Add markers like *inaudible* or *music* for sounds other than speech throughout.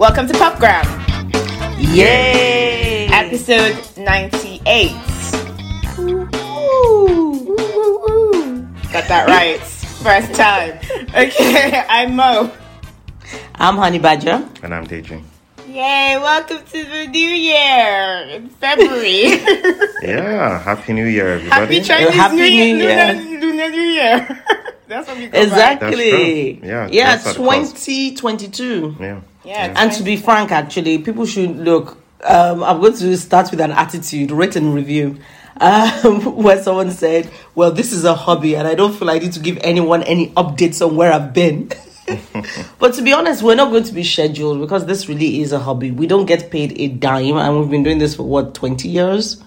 Welcome to Popgram, Yay! episode 98. Ooh, Got that right. First time. Okay, *laughs* I'm Mo. I'm Honey Badger. And I'm Deji. Yay, welcome to the new year in February. *laughs* Yeah, Happy New Year, everybody. Happy Chinese Happy New Year. New Year. Lunar, Lunar New Year. *laughs* That's what we go. Exactly. That's true. Yeah, Yeah, that's how it goes. 2022. Yeah. Yeah, And to be frank, actually, people should look. Um, I'm going to start with an attitude, written review, *laughs* um, where someone said, "Well, this is a hobby, and I don't feel I need to give anyone any updates on where I've been." *laughs* but to be honest, we're not going to be scheduled because this really is a hobby. We don't get paid a dime, and we've been doing this for what 20 years.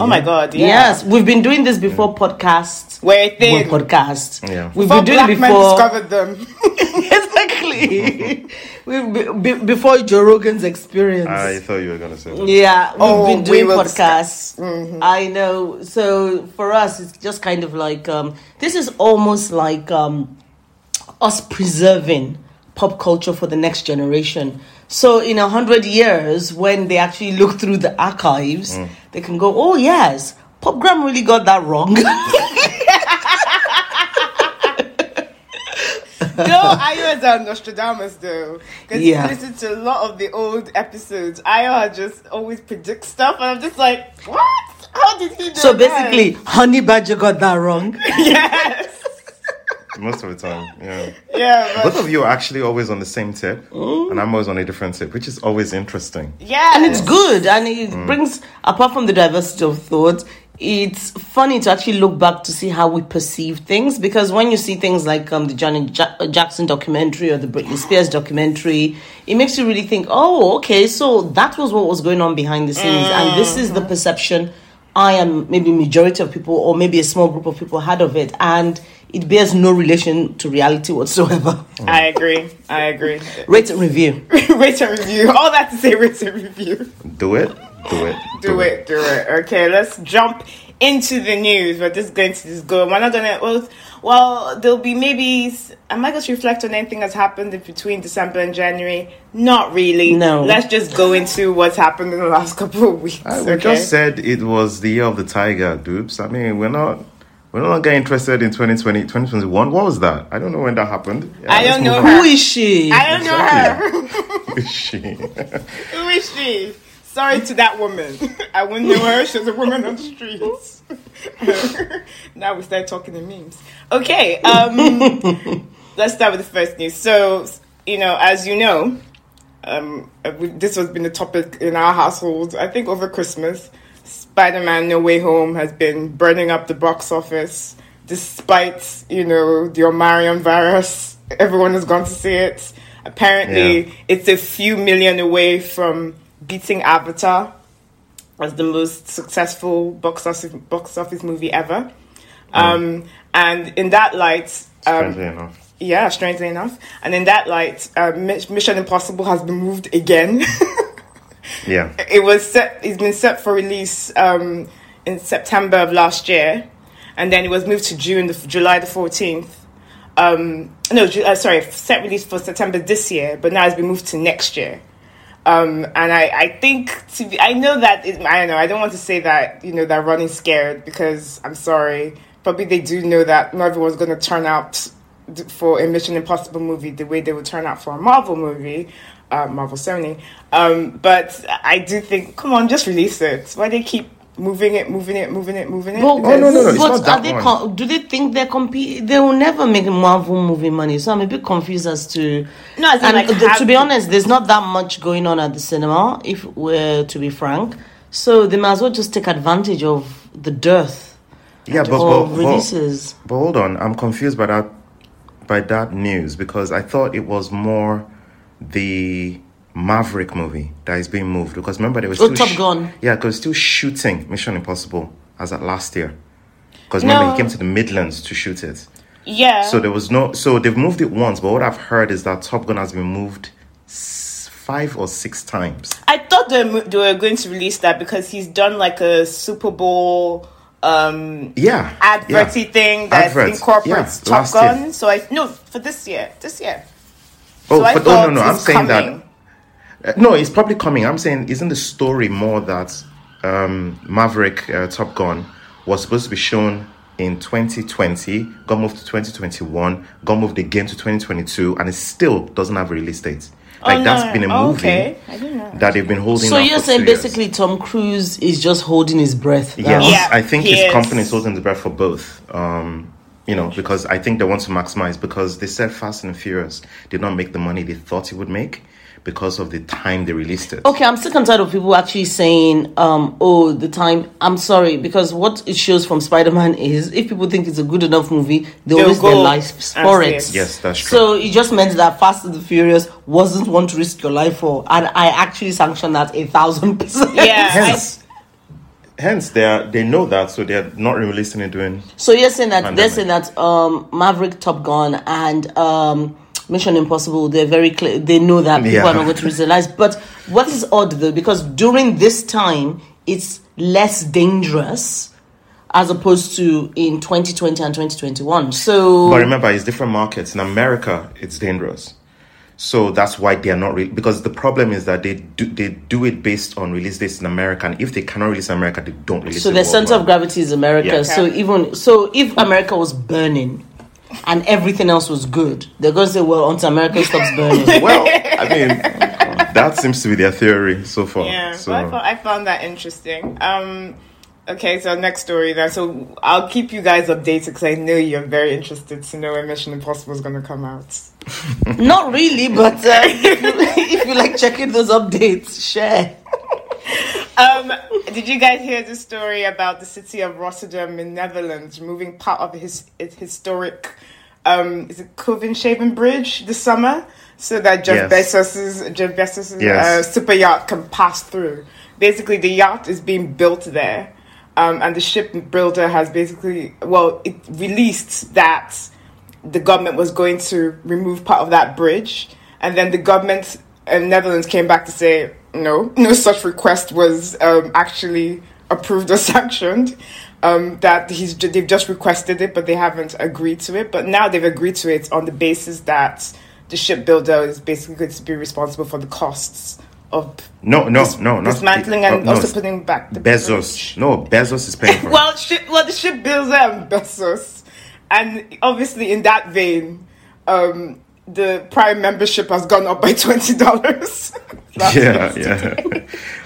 Oh my god, yeah. Yes, we've been doing this before podcasts. We're a thing. Were podcast. Yeah. We've Before been doing black it men before. discovered them. *laughs* exactly. We've been, be, before Joe Rogan's experience. I thought you were going to say that. yeah, we've Oh, been we doing will podcasts. I know. So for us, it's just kind of like um, this is almost like um, us preserving pop culture for the next generation. So in a hundred years, when they actually look through the archives, mm. they can go, "Oh yes, Popgram really got that wrong." *laughs* no, Ayo is on Nostradamus though. Because Yeah. you listen to a lot of the old episodes. Ayo just always predicts stuff, and I'm just like, what? How did he do so that? basically, Honey Badger got that wrong. *laughs* yes. Most of the time, yeah. Yeah, but Both of you are actually always on the same tip, and I'm always on a different tip, which is always interesting. yeah. and it's good and it mm. brings apart from the diversity of thought it's funny to actually look back to see how we perceive things because when you see things like um, the Janet ja- uh, Jackson documentary or the Britney Spears documentary, it makes you really think, oh, okay, so that was what was going on behind the scenes, and this is the mm. perception I am maybe majority of people or maybe a small group of people had of it, and it bears no relation to reality whatsoever. *laughs* I agree. I agree. Rate and review. *laughs* rate and review. All that to say, rate and review. Do it, do it, Do it, do it. Okay, let's jump into the news. We're just going to just go. We're not gonna. Well, well, there'll be maybe. Am I going to reflect on anything that's happened in between December and January? Not really. No. Let's just go into what's happened in the last couple of weeks. I, we okay? just said it was the year of the tiger, dupes. I mean, we're not. We're no longer interested in 2020, 2021. What was that? I don't know when that happened. Yeah, I don't know her. Who is she? I don't know her. on. Is she? *laughs* Who is she? Sorry to that woman. *laughs* I wouldn't know her. She's a woman on the streets. *laughs* now we start talking in memes. Okay, um, let's start with the first news. So, you know, as you know, um, uh, this has been a topic in our household. I think over Christmas, Spider-Man: No Way Home has been burning up the box office, despite you know the Omarion virus. *laughs* Everyone has gone to see it. Apparently, Yeah. it's a few million away from beating Avatar as the most successful box office box office movie ever. Um, and in that light, um, Strangely enough. yeah, strangely enough. And in that light, uh, Mission Impossible has been moved again. *laughs* Yeah. it was set. It's been set for release um, in September of last year, and then it was moved to June, the, July the fourteenth. Um, no, uh, sorry, set release for September this year, but now it's been moved to next year. Um, and I, I think to be, I know that it, I don't know. I don't want to say that you know they're running scared because I'm sorry. Probably they do know that not everyone's going to turn out for a Mission Impossible movie the way they would turn out for a Marvel movie, uh, Marvel Sony. Um, but I do think, come on, just release it. Why they keep moving it, moving it, moving it, moving it? Well, Oh, no, no, no, it's but not that are they one. com- do they think they're compete? They will never make Marvel movie money. So I'm a bit confused as to. No, as in, and like, the- have to be honest, there's not that much going on at the cinema. If we're to be frank, so they might as well just take advantage of the dearth Yeah, but, of but, but, releases. but hold on. I'm confused by that by that news because I thought it was more the Maverick movie that is being moved because remember there was Oh, still Top Gun. yeah, because still shooting Mission Impossible as at last year. Because remember No. he came to the Midlands to shoot it. yeah. So there was no. So they've moved it once, but what I've heard is that Top Gun has been moved five or six times. I thought they, they were going to release that because he's done like a Super Bowl um Yeah, adverty yeah. thing that Advert, incorporates yeah, Top last year. Gun. So I no for this year, this year. Oh, so but, oh no, no, I'm saying coming. that. Uh, no, it's probably coming. I'm saying, isn't the story more that um, Maverick uh, Top Gun was supposed to be shown in 2020, got moved to 2021, got moved again to 2022, and it still doesn't have a release date. Like Oh, that's no. been a Oh, movie okay. I didn't know. that they've been holding. So you're for saying two years. basically Tom Cruise is just holding his breath. Yes, now? Yeah, I think he his is. company is holding the breath for both. Um, you know, because I think they want to maximize because they said Fast and Furious did not make the money they thought it would make because of the time they released it. Okay, I'm sick and tired of people actually saying, um, oh, the time. I'm sorry, because what it shows from Spider Man is if people think it's a good enough movie, they'll, They'll risk their lives for it. it. Yes, that's true. So it just meant that Fast and the Furious wasn't one to risk your life for, and I actually sanction that a thousand percent. Yeah, I- hence, they are they know that, so they're not really releasing it doing. So you're saying that they're saying that um, Maverick, Top Gun, and um, Mission Impossible, they're very clear. They know that people Yeah. are not going to lives. *laughs* But what is odd though, because during this time, it's less dangerous as opposed to in 2020 and 2021. So But remember, it's different markets. In America, it's dangerous. So that's why they are not re- because the problem is that they do they do it based on release dates in America, and if they cannot release in America, they don't release. so it the center of gravity is America. Yeah. So even so, if America was burning and everything else was good, they're going to say, well, until America stops *laughs* burning. Well, I mean, that seems to be their theory so far. Yeah, so so I, found, I found that interesting. Um, okay, so next story then. So I'll keep you guys updated because I know you're very interested to know when Mission Impossible is going to come out. *laughs* Not really, but uh, if, *laughs* you, if you like checking those updates, share. *laughs* Um, did you guys hear the story about the city of Rotterdam in Netherlands removing part of his, its historic, um, is it Koningshaven Bridge this summer, so that Jeff Yes. Bezos's Jeff Bezos's Yes. uh, super yacht can pass through. Basically, the yacht is being built there, um, and the ship builder has basically well, it released that the government was going to remove part of that bridge, and then the government in Netherlands came back to say no, *laughs* no such request was um, actually approved or *laughs* sanctioned. Um, that he's they've just requested it, but they haven't agreed to it. But now they've agreed to it on the basis that the shipbuilder is basically going to be responsible for the costs of no, no, no, not dismantling and no, also putting back the Bezos. No, Bezos is paying for it. *laughs* well, ship, well, the shipbuilder and Bezos, and obviously in that vein, um, the Prime membership has gone up by *laughs* twenty dollars. yeah, yeah.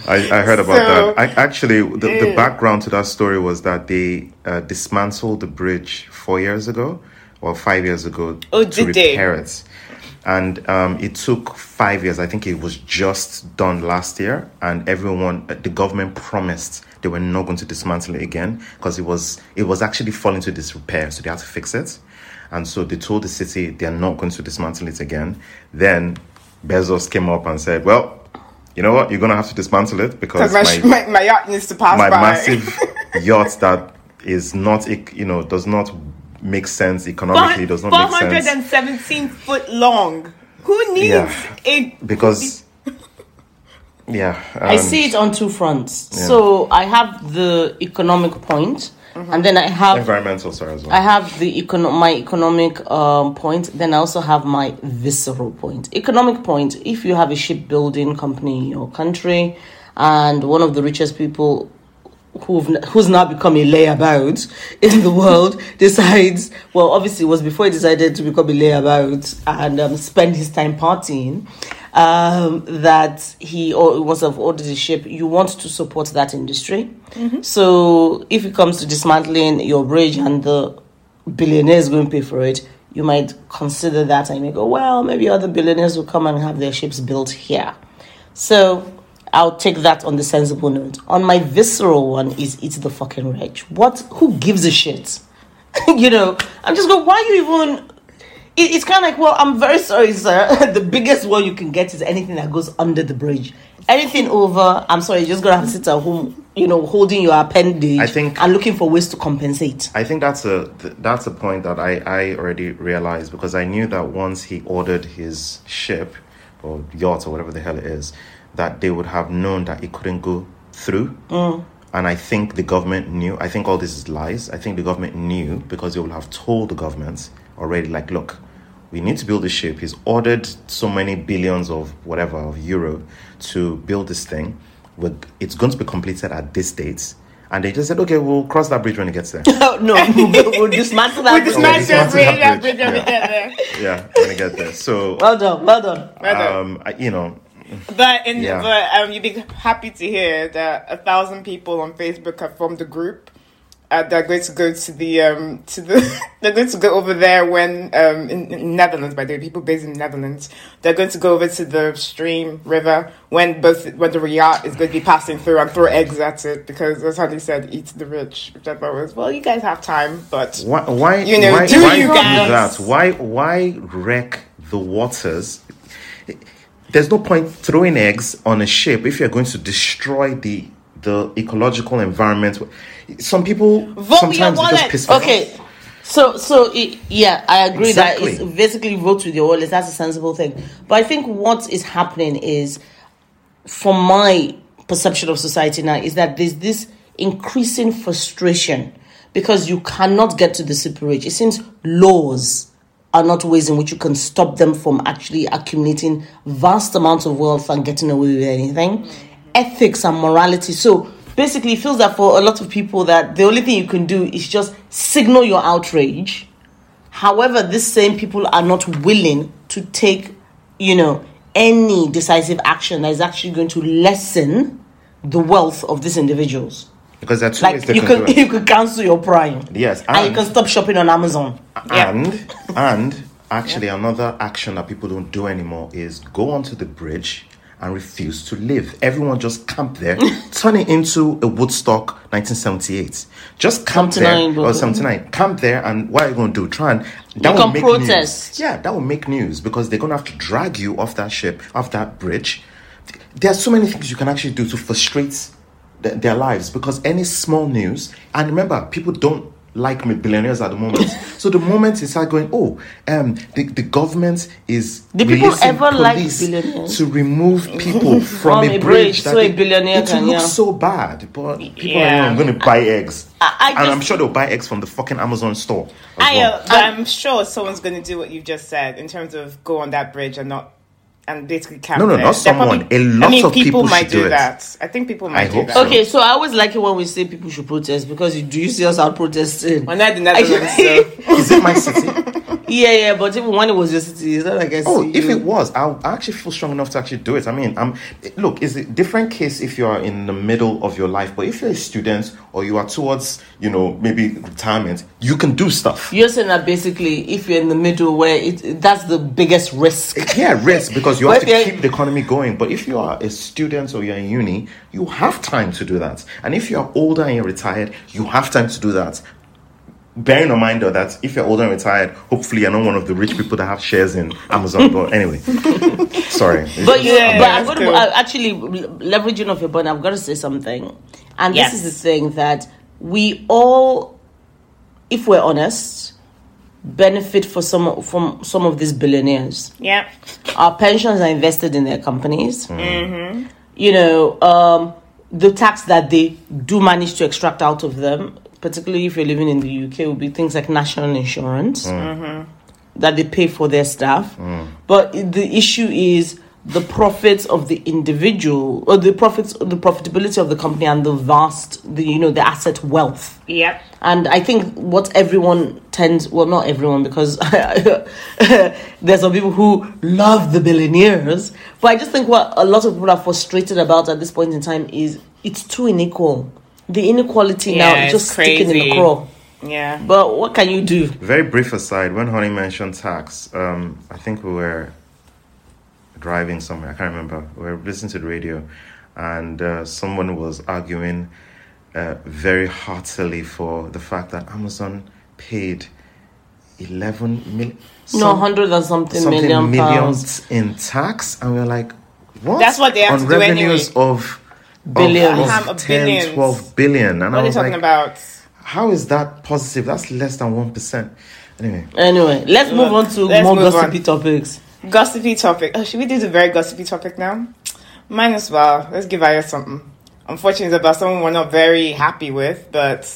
I, I heard about So, that. I actually the, the background to that story was that they uh, dismantled the bridge four years ago or five years ago Oh, to did they? repair it, and um, it took five years. I think it was just done last year, and everyone, uh, the government promised they were not going to dismantle it again because it was it was actually falling to disrepair, so they had to fix it. And so they told the city they are not going to dismantle it again. Then Bezos came up and said, "Well, you know what? You're going to have to dismantle it because my, my, my yacht needs to pass my by. massive *laughs* yacht that is not, you know, does not make sense economically, does not make sense 417 foot long. Who needs Yeah. a because, yeah, I um, see it on two fronts. So I have the economic point, and then I have environmental, sorry as well. I have the econo- my economic um, point. Then I also have my visceral point. Economic point: if you have a shipbuilding company in your country, and one of the richest people who've, who's now become a layabout in the world *laughs* decides, well, obviously it was before he decided to become a layabout and um, spend his time partying, um, that he or wants to have ordered a ship, you want to support that industry. So if it comes to dismantling your bridge and the billionaires going to pay for it, you might consider that and you may go, well, maybe other billionaires will come and have their ships built here. So I'll take that on the sensible note. On my visceral one is it's the fucking rich. What? Who gives a shit? *laughs* you know, I'm just going. Why you even? It, it's kind of like, well, I'm very sorry, sir. *laughs* the biggest one you can get is anything that goes under the bridge. Anything over, I'm sorry, you're just gonna have to sit at home, you know, holding your appendage I think- and looking for ways to compensate. I think that's a th- that's a point that I, I already realized because I knew that once he ordered his ship or yacht or whatever the hell it is, that they would have known that it couldn't go through. Mm. And I think the government knew. I think all this is lies. I think the government knew because they would have told the government already, like, look, we need to build this ship. He's ordered so many billions of whatever of euro to build this thing. With it's going to be completed at this date. And they just said, okay, we'll cross that bridge when it gets there. *laughs* Oh, no, we'll, we'll dismantle that. With bridge. this man this just man's really that up bridge. with everything Yeah. there. yeah, when it gets there. So, Well done, well done. Well um, I, you know, But in Yeah. but um, you'd be happy to hear that a thousand people on Facebook have formed a group. Uh, they're going to go to the um to the *laughs* they're going to go over there when um in, in Netherlands by the way people based in Netherlands they're going to go over to the stream river when both when the yacht is going to be passing through and throw eggs at it because as Honey said eat the rich which I thought was well you guys have time but why, why, You know, why, do why you do guys? that? Why, why wreck the waters? There's no point throwing eggs on a ship if you're going to destroy the the ecological environment. Some people Vote with your sometimes they just wallet. piss me off. Okay. So, so i yeah, I agree Exactly. that it's basically vote with your wallet. That's a sensible thing. But I think what is happening is, from my perception of society now, is that there's this increasing frustration because you cannot get to the super rich. It seems laws are not ways in which you can stop them from actually accumulating vast amounts of wealth and getting away with anything. Ethics and morality. So basically, it feels that for a lot of people, that the only thing you can do is just signal your outrage. However, these same people are not willing to take, you know, any decisive action that is actually going to lessen the wealth of these individuals. Because there are two ways Like you can could *laughs* you could cancel your prime. Yes, and, you can stop shopping on Amazon. And and *laughs* actually another action that people don't do anymore is go onto the bridge and refuse to live. Everyone just camp there, *laughs* turn it into a Woodstock 1978. Just camp there or 79. Camp there and what are you going to do? Try and that You will make protest. News. Yeah, that will make news because they're going to have to drag you off that ship, off that bridge. There are so many things you can actually do to frustrate th- their lives because any small news and remember people don't like me billionaires at the moment *laughs* so the moment they start going oh um the, the government is Do people ever like billionaires? to remove *laughs* people from a bridge, bridge, so a billionaire it can, will look yeah. so bad but people Yeah. are i'm going to buy eggs I- I and i'm sure they'll buy eggs from the fucking amazon store I, well. uh, I'm sure someone's going to do what you've just said in terms of go on that bridge and not and basically camp No, no, there. not They're someone. probably- A lot I mean, of people might do do that. I think people might I do hope that. so. Okay, so I always like it when we say people should protest because you, do you see us out protesting? We're not in the Netherlands, *laughs* is it my city *laughs* Yeah, yeah, but even when it was city, it's not like I Oh, if you. it was, I I actually feel strong enough to actually do it. I mean, um, look, it's a different case if you are in the middle of your life, but if you're a student or you are towards, you know, maybe retirement, you can do stuff. You're saying that basically, if you're in the middle where it, that's the biggest risk. Yeah, risk because you *laughs* have to keep the economy going. But if you are a student or you're in uni, you have time to do that. And if you are older and you're retired, you have time to do that. Bearing in mind though that if you're older and retired, hopefully you're not one of the rich people that have shares in Amazon. *laughs* but anyway, sorry. But you, Yeah, but I'm going to cool. uh, actually leveraging off your point. I've got to say something, and Yes. this is the thing that we all, if we're honest, benefit for some from some of these billionaires. yeah. Our pensions are invested in their companies. Mm-hmm. You know, um, the tax that they do manage to extract out of them, particularly if you're living in the UK, will be things like national insurance mm. mm-hmm. that they pay for their staff. Mm. But the issue is the profits of the individual, or the profits, the profitability of the company, and the vast, the you know, the asset wealth. yeah And I think what everyone tends, well, not everyone, because *laughs* there's some people who love the billionaires, but I just think what a lot of people are frustrated about at this point in time is it's too unequal. The inequality now is just it's sticking in the craw. Yeah. But what can you do? Very brief aside, when Honey mentioned tax, um, I think we were driving somewhere. I can't remember. We were listening to the radio, and uh, someone was arguing uh, very heartily for the fact that Amazon paid eleven million. no, hundred and something, something million millions pounds. in tax, and we're like, what? That's what they have on to do revenues of Billions. of, of of 10, billions. 12 billion. And What I are you was talking like, about? how is that positive? That's less than one percent. Anyway, Anyway, let's move on to more gossipy on. topics. Gossipy topic. Oh, should we do the very gossipy topic now? Might as well. Let's give Aya something. Unfortunately, it's about someone we're not very happy with, but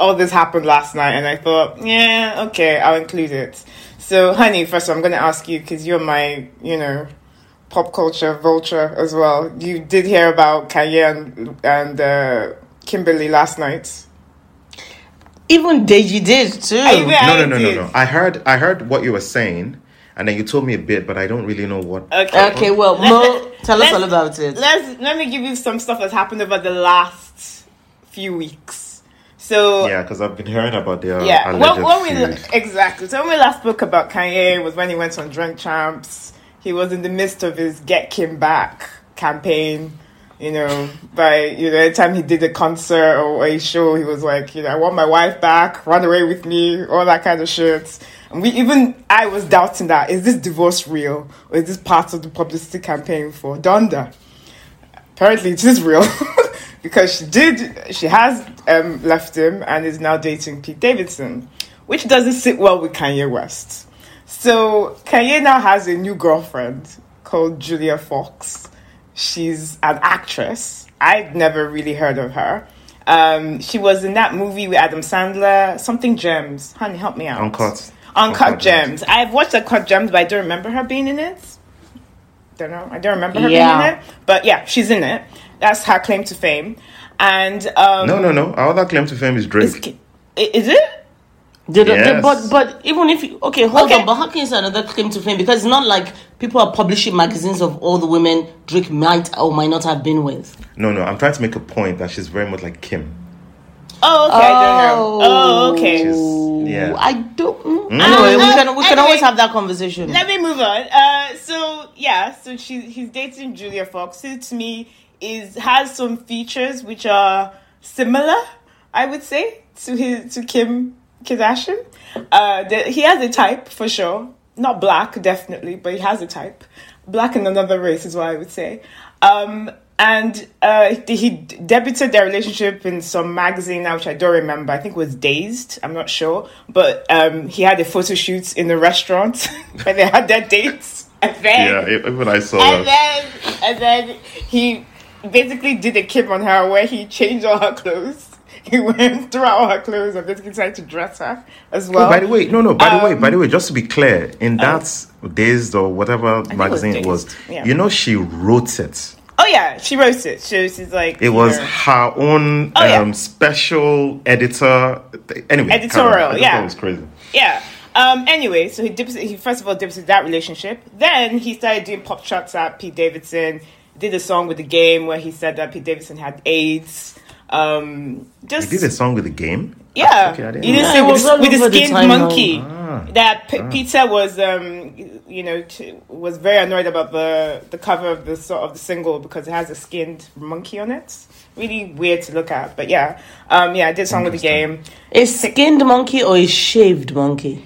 all this happened last night, and I thought, yeah, okay, I'll include it. So, honey, first of all, I'm going to ask you because you're my, you know, pop culture vulture as well. You did hear about Kanye and, and uh, Kimberly last night. Even Deji did too. I even- No, no, no, no, no. I heard, I heard what you were saying, and then you told me a bit, but I don't really know what. Okay. Okay, well, Mo, *laughs* tell us all about it. Let's let me give you some stuff that's happened over the last few weeks. So Yeah, because I've been hearing about their yeah, alleged when, when we exactly. So when we last spoke about Kanye was when he went on Drink Champs. He was in the midst of his Get Kim Back campaign. You know, by you know, anytime he did a concert or a show, he was like, you know, I want my wife back, run away with me, all that kind of shit. And we even I was doubting that is this divorce real or is this part of the publicity campaign for Donda? apparently it is real *laughs* because she did she has um, left him and is now dating Pete Davidson, which doesn't sit well with Kanye West. So Kanye now has a new girlfriend called Julia Fox. She's an actress. I'd never really heard of her. Um, she was in that movie with Adam Sandler, something gems. Honey, help me out. Uncut. Uncut, Uncut gems. I've watched Uncut Gems, but I don't remember her being in it. Don't know. I don't remember her Yeah. being in it. But yeah, she's in it. That's her claim to fame. And um, No, no, no. Our other claim to fame is is, Drake. is it? Did- did- Yes. but but even if you okay, hold Okay. on. But how can you say another claim to fame? Because it's not like people are publishing magazines of all the women Drake might or might not have been with. No, no. I'm trying to make a point that she's very much like Kim. Oh, okay. I. Oh, okay. She's- yeah. I don't. mm. Mm. Anyway, we Uh, can we can anyway. always have that conversation. Let me move on. Uh, so yeah, so she he's dating Julia Fox, who to me is has some features which are similar, I would say, to his to Kim Kardashian. Uh, the, he has a type for sure, not black definitely, but he has a type. Black in another race is what I would say. Um, and uh, he debuted their relationship in some magazine now, which I don't remember. I think it was Dazed. I'm not sure, but um, he had a photo shoot in the restaurant *laughs* where they had their dates. And then, Yeah, even I saw and that. then, and then he basically did a kip on her where he changed all her clothes. *laughs* He went through all her clothes and basically tried to dress her as well. Oh, by the way, no, no. By the way, um, by the way, just to be clear, in that Dazed or whatever it was magazine it was, yeah. you know, she wrote it. oh yeah, she wrote it. So she's like, It was know, her own Oh, yeah. um, special editor. Anyway, Editorial, carry on. I yeah. It was crazy. Yeah. Um, anyway, so he dips. He first of all dips into that relationship. Then he started doing pop shots at Pete Davidson. Did a song with the game where he said that Pete Davidson had AIDS. Um, He just did a song with a game. yeah, Okay, I didn't you didn't say Yeah, with, was the- with the skinned monkey. Ah. That P- Peter was, um, you know, t- was very annoyed about the the cover of the sort of the single because it has a skinned monkey on it. Really weird to look at, but yeah, um, yeah, I did a song with the game. A skinned monkey or a shaved monkey?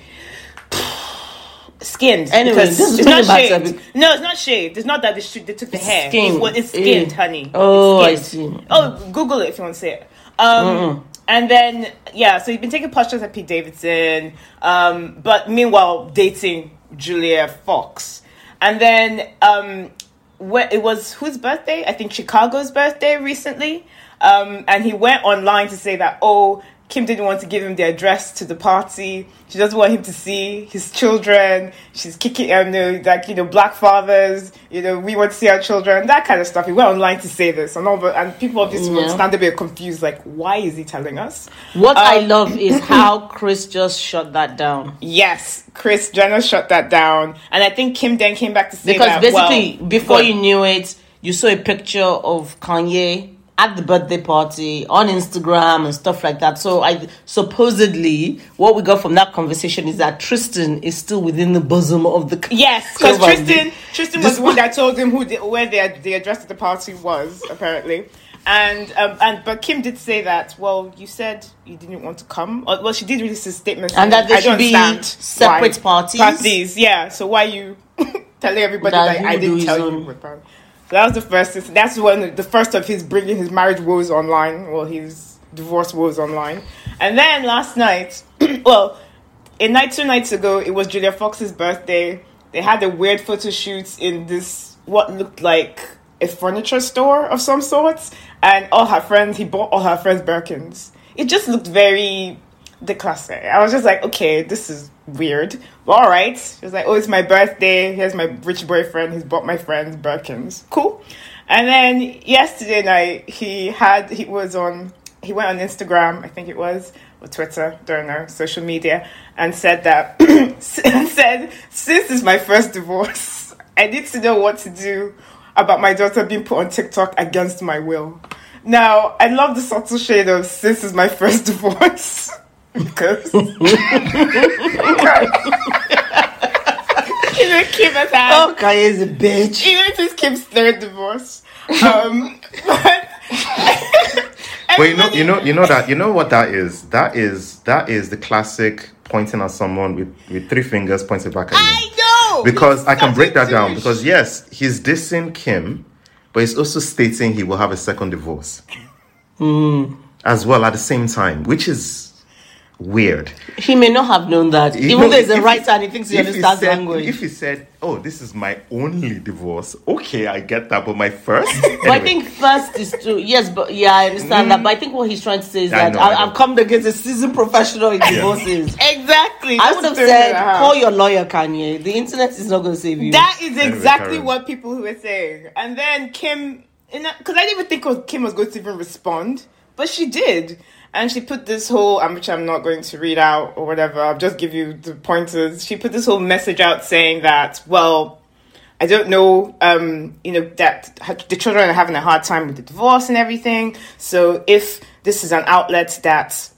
Skinned. Anyway, because this is it's not shaved. No, it's not shaved. It's not that they, sh- they took the hair. skinned. It's, what- it's skinned, Eh. honey. Oh, I It's skinned. see. Oh, Google it if you want to see it. Um, and then yeah, so he's been taking postures at Pete Davidson, um, but meanwhile dating Julia Fox, and then um, where it was whose birthday? I think Chicago's birthday recently, um, and he went online to say that oh. Kim didn't want to give him the address to the party. She doesn't want him to see his children. She's kicking, um, no, like you know, black fathers. You know, we want to see our children. That kind of stuff. He went online to say this, and all, the, and people obviously Yeah. a bit confused. Like, why is he telling us? What I Um, love is *coughs* how Kris just shut that down. Yes, Kris Jenner shut that down, and I think Kim then came back to say Because that, basically, well, before but- you knew it, you saw a picture of Kanye at the birthday party on Instagram and stuff like that. So I supposedly what we got from that conversation is that Tristan is still within the bosom of the Yes, because Tristan, Tristan was the one that told him who the, where the the address of the party was apparently, and um, and but Kim did say that. Well, you said you didn't want to come. Or, well, she did release a statement And that there I should be separate parties? Parties, yeah. So why you *laughs* telling everybody That that, I didn't tell you? So that was the first. That's when The first of his bringing his marriage woes online. Well, his divorce woes online, and then last night, *clears throat* well, a night two nights ago, it was Julia Fox's birthday. They had a weird photo shoot in this what looked like a furniture store of some sorts, and all her friends. He bought all her friends Birkins. It just looked very declassé. I was just like, okay, this is weird. But all right. She was like, oh, it's my birthday. Here's my rich boyfriend. He's bought my friends Birkins. Cool. And then yesterday night, he had, he was on, he went on Instagram, I think it was, or Twitter, don't know, social media, and said that, *clears throat* said, since it's my first divorce, *laughs* I need to know what to do about my daughter being put on TikTok against my will. Now, I love the subtle shade of since is my first *laughs* divorce. Because *laughs* you know Kim has had Oh, Kanye is a bitch. you know this Kim's third divorce. Um *laughs* but *laughs* Well, you know, you know, you know that you know what that is. That is that is the classic pointing at someone with, with three fingers pointing back at you. I know because I can break a that down. Because yes, he's dissing Kim, but he's also stating he will have a second divorce as well at the same time, which is weird. He may not have known that. You Even know, though he's a if- writer and he thinks he if understands said, language. If he said, "Oh, this is my only divorce," okay, I get that, but my first. *laughs* But I think first is to yes, but yeah, I understand that. Mm. But I think what he's trying to say is I that know, I, I I've come against a seasoned professional in *laughs* divorces. exactly I would have said, uh-huh. call your lawyer, Kanye. The internet is not going to save you. That is exactly Karen. what people who were saying. And then Kim, because I didn't even think Kim was going to even respond, but she did. And she put this whole, um, which I'm not going to read out or whatever, I'll just give you the pointers. She put this whole message out saying that, well, I don't know, um, you know, that the children are having a hard time with the divorce and everything. So if this is an outlet that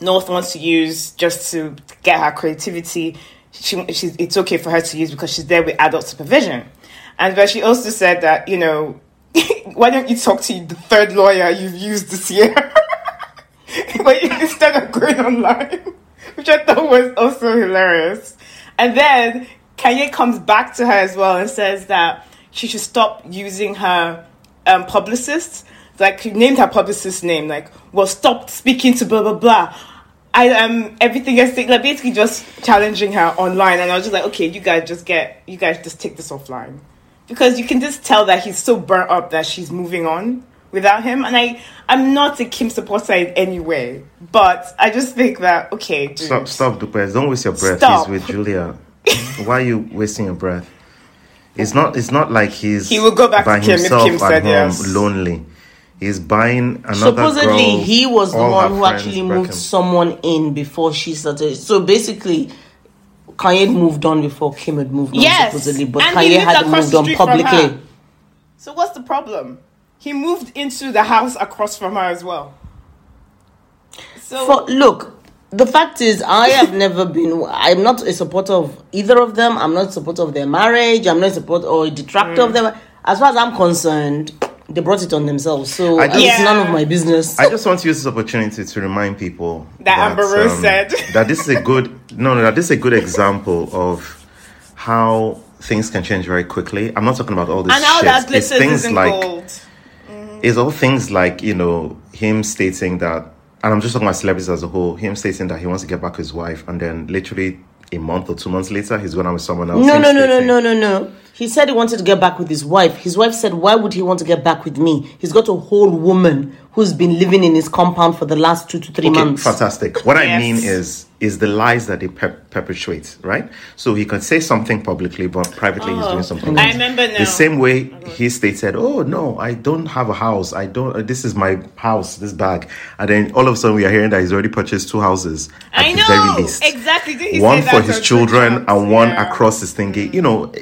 North wants to use just to get her creativity, she, she's, it's okay for her to use because she's there with adult supervision. And but she also said that, you know, *laughs* why don't you talk to the third lawyer you've used this year? *laughs* but you instead of going online, *laughs* which I thought was also hilarious. And then Kanye comes back to her as well and says that she should stop using her um, publicist. Like, she named her publicist's name, like, well, stop speaking to blah, blah, blah. I um everything else like basically just challenging her online and I was just like, okay, you guys just get you guys just take this offline. Because you can just tell that he's so burnt up that she's moving on without him. And I I'm not a Kim supporter in any way. But I just think that okay, dude. Stop, stop, Dupes. Don't waste your breath. Stop. He's with Julia. *laughs* Why are you wasting your breath? It's not. It's not like he's. He will go back to by Kim if himself Kim at home, yes. lonely. He's buying another. Supposedly, girl, he was the one who actually moved in. someone in before she started. So basically, Kanye moved on before Kim had moved on, Yes. supposedly. But And he Kanye lived hadn't across moved on street from publicly. So what's the problem? He moved into the house across from her as well. So For, look, the fact is, I have *laughs* never been. I'm not a supporter of either of them. I'm not a supporter of their marriage. I'm not a supporter or a detractor Mm. of them. As far as I'm concerned, they brought it on themselves. So just- it's Yeah. none of my business. I just want to use this opportunity to remind people That Amber Rose said. *laughs* that this is a good no no that this is a good example of how things can change very quickly. I'm not talking about all this and all shit. that it's things isn't like gold. It's all things like you know him stating that, and I'm just talking about celebrities as a whole. Him stating that he wants to get back his wife, and then literally a month or two months later, he's going out with someone else. No, no, no, no, no, no, no. He said he wanted to get back with his wife. His wife said, Why would he want to get back with me? He's got a whole woman who's been living in his compound for the last two to three Okay, months. fantastic. What I mean is is the lies that they per- perpetuate, right? So he can say something publicly, but privately he's doing something. I else. remember now. The same way he stated, "Oh no, I don't have a house. I don't. uh, This is my house. This bag." And then all of a sudden, we are hearing that he's already purchased two houses at I the very know least. exactly. Did he one say for that his children and one Yeah. across his thingy. You know,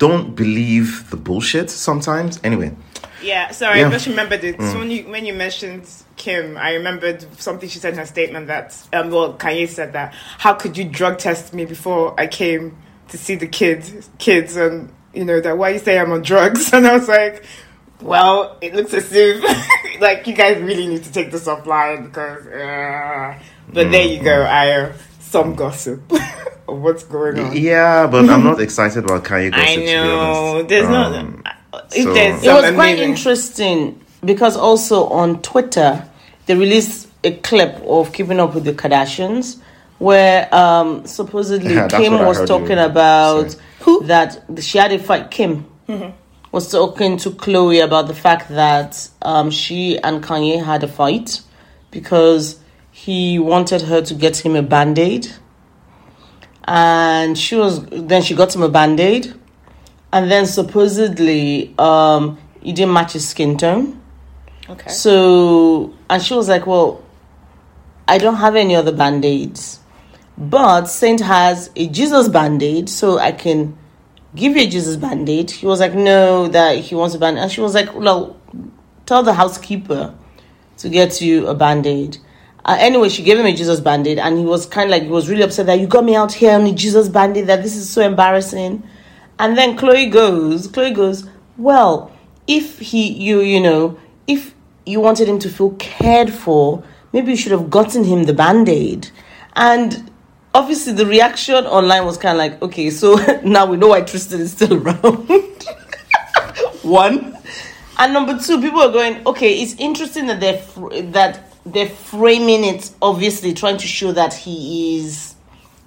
don't believe the bullshit sometimes. Anyway, Yeah, sorry, Yeah. I just remembered it. So when you when you mentioned Kim, I remembered something she said in her statement that um well Kanye said that how could you drug test me before I came to see the kids kids and you know that why you say I'm on drugs *laughs* and I was like well it looks as if *laughs* like you guys really need to take this offline because uh, but there you go I uh, some gossip *laughs* of what's going on yeah, but I'm not *laughs* excited about Kanye. Gossip, I to be know there's Um, no if so- there's It some was quite amazing- interesting because also on Twitter they released a clip of Keeping Up with the Kardashians where um, supposedly *laughs* Yeah, Kim was talking about say. that she had a fight. Kim was talking to Khloé about the fact that um, she and Kanye had a fight because he wanted her to get him a band aid. and she was then she got him a band-aid. And then supposedly um he didn't match his skin tone. Okay. so and she was like well i don't have any other band-aids. But saint has a jesus band-aid so i can give you a jesus band-aid. He was like no that he wants a band and she was like well tell the housekeeper to get you a band-aid uh, anyway she gave him a jesus band-aid and he was kind of like he was really upset that you got me out here on a jesus band-aid that this is so embarrassing. And then Khloé goes Khloé goes well if he you you know if you wanted him to feel cared for maybe you should have gotten him the band-aid. And obviously the reaction online was kind of like okay so *laughs* now we know why tristan is still *laughs* around. One. And number two people are going okay it's interesting that they're fr- that they're framing it obviously trying to show that he is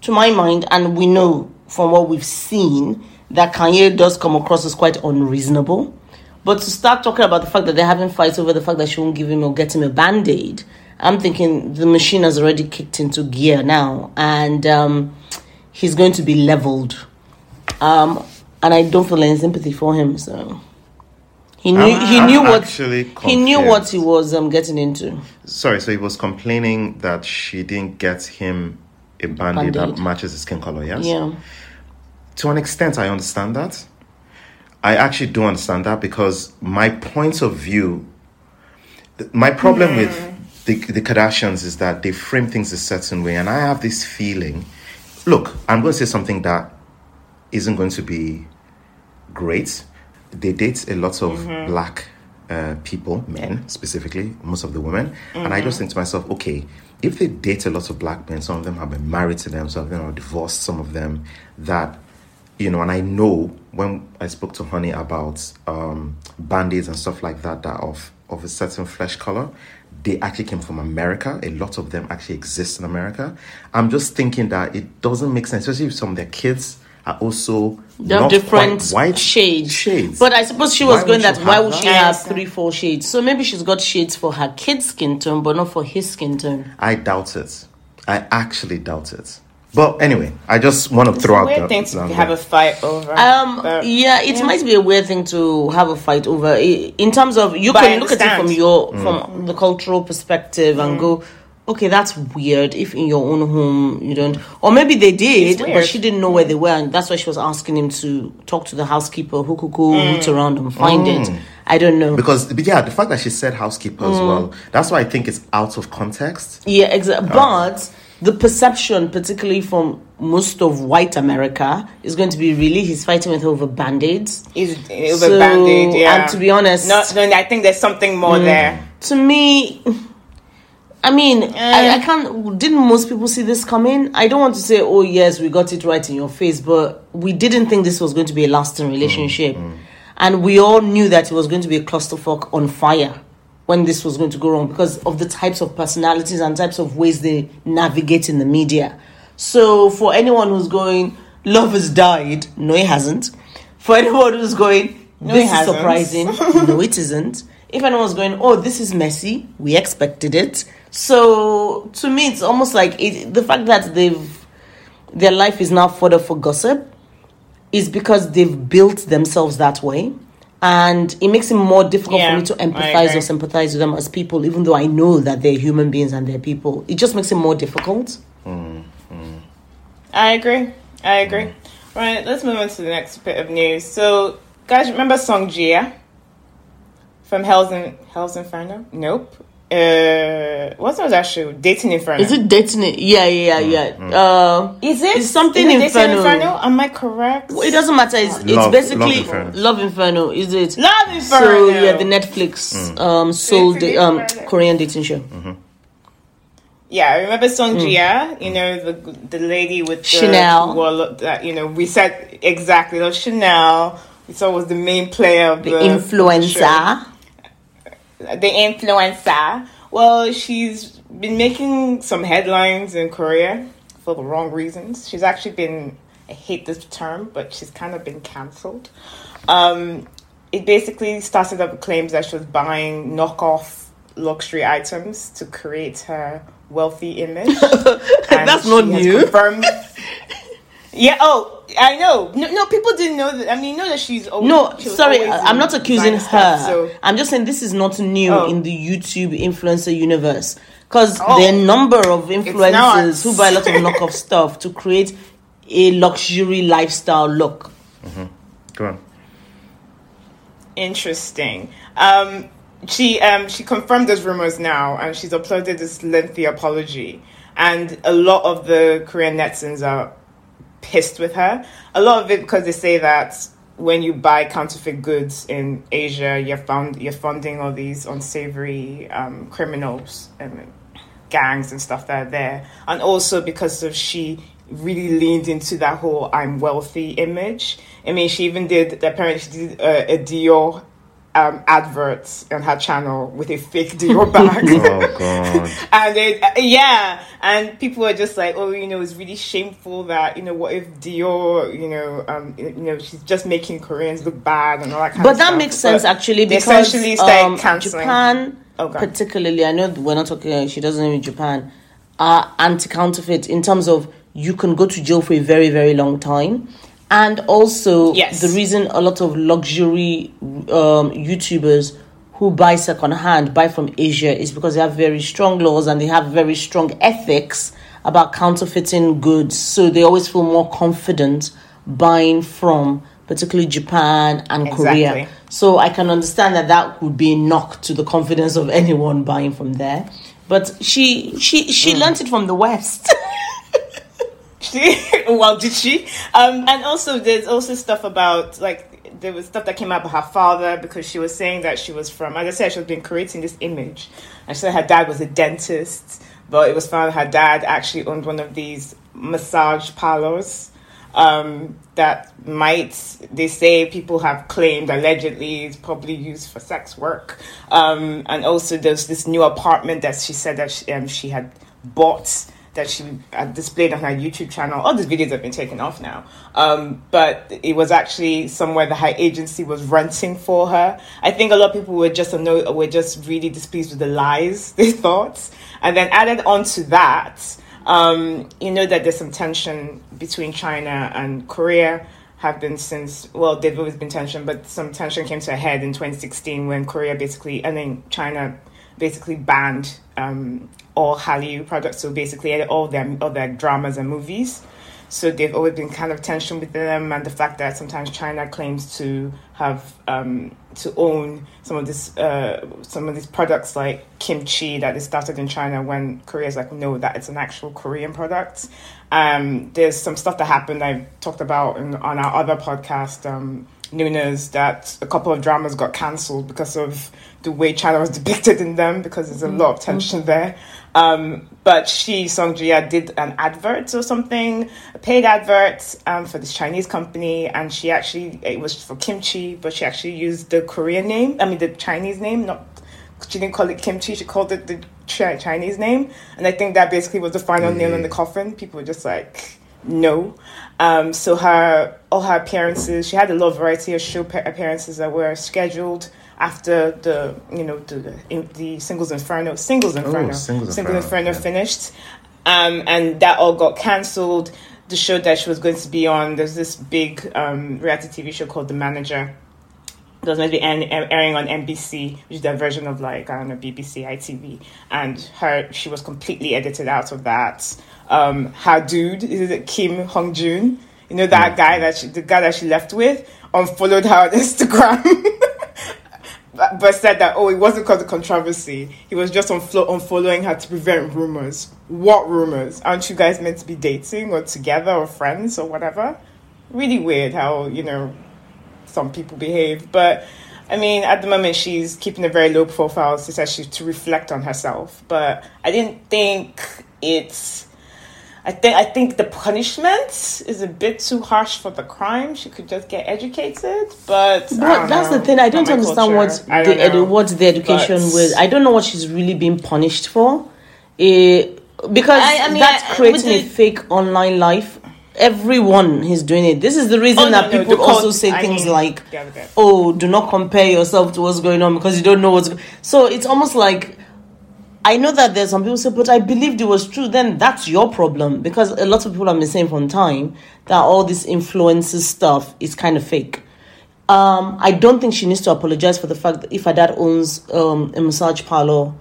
to my mind and we know from what we've seen that kanye does come across as quite unreasonable. But to start talking about the fact that they're having fights over the fact that she won't give him or get him a band-aid i'm thinking the machine has already kicked into gear now and um, he's going to be leveled. Um, and i don't feel any sympathy for him so he knew I'm- he I'm knew what actually he knew what he was um, getting into Sorry, so he was complaining that she didn't get him a band-aid, that Band-Aid. matches his skin color, yes? yeah To an extent, I understand that. I actually do understand that because my point of view, my problem with the, the Kardashians is that they frame things a certain way, and I have this feeling. Look, I'm going to say something that isn't going to be great. They date a lot of black uh, people, men specifically, most of the women, and I just think to myself, okay, if they date a lot of black men, some of them have been married to them, some of them are divorced, some of them that you know, and I know when I spoke to Honey about um, band-aids and stuff like that that are of of a certain flesh color, they actually came from America. A lot of them actually exist in America. I'm just thinking that it doesn't make sense, especially if some of their kids are also They have not different quite white shades. Shades. But I suppose she Why was going that why would she have understand. three, four shades? So maybe she's got shades for her kid's skin tone, but not for his skin tone. I doubt it. I actually doubt it. But anyway, I just want to throw out Weird the, thing to have there. a fight over. Um, but- yeah, it might be a weird thing to have a fight over. In terms of you But I can look at it from your Mm. from the cultural perspective and go, okay, that's weird. If in your own home you don't, or maybe they did, but she didn't know where they were, and that's why she was asking him to talk to the housekeeper who could go Mm. root around and find it. Mm. I don't know. because yeah, the fact that she said housekeeper as mm. well, that's why I think it's out of context. Yeah, exactly. Um, but the perception, particularly from most of white America, is going to be really he's fighting with over band aids. He's over So, bandage, yeah. and to be honest- no, no, I think there's something more mm. there. To me, I mean, I, eh. I can't. Didn't most people see this coming? I don't want to say, oh yes, we got it right in your face, but we didn't think this was going to be a lasting relationship, mm, mm. and we all knew that it was going to be a clusterfuck on fire when this was going to go wrong because of the types of personalities and types of ways they navigate in the media. So for anyone who's going, love has died. No, it hasn't. For anyone who's going, No, this it is hasn't. surprising. *laughs* no, it isn't. If anyone's going, oh, this is messy, we expected it. So to me, it's almost like it, the fact that they've their life is now fodder for gossip is because they've built themselves that way. And it makes it more difficult Yeah, for me to empathize or sympathize with them as people, even though I know that they're human beings and they're people. It just makes it more difficult. Mm, mm. I agree. I agree. Mm. Right, let's move on to the next bit of news. So, guys, remember song Ji-a from Hell's in Hell's Inferno? Nope. Uh, what's that show? Dating Inferno. Is it dating? it? Yeah, yeah, yeah. Mm, yeah. Uh, Is it? It's something is it Dating Inferno. Inferno? Am I correct? it doesn't matter. It's, it's Love- basically Love Inferno. Love Inferno. Is it? Love Inferno. So yeah, the Netflix um sold Dating um Korean dating show. Yeah, I remember Song Ji-a, you know, the the lady with the, Chanel. Well, that you know, we said exactly. That Chanel. We saw was the main player of the, The influencer. show. The influencer. Well, she's been making some headlines in Korea for the wrong reasons. She's actually been, I hate this term, but she's kind of been cancelled. Um, it basically started up with claims that she was buying knockoff luxury items to create her wealthy image. *laughs* And That's not new. Confirmed, *laughs* Yeah. Oh, I know. No, no, people didn't know that. I mean, you know that she's always, No, she sorry, always I- I'm not accusing her. stuff, so I'm just saying this is not new Oh. in the YouTube influencer universe because Oh. there are a number of influencers who buy a lot of knockoff stuff to create a luxury lifestyle look. Go on. interesting. Um, she um, she confirmed those rumors now, and she's uploaded this lengthy apology. And a lot of the Korean netizens are pissed with her. A lot of it because they say that when you buy counterfeit goods in Asia, you're found you're funding all these unsavory um, criminals and gangs and stuff that are there, and also because of she really leaned into that whole "I'm wealthy" image. I mean, she even did apparently she did a, a Dior um, advert on her channel with a fake *laughs* Dior bag. Oh God. *laughs* And it, uh, yeah, and people are just like, oh, you know, it's really shameful that you know, what if Dior, you know, um, you know, she's just making Koreans look bad and all that kind But of that stuff. makes sense But actually because essentially started um. Japan, Okay. particularly, I know we're not talking. She doesn't mean Japan, are anti-counterfeit in terms of you can go to jail for a very very long time, and also Yes. the reason a lot of luxury um, YouTubers who buy secondhand buy from Asia is because they have very strong laws and they have very strong ethics about counterfeiting goods. So they always feel more confident buying from particularly Japan and Korea. So I can understand that that would be a knock to the confidence of *laughs* anyone buying from there. But she she she learned it from the West. *laughs* She, *laughs* well, did she? Um, and also, there's also stuff about like there was stuff that came out about her father because she was saying that she was from. As I said, she was been creating this image, and she said her dad was a dentist, but it was found her dad actually owned one of these massage parlors. Um, that might they say people have claimed allegedly is probably used for sex work, um, and also there's this new apartment that she said that she, um, she had bought that she displayed on her YouTube channel. All these videos have been taken off now. Um, but it was actually somewhere that her agency was renting for her. I think a lot of people were just annoyed, were just really displeased with the lies *laughs* they thought. And then added on to that, um, you know that there's some tension between China and Korea. Have been since well, they've always been tension, but some tension came to a head in 2016 when Korea basically, and then China basically banned um, all Hallyu products, so basically all their all their dramas and movies. So they've always been kind of tension with them, and the fact that sometimes China claims to have um, to own some of this uh, some of these products like kimchi that is started in China when Korea is like no that it's an actual Korean product. Um, there's some stuff that happened I've talked about in, on our other podcast. Um, Nunes that a couple of dramas got cancelled because of the way China was *laughs* depicted in them because there's a lot of tension there. Um, but she, Song Ji-a, did an advert or something, a paid advert um, for this Chinese company, and she actually it was for kimchi, but she actually used the Korean name. I mean the Chinese name, not she didn't call it kimchi. She called it the Chi- Chinese name, and I think that basically was the final nail in the coffin. People were just like, no. Um, so her all her appearances, she had a lot of variety of show appearances that were scheduled after the you know the in, the singles inferno singles inferno Singles Inferno, inferno yeah. finished, um, and that all got cancelled. The show that she was going to be on, there's this big um, reality TV show called The Manager that was meant to be airing, airing on MBC, which is their version of like I don't know BBC ITV, and her she was completely edited out of that. Um, her dude is it Kim Hong Jun? You know that guy that she, the guy that she left with, unfollowed her on *laughs* Instagram. But, but said that oh it wasn't because of controversy he was just unflo- unfollowing her to prevent rumors what rumors aren't you guys meant to be dating or together or friends or whatever really weird how you know some people behave. But I mean, at the moment, she's keeping a very low profile, says she to reflect on herself. But I didn't think it's. I think I think the punishment is a bit too harsh for the crime. She could just get educated, but But that's know. the thing. I don't my understand what I the edu- what the education But- with. I don't know what she's really being punished for. Eh, because I- I mean, that's I- creating with a fake online life. Everyone is doing it. This is the reason Oh, that no, no, people the also say I things mean, like, yeah, okay. "Oh, do not compare yourself to what's going on because you don't know what's." Go-. So it's almost like I know that there's some people say, but I believed it was true. Then that's your problem because a lot of people have been saying from time that all this influences stuff is kind of fake. Um, I don't think she needs to apologize for the fact that if her dad owns um, a massage parlor,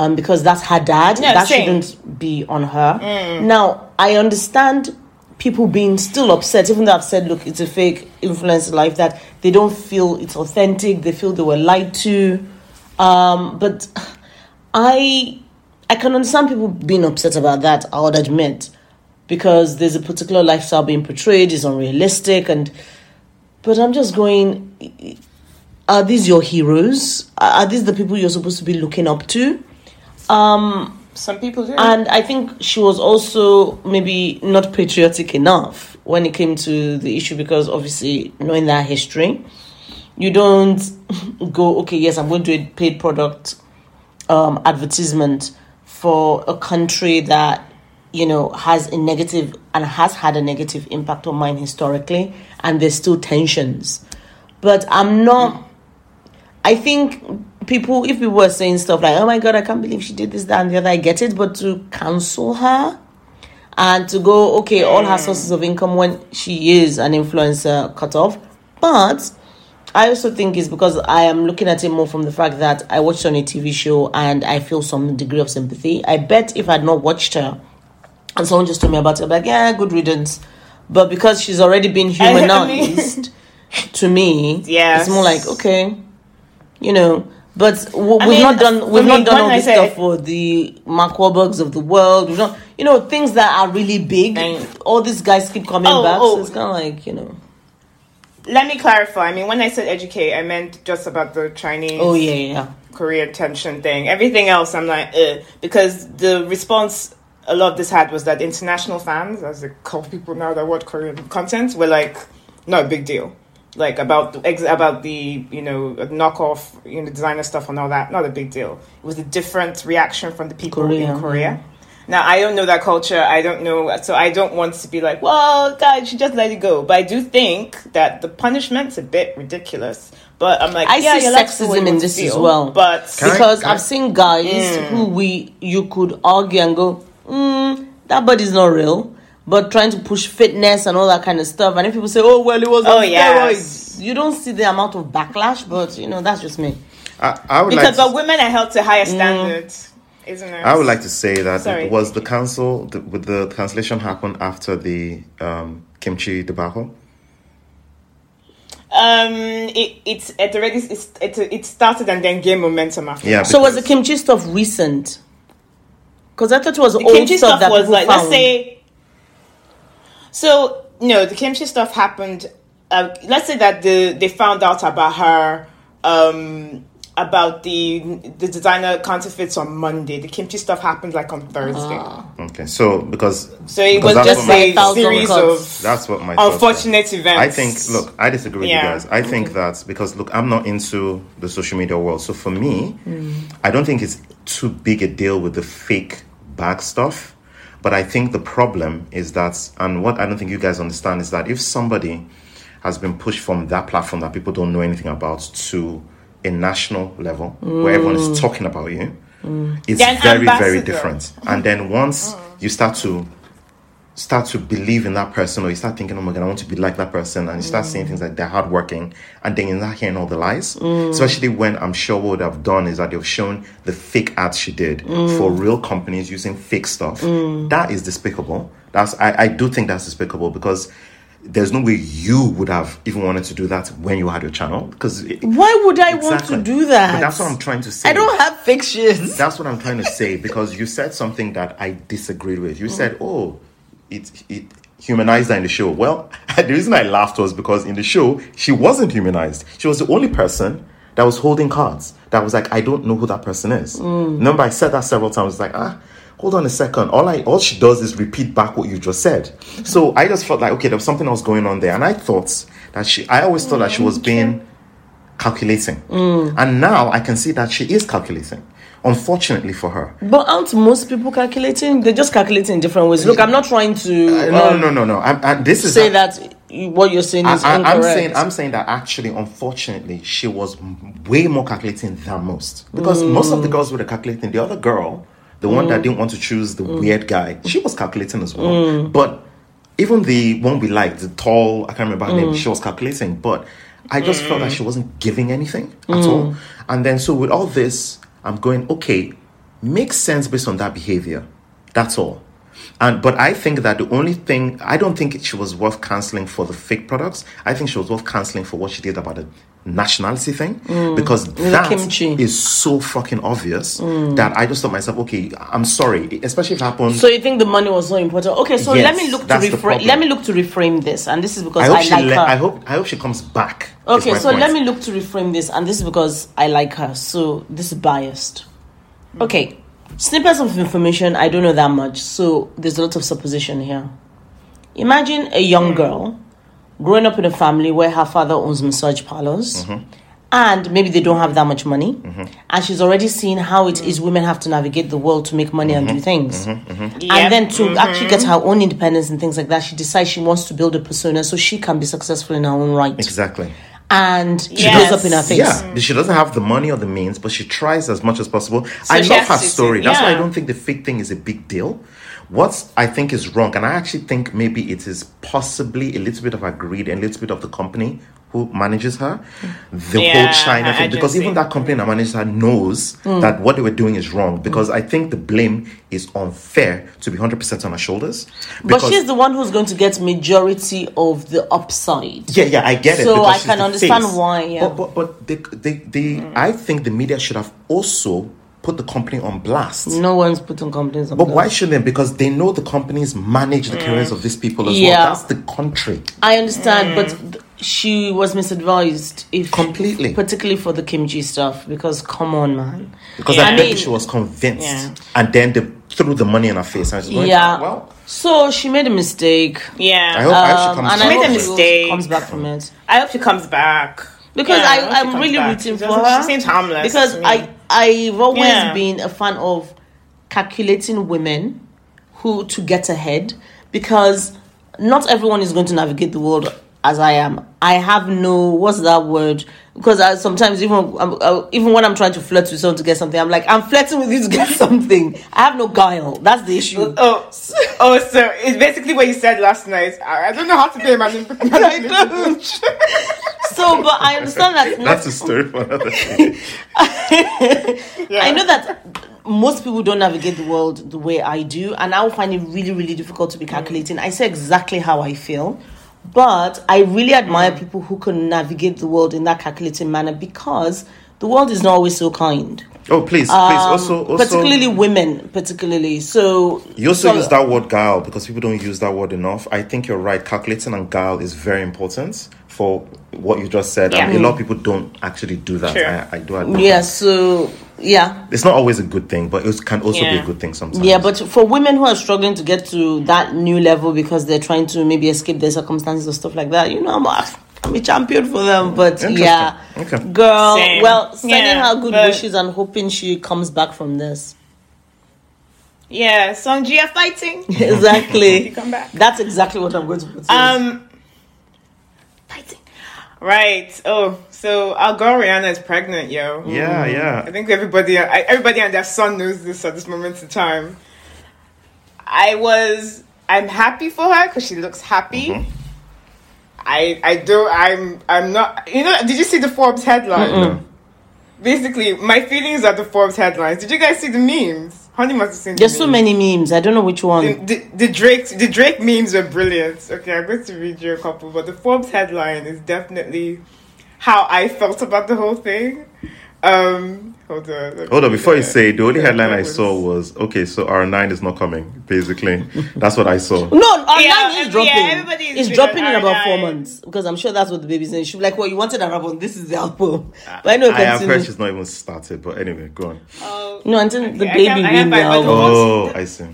um, because that's her dad, Yeah, that same. shouldn't be on her. Now, I understand people being still upset, even though I've said, look, it's a fake influencer life, that they don't feel it's authentic, they feel they were lied to. Um, but I I can understand people being upset about that, I would admit, because there's a particular lifestyle being portrayed, is unrealistic, and but I'm just going, are these your heroes? Are these the people you're supposed to be looking up to? Um, Some people do. and I think she was also maybe not patriotic enough when it came to the issue because obviously knowing that history, you don't *laughs* go, okay, yes, I'm going to do a paid product um, advertisement for a country that you know has a negative and has had a negative impact on mine historically, and there's still tensions. But I'm not. I think people, if people were saying stuff like, "Oh my god, I can't believe she did this, that, and the other," I get it. But to cancel her and to go, okay, all her sources of income when she is an influencer cut off, but I also think it's because I am looking at it more from the fact that I watched on a TV show and I feel some degree of sympathy. I bet if I'd not watched her and someone just told me about it, I'd be like, yeah, good riddance. But because she's already been *laughs* humanized to me, Yes. it's more like, okay, you know. But w- we've mean, not done we've not done all I this stuff for the Mark Wahlbergs of the world. We've not, you know, things that are really big. All these guys keep coming Oh, back, oh. so it's kind of like you know. Let me clarify. I mean, when I said educate, I meant just about the Chinese Oh yeah, yeah, yeah. Korean tension thing. Everything else, I'm like, uh, because the response a lot of this had was that international fans, as they call people now that watch Korean content, were like, not a big deal. Like about the ex- about the you know knockoff you know designer stuff and all that, not a big deal. It was a different reaction from the people Korea, in Korea. Now I don't know that culture. I don't know, so I don't want to be like, well, guys, you should just let it go. But I do think that the punishment's a bit ridiculous. But I'm like, I yeah, see you're allowed to feel what sexism in want to this as well. But Can because can I- I've seen guys Mm. who we you could argue and go, mm, that body's not real, but trying to push fitness and all that kind of stuff. And if people say, oh well, it was Oh, on yes. steroids, you don't see the amount of backlash. But you know, that's just me. I, I would because like but women are held to higher standards, isn't it? I would like to say that Sorry. it was the council the, the cancellation happened after the um, kimchi debacle. Um, it it's it already it's, it it started and then gained momentum after. Yeah. So was the kimchi stuff recent? Because I thought it was the old kimchi stuff, stuff that was like found. let's say. So no, the kimchi stuff happened. Uh, let's say that the they found out about her. Um, about the the designer counterfeits on Monday. The kimchi stuff happened like on Thursday. Ah. Okay, so because So it because was just what a series cuts. of That's what my unfortunate events. I think, look, I disagree with Yeah. you guys. I think that because, look, I'm not into the social media world. So for me, Hmm. I don't think it's too big a deal with the fake bag stuff. But I think the problem is that, and what I don't think you guys understand is that if somebody has been pushed from that platform that people don't know anything about to a national level where everyone is talking about you, it's They're an very, very different. And then once oh. you start to start to believe in that person or you start thinking, oh my god, I want to be like that person and you start seeing things like they're hardworking and then you're not hearing all the lies. Mm. Especially when I'm sure what they've done is that they've shown the fake ads she did mm. for real companies using fake stuff. Mm. That is despicable. That's I, I do think that's despicable because there's no way you would have even wanted to do that when you had your channel. Because Why would I want to do that? But that's what I'm trying to say. I don't have fictions. *laughs* That's what I'm trying to say because you said something that I disagreed with. You said, "Oh, it it humanized her in the show." Well, *laughs* the reason I laughed was because in the show she wasn't humanized. She was the only person that was holding cards. That was like, I don't know who that person is. Remember, I said that several times. Like, ah, hold on a second. All I all she does is repeat back what you just said. So I just felt like, okay, there was something else going on there, and I thought that she. I always thought that she was being calculating. And now I can see that she is calculating. Unfortunately for her. But aren't most people calculating? They're just calculating in different ways. Look, I'm not trying to Uh, no, um, no, no, no, no. I'm, I, this is say that what you're saying is I, incorrect. am saying I'm saying that actually, unfortunately, she was m- way more calculating than most because most of the girls were calculating. The other girl, the one that mm. didn't want to choose the mm. weird guy, she was calculating as well. Mm. But even the one we liked, the tall, I can't remember her name, she was calculating. But I just felt that she wasn't giving anything at all. And then so with all this, I'm going okay, makes sense based on that behavior. That's all. And but I think that the only thing I don't think she was worth canceling for the fake products. I think she was worth canceling for what she did about the nationality thing mm. because that kimchi. is so fucking obvious mm. that I just thought myself, okay, I'm sorry, especially if it happened. So you think the money was so important? Okay, so Yes, let me look to reframe. Let me look to reframe this, and this is because I I, hope she like le- her. I hope I hope she comes back. okay, so point. let me look to reframe this, and this is because I like her. So this is biased. Hmm. Okay, snippets of information. I don't know that much, so there's a lot of supposition here. Imagine a young hmm. girl growing up in a family where her father owns massage parlors. Mm-hmm. And maybe they don't have that much money, mm-hmm. and she's already seen how it is women have to navigate the world to make money and do mm-hmm. things. Yep. And then to actually get her own independence and things like that, she decides she wants to build a persona so she can be successful in her own right. exactly. And she Yes. goes up in her face. Yeah, she doesn't have the money or the means, but she tries as much as possible. I love her to- story. That's why I don't think the fake thing is a big deal. What I think is wrong, and I actually think maybe it is possibly a little bit of her greed and a little bit of the company who manages her, the Yeah, whole China her thing, because even that company that manages her knows mm. that what they were doing is wrong. Mm. Because I think the blame is unfair to be hundred percent on her shoulders. But she's the one who's going to get majority of the upside. Yeah, yeah, I get it. So I can understand face. why, yeah. But but, but they, they, they I think the media should have also put the company on blast. No one's putting companies on But blast. why shouldn't they? Because they know the companies manage the careers of these people as Yeah. well. That's the country. I understand, but she was misadvised. If Completely. particularly for the kimchi stuff, because come on, man. Because Yeah. I I bet mean- she was convinced. Yeah. And then they threw the money in her face. And she's going, yeah. well, so she made a mistake. Yeah. I hope I should Um, come and back. I made a hope she mistake. comes back from it. I hope she comes back. Because Yeah, I, hope she I'm really back. rooting She for her. She seems harmless. Because to me. I I've always Yeah. been a fan of calculating women who to get ahead because not everyone is going to navigate the world as I am. I have no what's that word? Because I sometimes even um, uh, even when I'm trying to flirt with someone to get something, I'm like I'm flirting with you to get *laughs* something. I have no guile. That's the issue. Oh, oh, so it's basically what you said last night. I, I don't know how to be a man. *laughs* I don't. So, but I understand that *laughs* That's a story for another day. I know that most people don't navigate the world the way I do, and I will find it really, really difficult to be calculating. I say exactly how I feel, but I really admire people who can navigate the world in that calculating manner because the world is not always so kind. Oh, please, please. Um, also, also, particularly women, particularly. So You also so- use that word guile because people don't use that word enough. I think you're right. Calculating and guile is very important for what you just said. And Yeah. a lot of people don't actually do that. Sure. I, I do admit. Yeah. that. So yeah, It's not always a good thing, but it can also be a good thing sometimes. Yeah, but for women who are struggling to get to that new level because they're trying to maybe escape their circumstances or stuff like that, you know, I'm a, I'm a champion for them. But yeah, Okay. girl, Same. well, sending Yeah, her good but- wishes and hoping she comes back from this. Yeah, Song Ji-a fighting. *laughs* exactly. You come back. That's exactly what I'm going to put. Um, fighting. Right. Oh, so our girl Rihanna is pregnant, yo. Yeah, yeah. I think everybody, I- everybody and their son knows this at this moment in time. I was, I'm happy for her because she looks happy. Mm-hmm. I, I do, I'm, I'm not. You know, did you see the Forbes headline? Basically, my feelings are the Forbes headlines. Did you guys see the memes? Honey must have seen. the There's so memes. many memes. I don't know which one. The, the, the Drake the Drake memes were brilliant. Okay, I'm going to read you a couple, but the Forbes headline is definitely how I felt about the whole thing. Um, hold on. Hold on, before you say, the only headline that I saw was okay, so R9 is not coming, basically. *laughs* That's what I saw. No, our Yeah, line is yeah, dropping. everybody is it's dropping in an about four months because I'm sure that's what the baby's saying. She'll be like, "Well, you wanted an album. This is the album." But I know I have continue. heard she's not even started, but anyway, go on. Oh, No, until the I baby can't- I win have the my- the album. one- Oh, I see.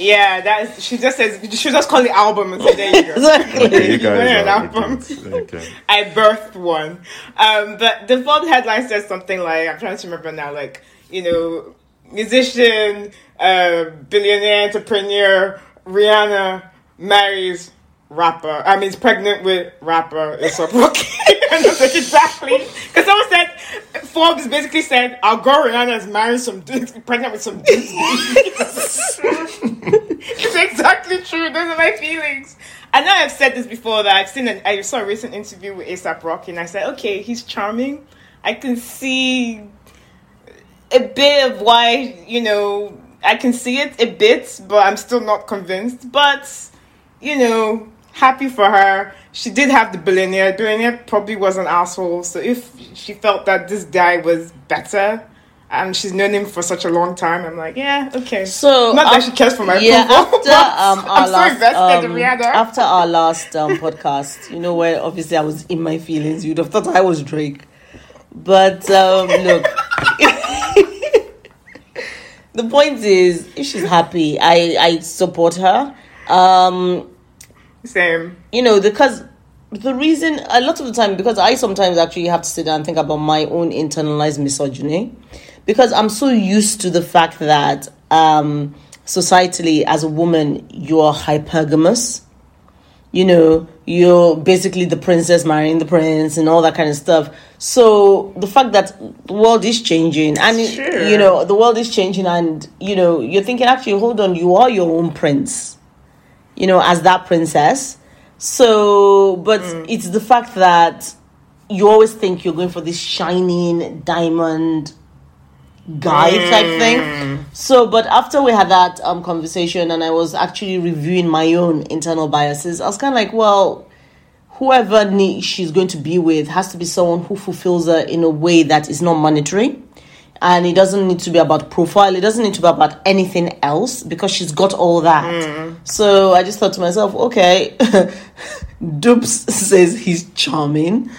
Yeah, that's she just says she just called the album and say there you go. Exactly. Okay, you You guys wanted an album. Okay. *laughs* I birthed one. Um, but the Forbes headline says something like, I'm trying to remember now, like, you know, musician, uh, billionaire, entrepreneur, Rihanna marries rapper. I mean, is pregnant with rapper ASAP *laughs* Rocky. *laughs* exactly. Because someone said, Forbes basically said, Al Gore Rihanna is marrying some dudes, pregnant with some dudes. *laughs* it's exactly true. Those are my feelings. I know I've said this before that I've seen an, I saw a recent interview with ASAP Rocky and I said, okay, he's charming. I can see a bit of why, you know, I can see it a bit, but I'm still not convinced. But, you know, happy for her. She did have the billionaire. Billionaire probably was an asshole. So if she felt that this guy was better, and she's known him for such a long time, I'm like, yeah, okay. So not that she cares for my yeah, approval, after um, our I'm so last invested in um, Rihanna. after our last um, podcast, you know where obviously I was in my feelings. You'd have thought I was Drake, but um, look. *laughs* the point is, if she's happy, I I support her. Um, Same. You know because the reason a lot of the time because i sometimes actually have to sit down and think about my own internalized misogyny because i'm so used to the fact that um societally as a woman you're hypergamous you know you're basically the princess marrying the prince and all that kind of stuff so the fact that the world is changing and Sure. you know the world is changing and you know you're thinking actually hold on you are your own prince you know, as that princess. So, but it's the fact that you always think you're going for this shining diamond guy type thing. So, but after we had that um, conversation and I was actually reviewing my own internal biases, I was kind of like, well, whoever she's going to be with has to be someone who fulfills her in a way that is not monetary. And it doesn't need to be about profile. It doesn't need to be about anything else because she's got all that. Mm. So I just thought to myself, okay, *laughs* Dupes says he's charming.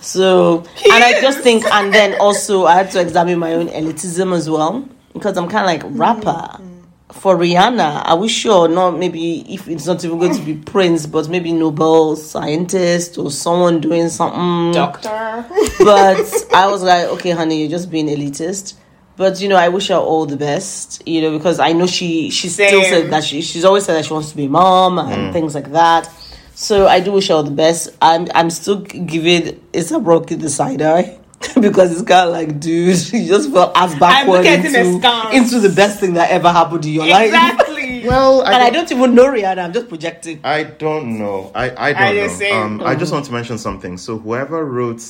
So, and I just think, and then also I had to examine my own elitism as well because I'm kind of like rapper mm. For Rihanna. Are we sure? Not maybe if it's not even going to be Prince, but maybe Nobel scientist or someone doing something. Doctor. *laughs* But I was like, okay, honey, you're just being elitist. But you know, I wish her all the best. You know, because I know she she still said that she she's always said that she wants to be a mom and mm. things like that. So I do wish her all the best. I'm I'm still giving ASAP Rocky the side eye. *laughs* because it's kind of like, dude, *laughs* you just fell ass backward looking at into, into the best thing that ever happened in your life. Exactly. *laughs* Well, And I don't even know Rihanna. I'm just projecting. I don't know. I, I don't I know. just say- um, I just want to mention something. So whoever wrote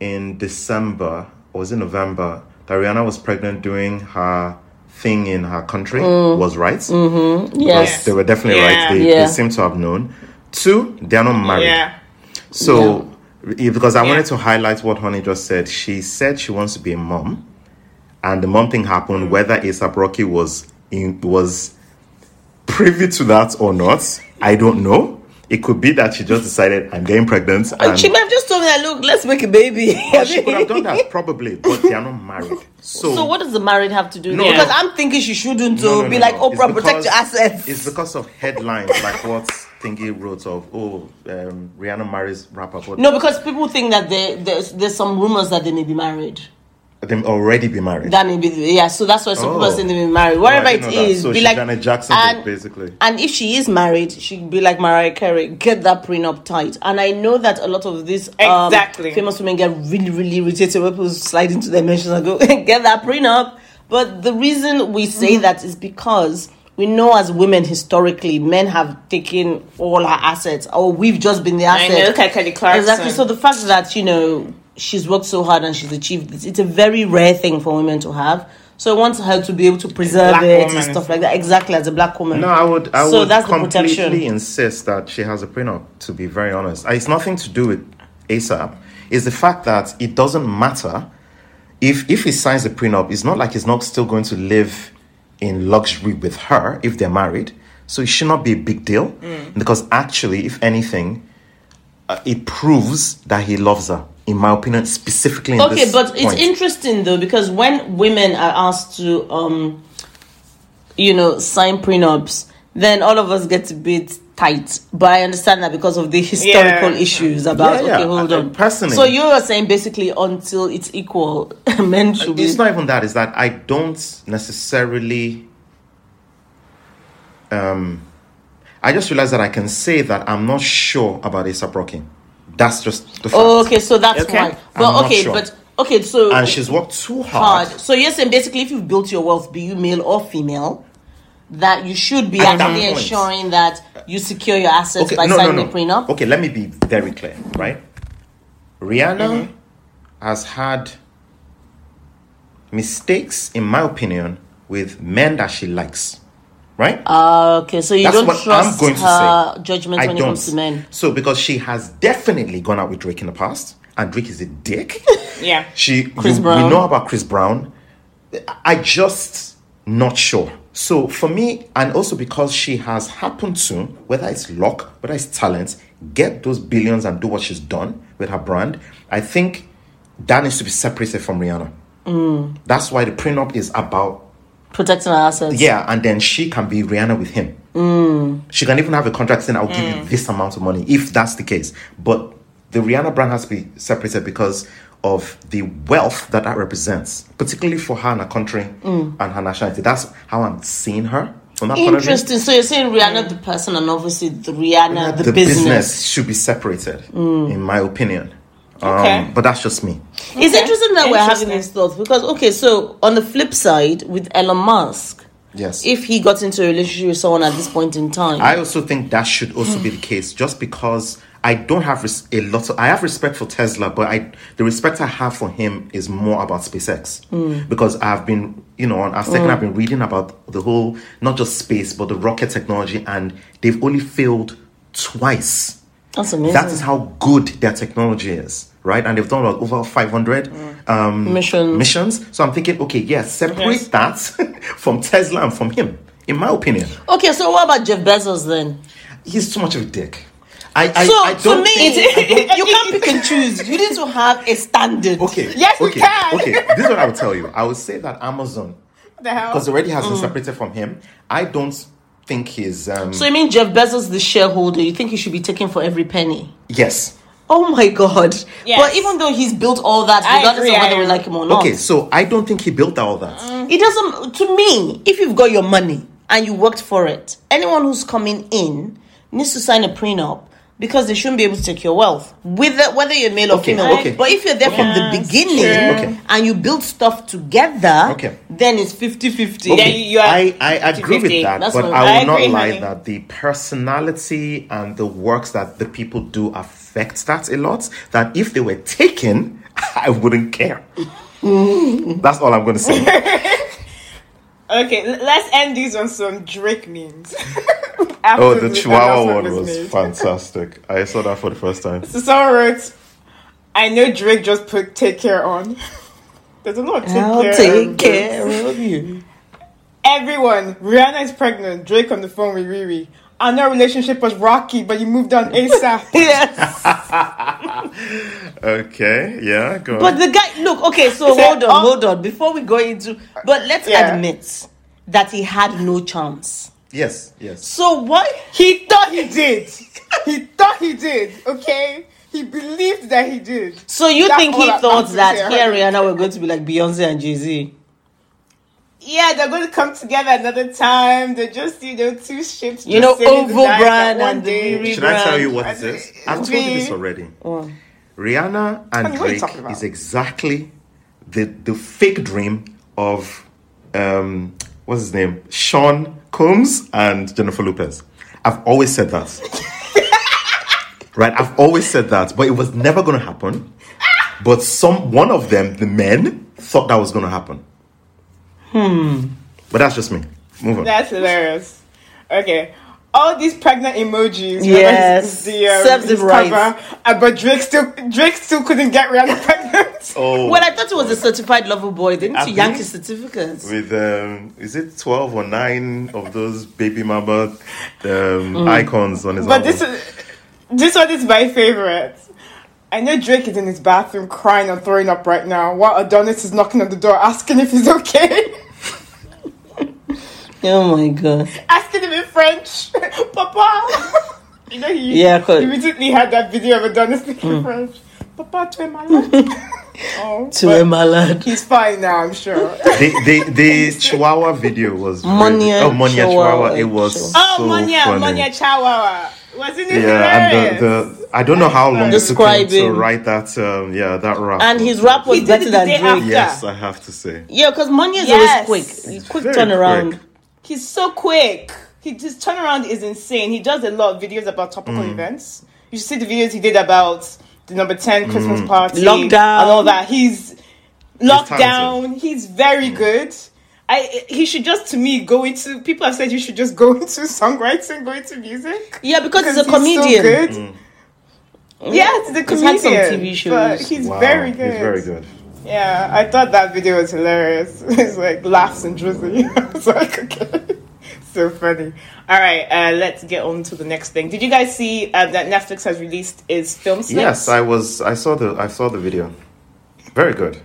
in December or was it November that Rihanna was pregnant doing her thing in her country was right. Mm-hmm. Yes. They were definitely Yeah. right. They, Yeah. they seem to have known. Two, they are not married. Yeah. So, yeah, because I Yeah. wanted to highlight what Honey just said. She said she wants to be a mom, and the mom thing happened. Mm. Whether ASAP Rocky was in, was privy to that or not, I don't know. It could be that she just decided I'm getting pregnant, and she might have just told me look, let's make a baby. Or she *laughs* could have done that probably, but they are not married. So, So what does the married have to do? No, because no. I'm thinking she shouldn't No, no, be like, It's protect because- your assets. It's because of headlines like what Thingy wrote of oh um, Rihanna marries rapper, no, because people think that there, there's there's some rumors that they may be married. Them already be married. That may be yeah. So that's why some people Oh. are saying they may be married. Wherever I it didn't know that. is, So be like Janet Jackson, and, basically. And if she is married, she'd be like Mariah Carey, get that prenup tight. And I know that a lot of these um, Exactly. famous women get really, really irritated when people slide into their mentions and go, *laughs* get that prenup. But the reason we say Mm-hmm. that is because we know as women historically, men have taken all our assets, or we've just been the I asset. know, look Kelly Clarkson. Exactly. So the fact that you know she's worked so hard and she's achieved this, it's a very rare thing for women to have. So I want her to be able to preserve Black it woman. and stuff like that. Exactly, as a black woman. No, I would. I So would that's the completely protection. insist that she has a prenup. To be very honest, Uh, it's nothing to do with ASAP. It's the fact that it doesn't matter if if he signs a prenup. It's not like he's not still going to live in luxury with her if they're married. So it should not be a big deal Mm. because actually, if anything, uh, it proves that he loves her. In my opinion, specifically. In Okay, this but it's interesting though because when women are asked to, um, you know, sign prenups, then all of us get a bit tight. But I understand that because of the historical Yeah. issues about. Yeah, yeah. Okay, hold I- I on. personally- so you are saying basically until it's equal, *laughs* men should be. It's not even that. It's that I don't necessarily. Um, I just realized that I can say that I'm not sure about ASAP Rocky. That's just the fact. Oh, okay, so that's Okay. why. I'm But okay, sure. but okay, so And she's worked too hard. hard. So you're saying basically, if you've built your wealth, be you male or female, that you should be At actually point. ensuring that you secure your assets Okay, by no, no, signing no. a prenup. Okay, let me be very clear, right? Rihanna mm-hmm. has had mistakes, in my opinion, with men that she likes, right? Uh, okay, so you That's don't what trust I'm going to her say. judgment I when it don't. comes to men. So because she has definitely gone out with Drake in the past, and Drake is a dick. *laughs* Yeah. She Chris you- Brown. We know about Chris Brown. I just not sure. So for me, and also because she has happened to, whether it's luck, whether it's talent, get those billions and do what she's done with her brand, I think that needs to be separated from Rihanna. Mm. That's why the prenup is about Protecting our assets. yeah, and then she can be Rihanna with him. Mm. She can even have a contract saying, "I'll give you this amount of money," if that's the case. But the Rihanna brand has to be separated because of the wealth that that represents, particularly for her and her country Mm. and her nationality. That's how I'm seeing her from that point of view. Interesting. So you're saying Rihanna the person and obviously the Rihanna the, the business. business should be separated, in my opinion. Okay. Um, but that's just me. It's interesting that we're having these thoughts because okay, so on the flip side, with Elon Musk, Yes. if he got into a relationship with someone at this point in time, I also think that should also be the case, just because I don't have res- a lot of. I have respect for Tesla, but I the respect I have for him is more about SpaceX because I've been, you know, on our second, I've been reading about the whole not just space but the rocket technology, and they've only failed twice. that's amazing. That is how good their technology is, right? And they've done about over 500 um, Missions. missions. So I'm thinking, okay, yeah, separate Yes. that *laughs* from Tesla and from him, in my opinion. okay, so what about Jeff Bezos then? He's too much of a dick. I, I, So I to don't me, think, I don't- *laughs* you can't pick and choose. You need to have a standard. okay. Yes, we okay, can. Okay, this is what I would tell you. I would say that Amazon, What the hell? because already has Mm. been separated from him, I don't think he's. Um, So you mean Jeff Bezos, the shareholder, you think he should be taken for every penny? yes. Oh my god! Yes. But even though he's built all that, I regardless agree, of whether we like him or not, Okay, so I don't think he built all that. Mm. it doesn't. To me, if you've got your money and you worked for it, anyone who's coming in needs to sign a prenup because they shouldn't be able to take your wealth, whether whether you're male or female. okay. But if you're there from the beginning. Okay. and you build stuff together, Okay. then it's 50-50. Yeah, you- you are I, I agree with that, That's but I will I not agree, lie honey. that the personality and the works that the people do affect that a lot. That if they were taken, *laughs* I wouldn't care. *laughs* That's all I'm going to say. *laughs* Okay, l- let's end these on some Drake memes. Oh, the the Chihuahua one was made. fantastic. I saw that for the first time. So someone wrote, I know Drake just put take care on. There's a lot of take I'll care. take on care of you. Everyone, Rihanna is pregnant. Drake on the phone with Riri. I know relationship was rocky, but you moved on ASAP. *laughs* Yes. *laughs* Okay, yeah, go But the guy, look, okay, so Say, hold on, oh. hold on. Before we go into, but let's Yeah. admit that he had no chance. yes, yes. So what? he thought he did. He thought he did. Okay, he believed that he did. So you That's think he thought that saying. he and Rihanna were going to be like Beyonce and Jay Z? Yeah, they're going to come together another time. They're just, you know, two ships. You just know, sailing the brand and the day. Riri Should I tell you what And it is? I've told you this already. Oh. Rihanna and Honey, what are you Drake is exactly the the fake dream of um what's his name? Sean Combs and Jennifer Lopez. I've always said that. *laughs* right? I've always said that, but it was never gonna happen. But some one of them, the men, thought that was gonna happen. Hmm. But that's just me. Move on. That's hilarious. Okay. All these pregnant emojis. Yes. remember The, um, Serves him right. cover, uh, but Drake still Drake still couldn't get Rihanna *laughs* pregnant. oh, Well, I thought it was a certified lover boy. Didn't to Have yank you? his certificates. with um, is it twelve or nine of those baby mama um, Mm. icons on his But album? this is this one is my favorite. I know Drake is in his bathroom crying and throwing up right now, while Adonis is knocking on the door asking if he's okay, *laughs* Oh my god. asking him in French, *laughs* Papa. *laughs* you know he Yeah, 'cause- he recently had that video of Adonis speaking hmm. French. Papa, tu es malade. Oh, to but a malad. He's fine now, I'm sure. the, the the Chihuahua video was really, Munya oh Munya Chihuahua. Chihuahua. It was Oh, so Munya, funny. Munya Chawawa. Wasn't it Yeah, hilarious? and the, the I don't know how long it took him to write that. Um, yeah, that rap. And his rap was He did better it the than day Drake. after. Yes, I have to say. Yeah, because Money is Yes. always quick. He's quick Very turnaround. quick. He's so quick. He, his turnaround is insane. He does a lot of videos about topical Mm. events. You should see the videos he did about the number 10 Christmas Mm. party. Lockdown. And all that. He's locked talented. down. He's very good. I, he should just, to me, go into. People have said you should just go *laughs* into songwriting, go into music. Yeah, because, he's a so comedian. good. Mm. Yes, he's a He's had some TV shows. But he's Wow, very good. He's very good. Yeah, I thought that video was hilarious. *laughs* It's like laughs and drizzly. *laughs* I was like, okay, so funny. All right, uh, let's get on to the next thing. Did you guys see uh, that Netflix has released its film slate? Yes, I was. I saw the. I saw the video. Very good.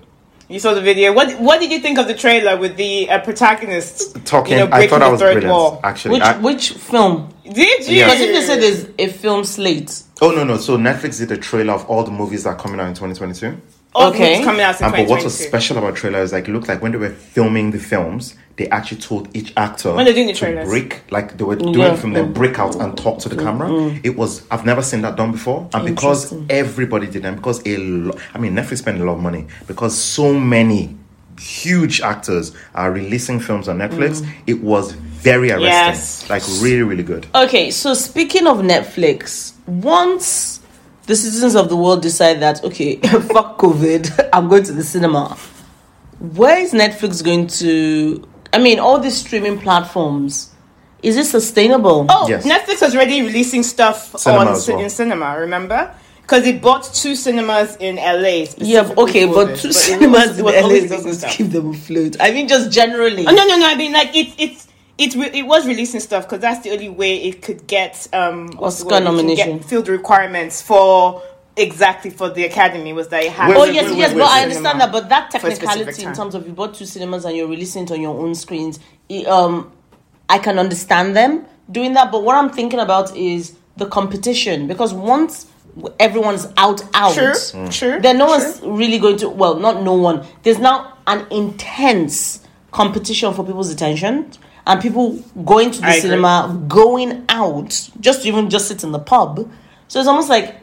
You saw the video. What What did you think of the trailer with the uh, protagonist Talking. You know, I breaking thought the that was third brilliant. wall. Actually, Which I- which film? Did you? Yeah. Because if they said there's a film slate, oh no no. So Netflix did a trailer of all the movies that are coming out in 2022. All Okay. movies coming out in And but what was special about trailer is like it looked like when they were filming the films, they actually told each actor When they're doing the to trailers. break, like they were doing Yeah. from their break out and talk to the mm. camera. Mm. It was I've never seen that done before, and because everybody did, and because a lot, I mean Netflix spent a lot of money because so many huge actors are releasing films on Netflix. Mm. It was very arresting, Yes. like really really good. Okay, so speaking of Netflix, once the citizens of the world decide that okay, *laughs* fuck COVID, *laughs* I'm going to the cinema. Where is Netflix going to? I mean, all these streaming platforms. Is it sustainable? Oh, Yes. Netflix was already releasing stuff Cinema on well. in cinema. Remember? Because it bought two cinemas in LA. yeah, okay, but two it cinemas was- in it was LA always is not going to keep them afloat. I mean, just generally. Oh, no, no, no. I mean, like it's it, it, re- it was releasing stuff because that's the only way it could get um Oscar word? Nomination. get, fill the requirements for exactly for the Academy was that it had. Wait, Oh wait, yes, wait, yes, wait, but wait, I understand that. But that for a specific technicality in terms of you bought two cinemas and you're releasing it on your own screens, it, um, I can understand them doing that. But what I'm thinking about is the competition because once everyone's out, out, True, true, then no true. one's really going to. Well, not no one. There's now an intense competition for people's attention. And people going to the I agree. cinema, going out, just to even just sit in the pub. So it's almost like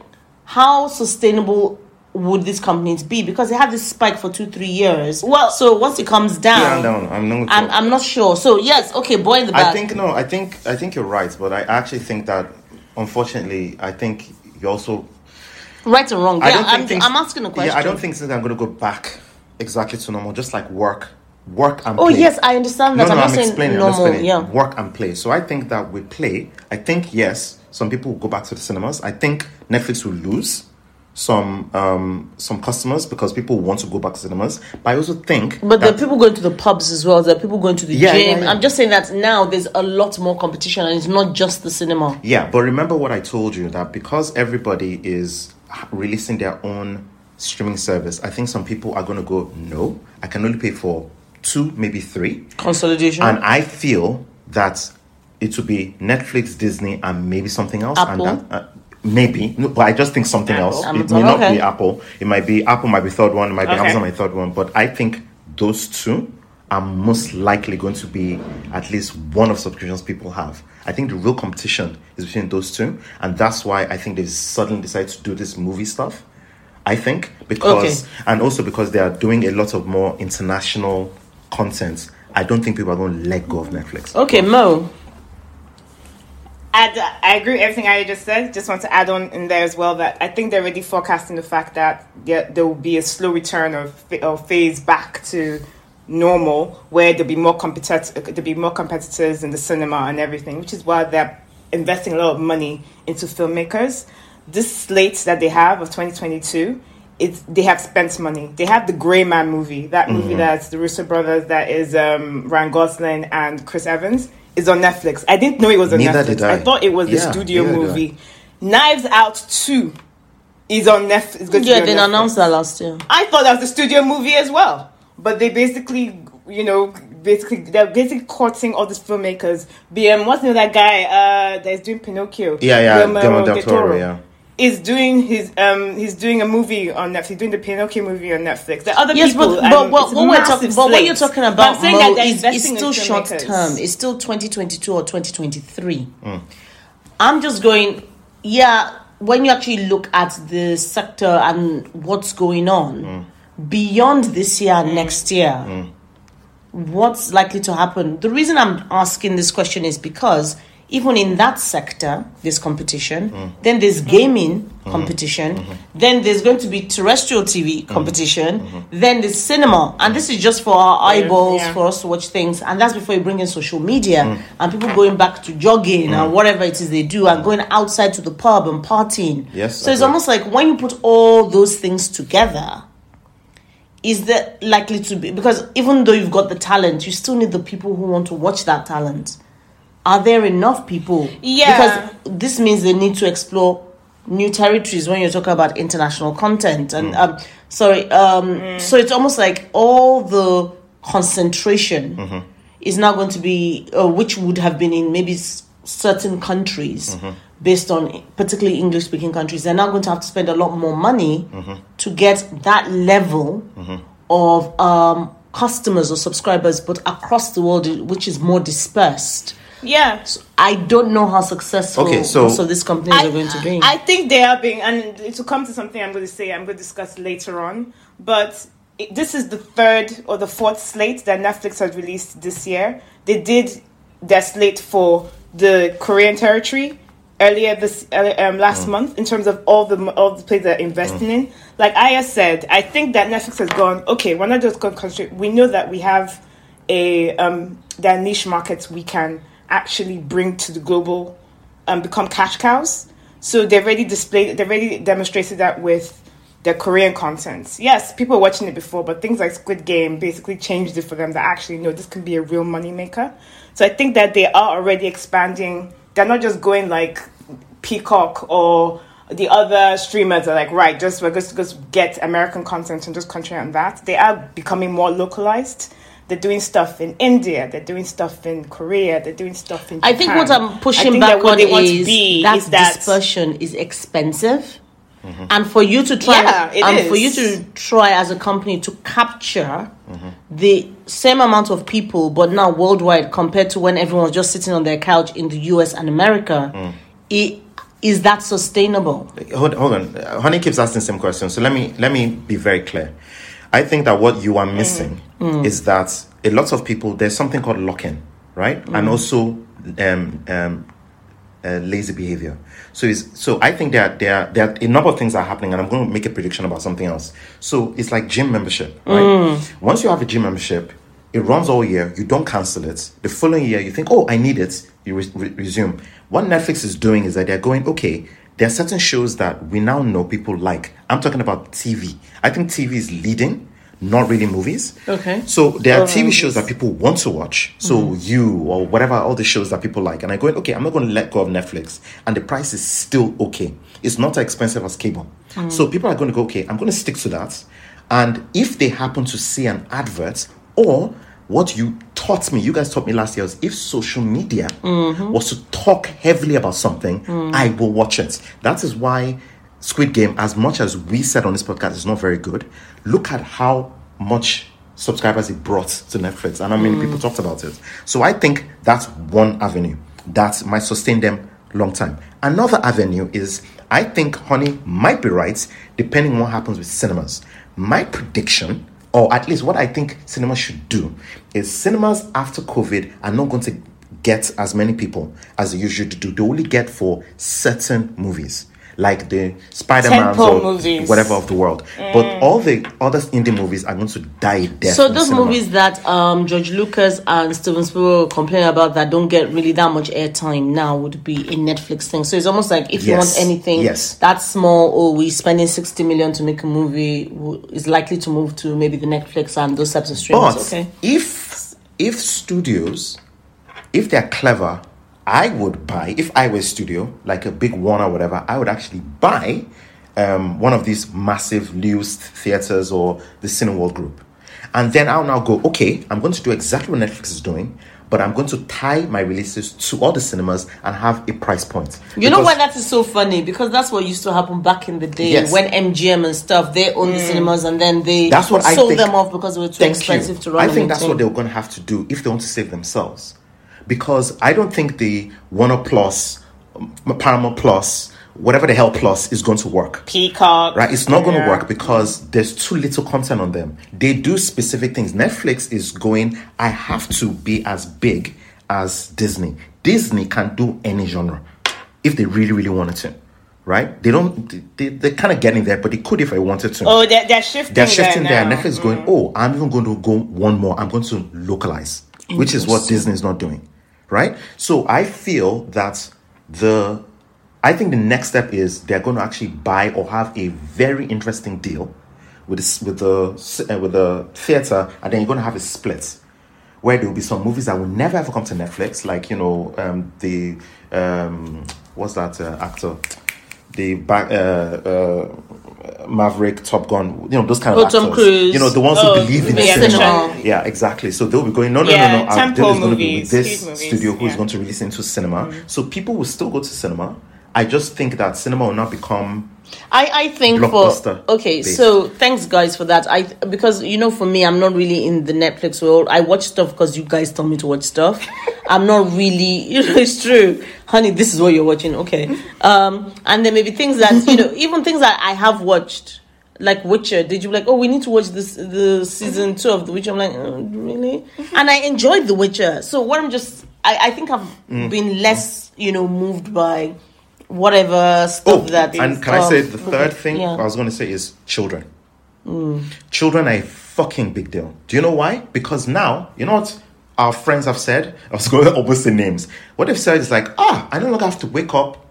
how sustainable would these companies be because they have this spike for two three years Well- so once it comes Yeah, down no, I'm not. I'm, I'm not sure so yes okay boy in the back I think no. I think I think you're right, but I actually think that unfortunately, I think you also right and wrong yeah I don't I'm, things, I'm asking a question Yeah, I don't think things are going to go back exactly to normal, just like work, work and oh play. yes I understand that no, I'm I'm, not saying explaining. I'm normal explaining. yeah Work and play. So I think that with play, I think yes, some people will go back to the cinemas. I think Netflix will lose some um some customers because people want to go back to cinemas. But I also think but there are people going to the pubs as well there are people going to the Yeah, gym yeah. I'm just saying that now there's a lot more competition and it's not just the cinema Yeah, but remember what I told you that because everybody is releasing their own streaming service, I think some people are going to go, no, I can only pay for two, maybe three. consolidation And I feel that it will be Netflix, Disney, and maybe something else. Apple? And that, uh, maybe, no, but I just think something Apple. else. it may not okay. be Apple. It might be Apple, might be third one, it might be Okay. Amazon, might third one. But I think those two are most likely going to be at least one of subscriptions people have. I think the real competition is between those two, and that's why I think they suddenly decided to do this movie stuff. I think because, and also because they are doing a lot of more international content. I don't think people are going to let go of Netflix. okay Mo Add, I agree with everything I just said. Just want to add on in there as well that I think they're already forecasting the fact that there, there will be a slow return of or phase back to normal, where there'll be more competent, there'll be more competitors in the cinema and everything, which is why they're investing a lot of money into filmmakers. This slate that they have of 2022, it's they have spent money. They have the Grey Man movie, that movie that's the Russo brothers, that is um, Ryan Gosling and Chris Evans, is on Netflix. I didn't know it was on Neither Netflix. did I. thought it was the Yeah, studio neither did I. movie. Knives Out 2 is on Netflix. It's going to yeah be they on Netflix. announced that last year I thought that was the studio movie as well. But they basically, you know, basically they're basically courting all these filmmakers. BM, what's the name of that guy uh, that's doing Pinocchio? Yeah, yeah, Guillermo Guillermo del Toro, yeah. Is doing his um he's doing a movie on Netflix, doing the Pinocchio movie on Netflix. The other Yes, people, but, but and what, what we're massive talking, but what you're talking about, I'm saying Mo, that they're is, is investing in still short term. It's still 2022 or 2023. Hmm. I'm just going, yeah. When you actually look at the sector and what's going on hmm. beyond this year and hmm. next year, what's likely to happen? The reason I'm asking this question is because even in that sector, there's competition. Then there's gaming competition. Then there's going to be terrestrial TV competition. Then there's cinema, and this is just for our eyeballs yeah. for us to watch things. And that's before you bring in social media and people going back to jogging and mm. whatever it is they do, and mm. going outside to the pub and partying. Yes, So it's almost like when you put all those things together is that likely to be because even though you've got the talent you still need the people who want to watch that talent are there enough people? Yeah. because this means they need to explore new territories when you're talking about international content. And um sorry um so it's almost like all the concentration is now going to be uh, which would have been in maybe s- certain countries based on particularly english speaking countries. They're now going to have to spend a lot more money to get that level of um, customers or subscribers but across the world which is more dispersed Yeah. i don't know how successful Okay, so- most of these companies are going to be I think they are being, and to come to something I'm going to say, I'm going to discuss later on. But it, this is the third or the fourth slate that Netflix has released this year. They did their slate for the Korean territory earlier this um, last month in terms of all the all the plays they're investing in. Like Aya said, I think that Netflix has gone. Okay, we're not just going to concentrate. We know that we have a um, there are niche markets we can actually bring to the global um, become cash cows. So they've already displayed, they've already demonstrated that with their Korean content. Yes, people were watching it before, but things like Squid Game basically changed it for them. That actually, no, this can be a real money maker. So I think that they are already expanding. They're not just going like Peacock or the other streamers are like, right, just we're just just get American content and just concentrate on that. They are becoming more localized. They're doing stuff in India. They're doing stuff in Korea. They're doing stuff in. I think what I'm pushing back on they is that is that dispersion is expensive. Mm-hmm. And for you to try, Yeah, it and for you to try as a company to capture mm-hmm. the same amount of people, but now worldwide, compared to when everyone was just sitting on their couch in the US and America, mm. it, is that sustainable? Hold, hold on. Uh, Honey keeps asking the same question. So let me let me be very clear. I think that what you are missing is that a lot of people there's something called lock-in, right? And also um, um, uh, lazy behavior. So is so I think that there are there are a number of things that are happening, and I'm going to make a prediction about something else. So it's like gym membership, right? Once you have a gym membership, it runs all year. You don't cancel it. The following year, you think, oh, I need it. You re- resume. What Netflix is doing is that they're going, okay. There are certain shows that we now know people like. I'm talking about TV. I think TV is leading, not really movies. Okay. So there are TV um, shows that people want to watch. So mm-hmm. you or whatever, all the shows that people like, and I go, okay, I'm not going to let go of Netflix, and the price is still okay. It's not as expensive as cable. Mm. So people are going to go, okay, I'm going to stick to that. And if they happen to see an advert or what you taught me, you guys taught me last year was if social media was to talk heavily about something, I will watch it. That is why Squid Game, as much as we said on this podcast, is not very good. Look at how much subscribers it brought to Netflix, and how many people talked about it. So I think that's one avenue that might sustain them long time. Another avenue is I think Honey might be right, depending on what happens with cinemas. My prediction, or at least what I think cinemas should do, is cinemas after COVID are not going to get as many people as they usually do. They only get for certain movies. Like the Spider Man or movies. whatever of the world, but all the other indie movies are going to die death. So those cinema. movies that um, George Lucas and Steven Spielberg complain about that don't get really that much airtime now would be a Netflix thing. So it's almost like if you want anything Yes. that small, or we're spending sixty million to make a movie, w- is likely to move to maybe the Netflix and those types of streams. But okay. if if studios, if they're clever, I would buy. If I were a studio, like a big one or whatever, I would actually buy um, one of these massive Lewis theaters or the Cineworld Group, And then I'll now go, okay, I'm going to do exactly what Netflix is doing, but I'm going to tie my releases to all the cinemas and have a price point. You know why that is so funny? Because that's what used to happen back in the day Yes. when MGM and stuff they owned the cinemas and then they That's what I sold think- them off because they were too expensive you. to run. I think that's what they're going to have to do if they want to save themselves. Because I don't think the Warner Plus, um, Paramount Plus, whatever the hell Plus is going to work. Peacock. Right? It's not going to work because there's too little content on them. They do specific things. Netflix is going, I have to be as big as Disney. Disney can do any genre if they really, really wanted to. Right? They don't, they, they're kind of getting there, but they could if I wanted to Oh, they're, they're shifting. they're shifting there. Netflix is going, oh, I'm even going to go one more. I'm going to localize, which is what Disney is not doing, right? So I feel that the, I think the next step is they're going to actually buy or have a very interesting deal with this, with the uh, with the theater, and then you're going to have a split where there will be some movies that will never ever come to Netflix, like you know um, the um, what's that uh, actor, the back. Uh, uh, Maverick, Top Gun, you know those kind of Oh, Tom actors. Cruise. You know the ones Oh, who believe in yeah, cinema. cinema. Yeah, exactly. So they'll be going. No, no, Yeah, no, no. Uh, Our tempo is going to be with movies, this movies, studio who's yeah. going to release into cinema. Mm-hmm. So people will still go to cinema. I just think that cinema will not become I, I think for okay, based. so thanks guys for that. I because you know for me, I'm not really in the Netflix world. I watch stuff because you guys tell me to watch stuff. *laughs* I'm not really, *laughs* you know, it's true, honey. This is what you're watching, okay? Um, and there may be things that you know, *laughs* even things that I have watched, like Witcher. Did you like? Oh, we need to watch this the season two of The Witcher. I'm like, oh, really? And I enjoyed The Witcher. So what I'm just, I, I think I've Mm. been less, you know, moved by whatever stuff Oh, that. and can I say the third thing yeah. I was going to say is children. Children are a fucking big deal. Do you know why? Because now, you know what our friends have said? I was *laughs* going to almost say names. What they've said is like, ah, I no longer have to wake up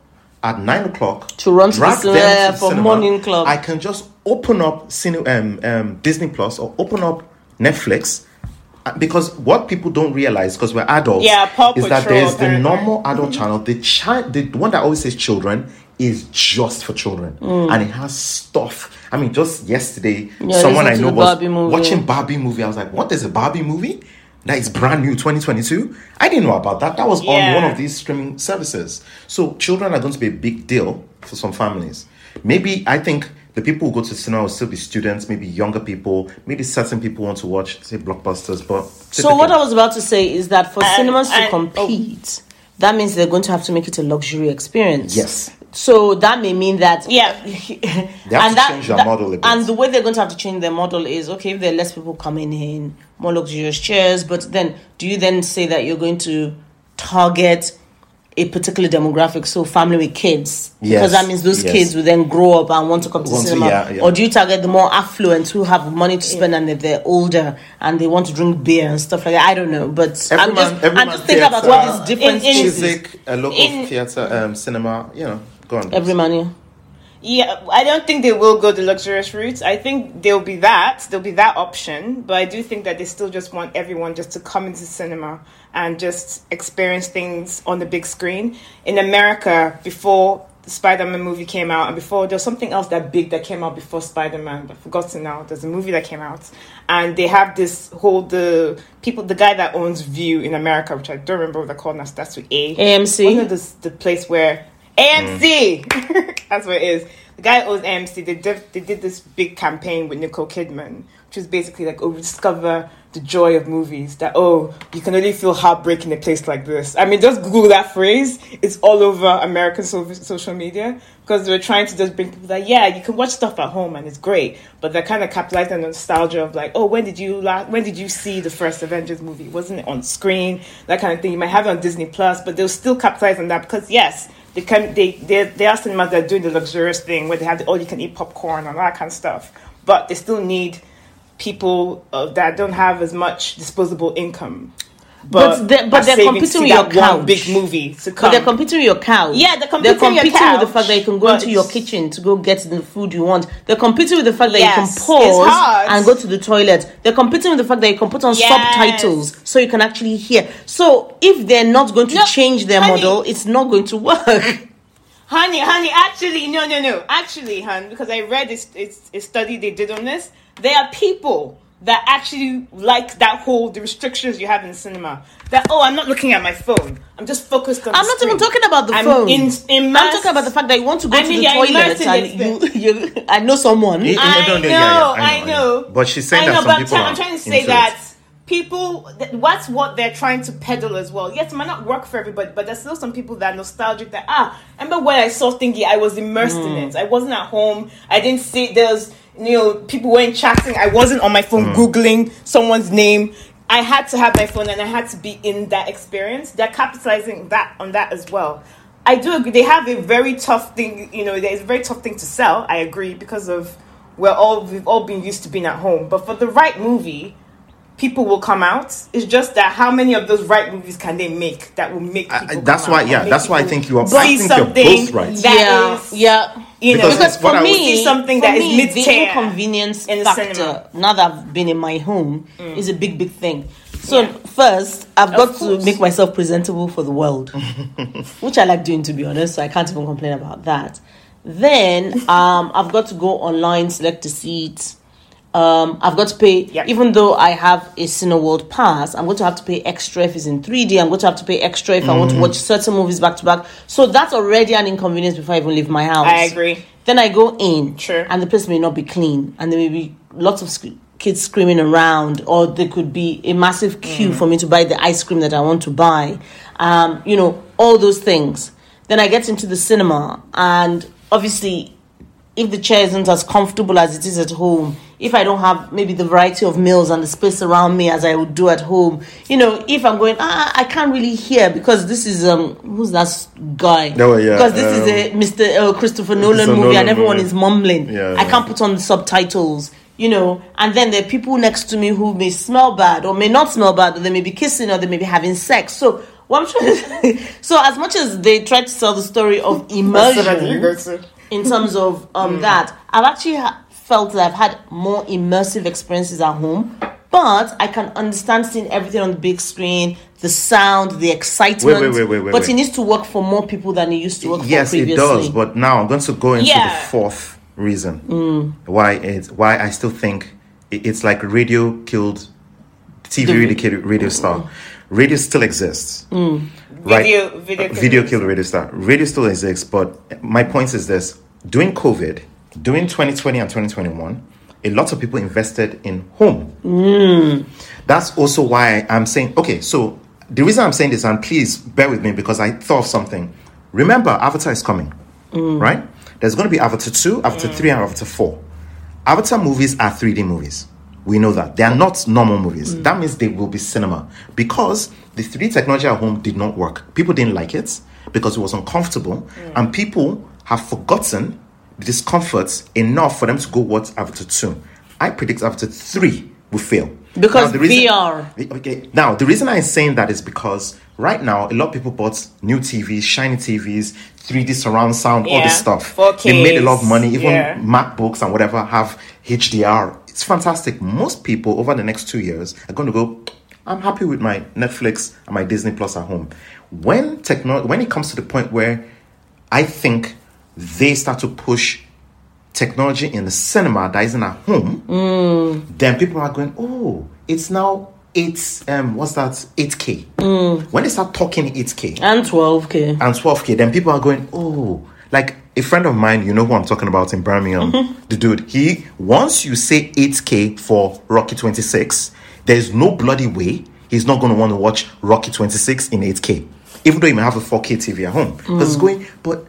at nine o'clock To run to the drag cinema them to for cinema. morning club. I can just open up cine, um, um, Disney Plus or open up Netflix. Uh, Because what people don't realize, because we're adults, Yeah, Paw is that there's the normal adult channel. The child, the one that always says children, is just for children, and it has stuff. I mean, just yesterday, Mm. Yeah, someone I know was movie. watching Barbie movie. I was like, "What is a Barbie movie?" That is brand new, 2022. I didn't know about that. That was on one of these streaming services. So children are going to be a big deal for some families. Maybe I think the people who go to cinema will still be students, maybe younger people, maybe certain people want to watch say blockbusters. But So what I was about to say is that for And- cinemas to and- oh. compete, that means they're going to have to make it a luxury experience. Yes. So that may mean that Yeah. *laughs* they and to change their model a bit. And the way they're going to have to change their model is okay if there are less people coming in, more luxurious chairs. But then, do you then say that you're going to target a particular demographic, so family with kids, because that means those yes. kids will then grow up and want to come to Want to- cinema, yeah, yeah. or do you target the more affluent who have money to spend and they're, they're older and they want to drink beer and stuff like that? I don't know, but I'm Every just man- every I'm just thinking about theatre- all these different in- in- Music, a local In- theater, um, cinema, you know, go on. Every man, yeah. I don't think they will go the luxurious route. I think there'll be that, there'll be that option, but I do think that they still just want everyone just to come into cinema and just experience things on the big screen. In America, before the Spider-Man movie came out, and before there was something else that big that came out before Spider-Man, but I've forgotten now. There's a movie that came out, and they have this whole the people, the guy that owns Vue in America, which I don't remember what they're called now. Starts with A. AMC? Wasn't it this, the place where AMC? *laughs* That's what it is. The guy owns AMC. They did, they did this big campaign with Nicole Kidman, which was basically like, oh, discover the joy of movies. That oh, you can only feel heartbreak in a place like this. I mean, just Google that phrase. It's all over American so- social media because they were trying to just bring people that yeah, you can watch stuff at home and it's great, but they're kind of capitalizing on the nostalgia of like, oh, when did you la- when did you see the first Avengers movie? Wasn't it on screen? That kind of thing. You might have it on Disney Plus, but they'll still capitalize on that because yes, they can. They they they are cinemas that are doing the luxurious thing where they have the all you can eat popcorn and all that kind of stuff, but they still need people uh, that don't have as much disposable income. But but are they're competing with your one couch. big movie to But they're competing with your couch. Yeah, they're competing with your with the fact that you can go but into your kitchen to go get the food you want. They're competing with the fact that Yes, you can pause and go to the toilet. They're competing with the fact that you can put on Yes. subtitles so you can actually hear. So if they're not going to No, change their honey. model, it's not going to work. *laughs* Honey, honey, actually, no, no, no. Actually, hon, because I read this, it's a study they did on this. There are people that actually like that whole the restrictions you have in cinema. That oh, I'm not looking at my phone. I'm just focused on. I'm the not even talking about the I'm phone. In, I'm talking about the fact that you want to go I to the toilet and this you, *laughs* you, I know someone. I no, no, know, yeah, yeah, I know. But she's saying I that some but I'm, people are I'm trying to say that people, th- that's what they're trying to peddle as well. Yes, it might not work for everybody, but there's still some people that are nostalgic that, ah, remember when I saw Thingy, I was immersed in Mm. it. I wasn't at home. I didn't see, there was, you know, people weren't chatting. I wasn't on my phone Mm. Googling someone's name. I had to have my phone and I had to be in that experience. They're capitalizing that on that as well. I do agree. They have a very tough thing, you know, it's a very tough thing to sell. I agree because of we're all we've all been used to being at home. But for the right movie, people will come out. It's just that how many of those right movies can they make that will make people? I- that's come why- out yeah, that's why I think you are- I see think you're both right. that yeah, is, yeah. you know, Because Because for me, See something for that is me, the mid-tier inconvenience in the factor, cinema. now that I've been in my home, is a big, big thing. So Yeah. first, I've got to make myself presentable for the world, *laughs* which I like doing, to be honest. So I can't even complain about that. Then um, I've got to go online, select a seat. Um, I've got to pay, Yep. even though I have a Cineworld pass, I'm going to have to pay extra if it's in 3D. I'm going to have to pay extra if I want to watch certain movies back to back. So that's already an inconvenience before I even leave my house. I agree. Then I go in, Sure. and the place may not be clean, and there may be lots of sc- kids screaming around, or there could be a massive queue Mm. for me to buy the ice cream that I want to buy. Um, you know, all those things. Then I get into the cinema, and obviously, if the chair isn't as comfortable as it is at home, if I don't have maybe the variety of meals and the space around me as I would do at home, you know, if I'm going, ah, I can't really hear because this is um, who's that guy? Oh, yeah, because this um, is a Mr. Uh, Christopher Nolan Christopher movie, and everyone movie. is mumbling. Yeah, I yeah. can't put on the subtitles. You know, and then there are people next to me who may smell bad or may not smell bad, or they may be kissing or they may be having sex. So, what I'm trying to *laughs* so as much as they try to sell the story of So that you go immersion in terms of um that, I've actually ha- felt that I've had more immersive experiences at home. But I can understand seeing everything on the big screen, the sound, the excitement. Wait, wait, wait, wait, wait, but wait. it needs to work for more people than it used to work for. yes it does but now i'm going to go into Yeah. the fourth reason Mm. why it's why i still think it's like radio killed tv The- radio killed radio star radio still exists right Video, video, video killed radio star radio still exists but my point is this during covid during 2020 and 2021 a lot of people invested in home hmm. that's also why I'm saying, okay, so the reason I'm saying this, and please bear with me because I thought of something. Remember, Avatar is coming, hmm. right? There's going to be Avatar 2, Avatar hmm. 3, and Avatar 4. Avatar movies are 3D movies. We know that. They are not normal movies. That means they will be cinema because the 3D technology at home did not work. People didn't like it because it was uncomfortable, and people have forgotten discomforts enough for them to go what after 2. I predict after 3 will fail. Because Now, the reason- VR. Okay. Now, the reason I'm saying that is because right now a lot of people bought new TVs, shiny TVs, 3D surround sound, all this stuff. 4Ks, They made a lot of money. Even yeah. MacBooks and whatever have HDR. It's fantastic. Most people over the next two years are going to go. I'm happy with my Netflix and my Disney Plus at home. When techno- when it comes to the point where I think they start to push technology in the cinema that isn't at home, then people are going, oh, it's now it's um what's that 8k. When they start talking 8k And 12k. and 12k, then people are going, oh, like a friend of mine, you know who I'm talking about in Birmingham, the dude. He once you say 8k for Rocky 26, there's no bloody way he's not going to want to watch Rocky 26 in 8k, even though he may have a 4k TV at home. Because it's going, but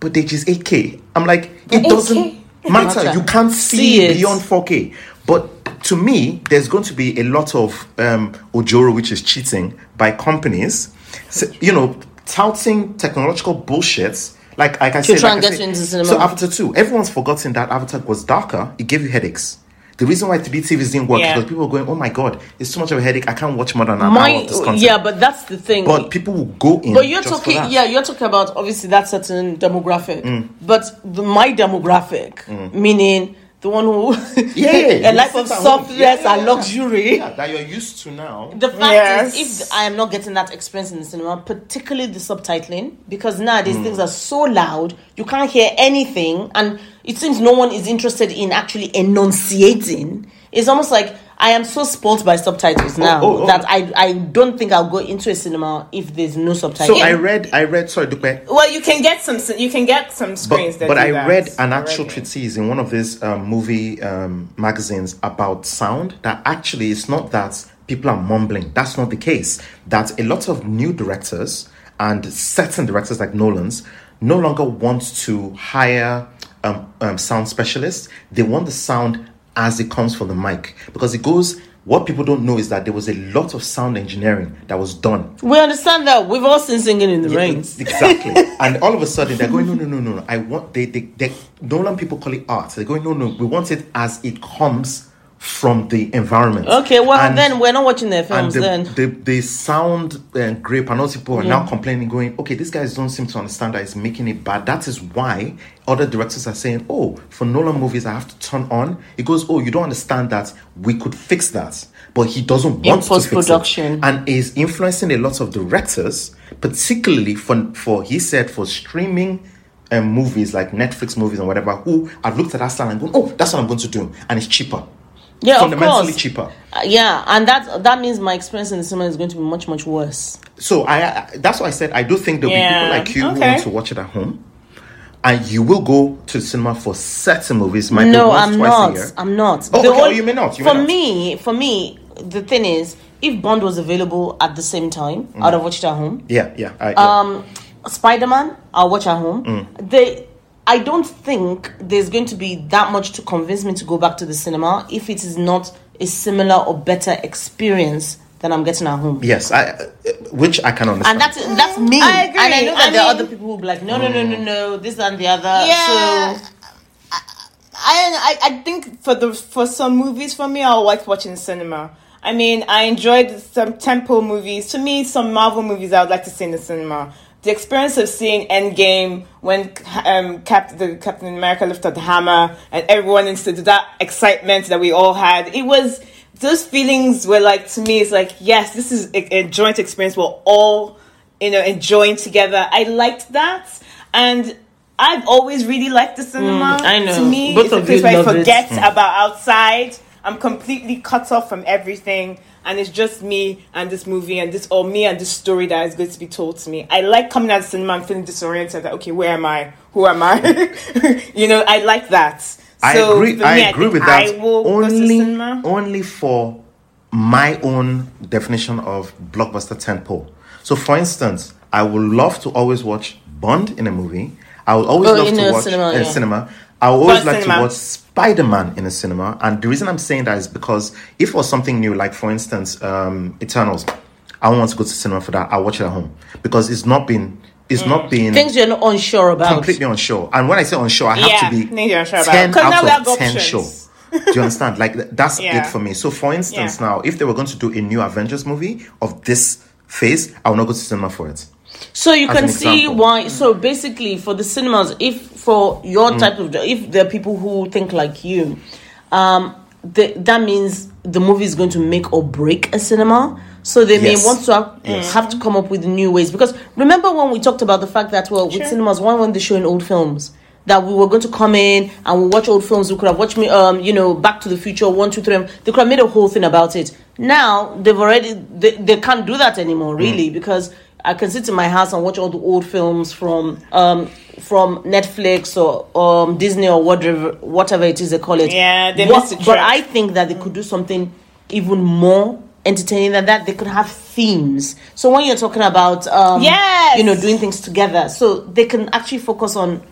but they just 8k. I'm like, it 8K? doesn't matter. You can't see, See it. beyond 4k. But to me, there's going to be a lot of um, ojoro, which is cheating by companies, so, you know, touting technological bullshits. Like, like I said, try like and I get you into cinema. So Avatar 2, everyone's forgotten that Avatar was darker. It gave you headaches. The reason why 3D TVs didn't work Yeah. is because people were going, oh my god, it's too much of a headache. I can't watch more than an hour My, of this content. yeah, but that's the thing. but people will go in. But you're talking, yeah, you're talking about obviously that certain demographic. Mm. But the, my demographic, meaning the one who Yeah, yeah, *laughs* a life of at softness Yeah, yeah, and luxury. Yeah, that you're used to now. The fact Yes. is, if I am not getting that experience in the cinema, particularly the subtitling, because nowadays Hmm. things are so loud, you can't hear anything, and it seems no one is interested in actually enunciating. It's almost like I am so spoilt by subtitles now oh, oh. that I, I don't think I'll go into a cinema if there's no subtitles. So. I read, I read. Sorry, Dupe. Well, you can get some. You can get some screens But, that but do I that read an actual already. treatise in one of these um, movie um, magazines about sound that actually it's not that people are mumbling. That's not the case. That a lot of new directors and certain directors like Nolan's no longer want to hire um, um, sound specialists. They want the sound as it comes from the mic because it goes. What people don't know is that there was a lot of sound engineering that was done we understand that. We've all seen Singing in the Rain. Exactly. *laughs* and all of a sudden they're going, no, no, no, no, no. I want they they, they Nolan people call it art. They're going, no, no, we want it as it comes from the environment. Okay, well And- then we're not watching their films the, then. the, the sound uh, grape and other people are now complaining, going, okay, these guys don't seem to understand that it's making it bad. That is why other directors are saying, oh, for Nolan movies, I have to turn on. He goes, oh, you don't understand that we could fix that, but he doesn't want to fix it, post-production. and is influencing a lot of directors, particularly for for he said for streaming. Um, movies like Netflix movies and whatever, who have looked at that style and gone, oh, that's what I'm going to do, and it's cheaper, Yeah, of fundamentally course. cheaper. Uh, yeah, and that that means my experience in the cinema is going to be much much worse. So I, I that's why I said I do think there'll Yeah, be people like you who want to watch it at home, and you will go to the cinema for certain movies. Might no, once, I'm twice not. A year. I'm not. Oh, The okay, oh, you may not, you may for not. me, for me, the thing is, if Bond was available at the same time, Mm. I'd have watched it at home. Yeah, yeah. I, yeah. Um, Spider Man, I'll watch at home. Mm. They, I don't think there's going to be that much to convince me to go back to the cinema if it is not a similar or better experience than I'm getting at home. yes, I, uh, which I can understand. And that's that's me. I agree. And I know that I there are other people who will be like, no, no, no, Mm. no, no, this and the other. Yeah. So I, I I think for the for some movies for me, I like watching cinema. I mean, I enjoyed some tentpole movies. To me, some Marvel movies I would like to see in the cinema. The experience of seeing Endgame when um, Cap- the Captain America lifted the hammer and everyone instead of that excitement that we all had. It was those feelings were like to me. It's like yes, this is a, a joint experience. We're all you know enjoying together. I liked that and. I've always really liked the cinema. Mm, I know. To me, Both it's a place where I love it. forget about outside. I'm completely cut off from everything, and it's just me and this movie and this, or me and this story that is going to be told to me. I like coming out of the cinema and feeling disoriented. That okay, where am I? Who am I? *laughs* you know, I like that. I So agree. for I agree think with that. I will go to the only, only for my own definition of blockbuster tentpole. So, for instance, I would love to always watch Bond in a movie. I would always Oh, love to watch cinema, in yeah. cinema. I always like cinema. to watch Spider Man in a cinema. And the reason I'm saying that is because if it was something new, like for instance, um, Eternals, I don't want to go to cinema for that. I'll watch it at home because it's not been. It's not been things you're not unsure about. completely unsure. And when I say unsure, I have Yeah, to be things you're unsure about. 10 'Cause now out we have of 10 options. sure. *laughs* Do you understand? Like, that's Yeah. it for me. So, for instance, Yeah. now, if they were going to do a new Avengers movie of this phase, I will not go to cinema for it. So you As can see example. why. So basically, for the cinemas, if for your type of, if there are people who think like you, um, the, that means the movie is going to make or break a cinema. So they may want to have, Yes. have to come up with new ways. Because remember when we talked about the fact that well, with Sure. cinemas, one when they show in old films. That we were going to come in and we watch old films. We could have watched me, um, you know, Back to the Future, one, two, three. They could have made a whole thing about it. Now they've already they, they can't do that anymore, really, because I can sit in my house and watch all the old films from um from Netflix or um Disney or whatever whatever it is they call it. Yeah, they What- But. I think that they could do something even more entertaining than that. They could have themes. So when you're talking about um Yes! you know doing things together, so they can actually focus on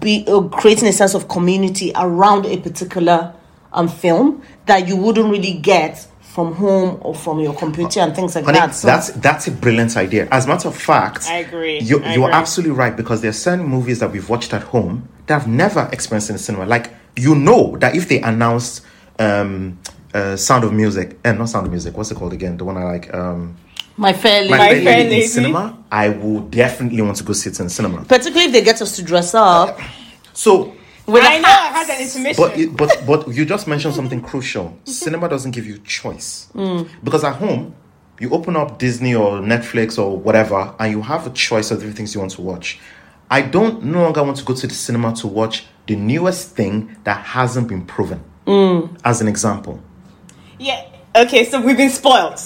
be uh, creating a sense of community around a particular um film that you wouldn't really get from home or from your computer and things like Honey, that. So that's that's a brilliant idea. As a matter of fact, I agree. You, I you're agree. absolutely right because there are certain movies that we've watched at home that I've never experienced in the cinema. Like you know that if they announced um, uh, Sound of Music and not Sound of Music, what's it called again? The one I like. Um, my fair lady. My, My Fair Fair Lady Lady. in cinema. I will definitely want to go sit in the cinema. particularly if they get us to dress up So with I a know I had an intermission. But it- but but you just mentioned something crucial. Mm-hmm. Cinema doesn't give you choice mm. because at home you open up Disney or Netflix or whatever, and you have a choice of the things you want to watch. I don't no longer want to go to the cinema to watch the newest thing that hasn't been proven. Mm. As an example, Yeah, okay, so we've been spoiled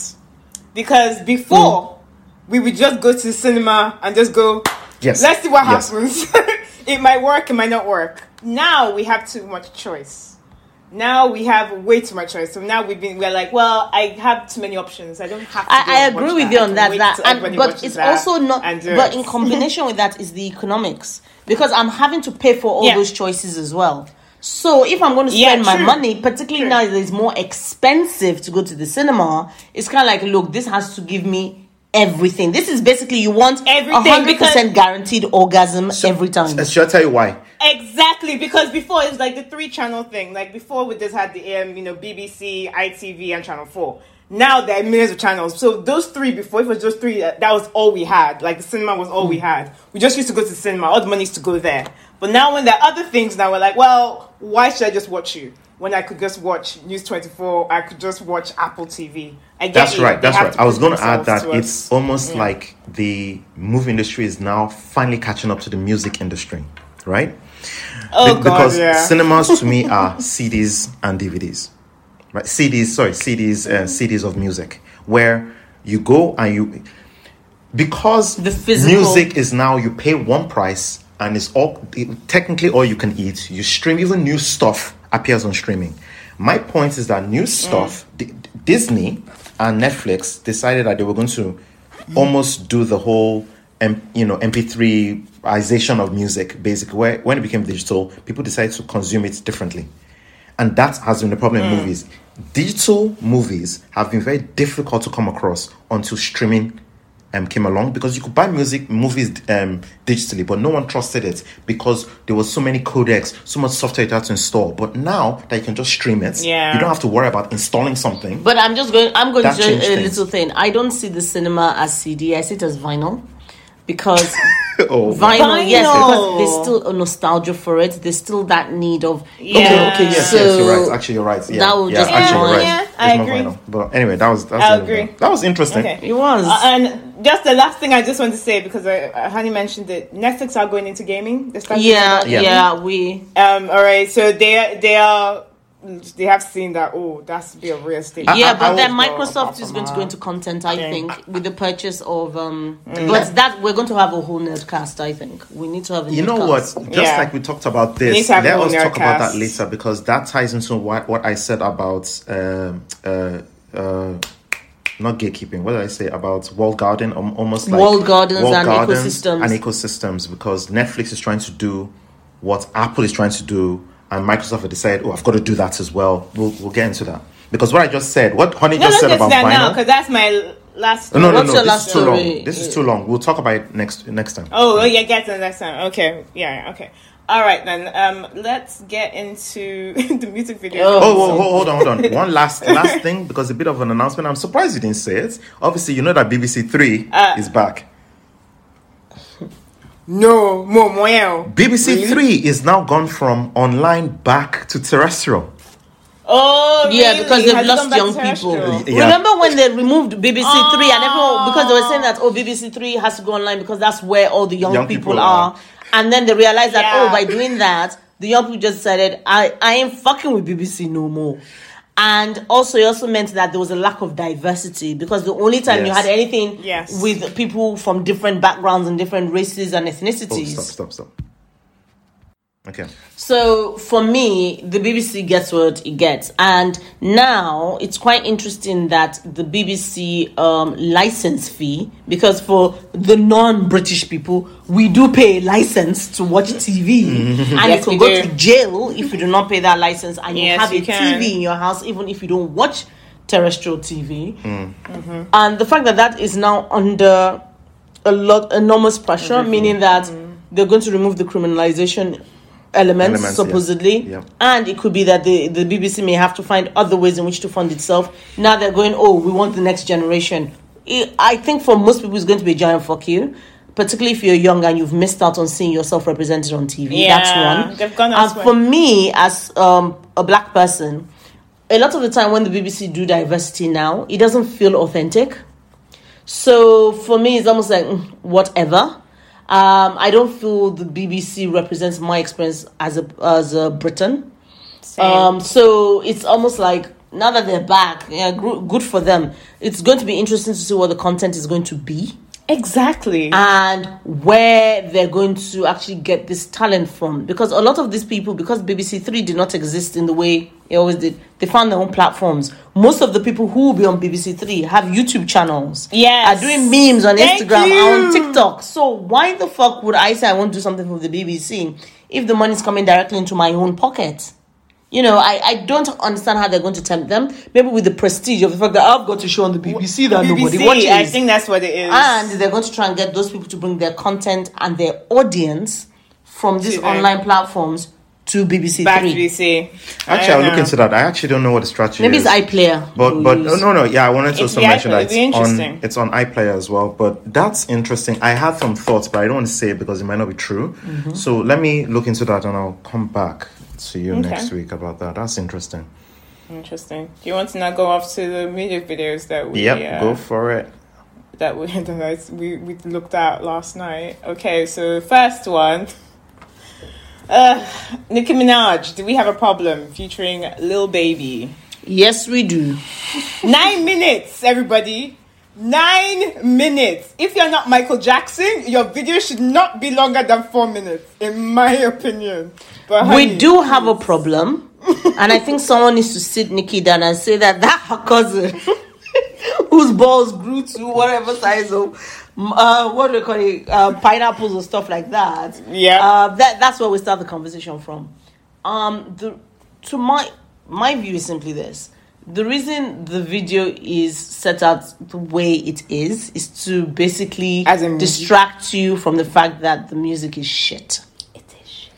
because before mm. we would just go to the cinema and just go. Yes. Let's see what Yes. happens. *laughs* it might work, it might not work. Now we have too much choice. Now we have way too much choice. So now we've been we're like, well, I have too many options. I don't have to. I, I agree with that. you on that. That and but it's also not. But it. in *laughs* combination with that is the economics because I'm having to pay for all Yeah. those choices as well. So if I'm going to Yeah, spend my money, particularly True. now that it's more expensive to go to the cinema, it's kind of like, look, this has to give me everything. This is basically you want Everything, hundred percent guaranteed orgasm every time. Should I tell you why? Exactly, because before it was like the three channel thing. Like before, we just had the um, you know BBC, ITV, and Channel Four. Now there are millions of channels. So those three before, it was just three. uh, That was all we had. Like the cinema was all we had. We just used to go to the cinema. All the money used to go there. But now when there are other things, now we're like, well, why should I just watch you when I could just watch News Twenty Four? I could just watch Apple TV. I get That's it. right. That's right. I was going to add that to it's us. almost like the movie industry is now finally catching up to the music industry, right? Oh Be- God, because yeah. *laughs* cinemas to me are CDs and DVDs, right? CDs, sorry, CDs, uh, CDs of music, where you go and you because The physical- music is now you pay one price and it's all it- technically all you can eat. You stream even new stuff appears on streaming. My point is that new mm. stuff, D- Disney and Netflix decided that they were going to almost do the whole, M, you know, MP3ization of music. Basically, where when it became digital, people decided to consume it differently, and that has been the problem in mm. movies. Digital movies have been very difficult to come across until streaming um, came along because you could buy music movies um, digitally, but no one trusted it because there was so many codecs, so much software you had to install. But now that you can just stream it, Yeah. you don't have to worry about installing something. But I'm just going. I'm going That to say changed a things. little thing. I don't see the cinema as CD. I see it as vinyl, because *laughs* oh, vinyl, yes, because there's still a nostalgia for it. There's still that need of Yeah. okay, okay, yes, So, yes, you're right. Actually, you're right. Yeah, that would yeah, just be actually, you're right. Yeah, It's I not agree. vinyl. But anyway, that was that's I the- agree. That was interesting. Okay. It was. Uh, and just the last thing I just want to say because I, uh, Honey mentioned it. Netflix are going into gaming. Yeah, yeah, Yeah. we. Um. All right. So they they are they have seen that. Oh, that's be a real estate. Yeah, I but then Microsoft is going to go into content, I Yeah. think, with the purchase of. um But that we're going to have a whole nerdcast. I think we need to have a. You know what? Just Yeah. like we talked about this, let a whole us talk about that later because that ties into what, what I said about um, uh, uh, not gatekeeping. What did I say about walled garden? Um, almost like Walled gardens walled and gardens ecosystems. and ecosystems because Netflix is trying to do what Apple is trying to do, and Microsoft have decided, oh, I've got to do that as well. We'll we'll get into that because what I just said, what Honey no, just let's said get to about that now vinyl. because that's my last. No, no, What's no. your This is too story? long. This is too long. We'll talk about it next next time. Oh, oh, yeah, get to the next time. Okay, yeah, okay. All right then. Um, let's get into *laughs* the music video. Oh. Oh, whoa, whoa, hold on, hold on. *laughs* One last last thing because a bit of an announcement. I'm surprised you didn't say it. Obviously, you know that BBC Three Uh, is back. No, more, more. yeah. BBC Really? Three is now gone from online back to terrestrial. Oh, Yeah, really? because they've Has lost young people. Yeah. Remember when they removed BBC Three and everyone because they were saying Oh. that oh BBC Three has to go online because that's where all the young, Young people, people are. are. and then they realized that oh, Yeah. oh by doing that the young people just decided I I ain't fucking with BBC no more. And also, it also meant that there was a lack of diversity because the only time you had anything Yes. with people from different backgrounds and different races and Oh, ethnicities. stop, stop, stop. Okay. So for me, the BBC gets what it gets, and now it's quite interesting that the BBC um, license fee, because for the non-British people, we do pay a license to watch TV, *laughs* and Yes, you can go do. to jail if you do not pay that license, and you Yes, have you a can. TV in your house, even if you don't watch terrestrial TV. Mm. Mm-hmm. And the fact that that is now under a lot enormous pressure, meaning that they're going to remove the criminalization elements, Elements, supposedly, yeah. Yeah. and it could be that the, the BBC may have to find other ways in which to fund itself. Now they're going, oh, we want the next generation. I I think for most people, it's going to be a giant fuck you. Particularly if you're young and you've missed out on seeing yourself represented on TV. Yeah, That's one. they've gone and for me, as um, a black person, a lot of the time when the BBC do diversity now, it doesn't feel authentic. So for me, it's almost like mm, whatever. Um, I don't feel the BBC represents my experience as a as a Briton. Um, so it's almost like now that they're back, yeah, gr- good for them. It's going to be interesting to see what the content is going to be Exactly. and where they're going to actually get this talent from. Because a lot of these people, because BBC Three did not exist in the way it always did, they found their own platforms. Most of the people who will be on BBC Three have YouTube channels. Yes. Are doing memes on Thank Instagram, are on. TikTok. So why the fuck would I say I want to do something for the BBC if the money's coming directly into my own pocket? You know, I, I don't understand how they're going to tempt them. Maybe with the prestige of the fact that I've got to show on the BBC that nobody BBC, watches. I think that's what it is. and they're going to try and get those people to bring their content and their audience from these To them. online platforms to BBC back Three. BBC. Actually, I'll look into that. I actually don't know what the strategy Maybe is. Maybe it's iPlayer. But but use. no no yeah I wanted to It's also mention iPlayer, that it's on it's on iPlayer as well. But that's interesting. I have some thoughts, but I don't want to say it because it might not be true. Mm-hmm. So let me look into that and I'll come back to you Okay. next week about that. That's interesting. Interesting. Do you want to now go off to the music videos that we Yep, uh, go for it. that we *laughs* that we we looked at last night? Okay, so first one. Uh, Nicki Minaj, do we have a problem featuring Lil Baby? Yes, we do. Nine minutes, everybody. Nine minutes. If you're not Michael Jackson, your video should not be longer than four minutes, in my opinion. But we honey, do have a problem, *laughs* and I think someone needs to sit Nicki down and say that that her cousin, *laughs* whose balls grew to whatever size of, uh, what do we call it, uh, pineapples or stuff like that. Yeah. uh, that that's where we start the conversation from. Um, the to my my view is simply this. The reason the video is set out the way it is is to basically As distract you from the fact that the music is shit. It is shit.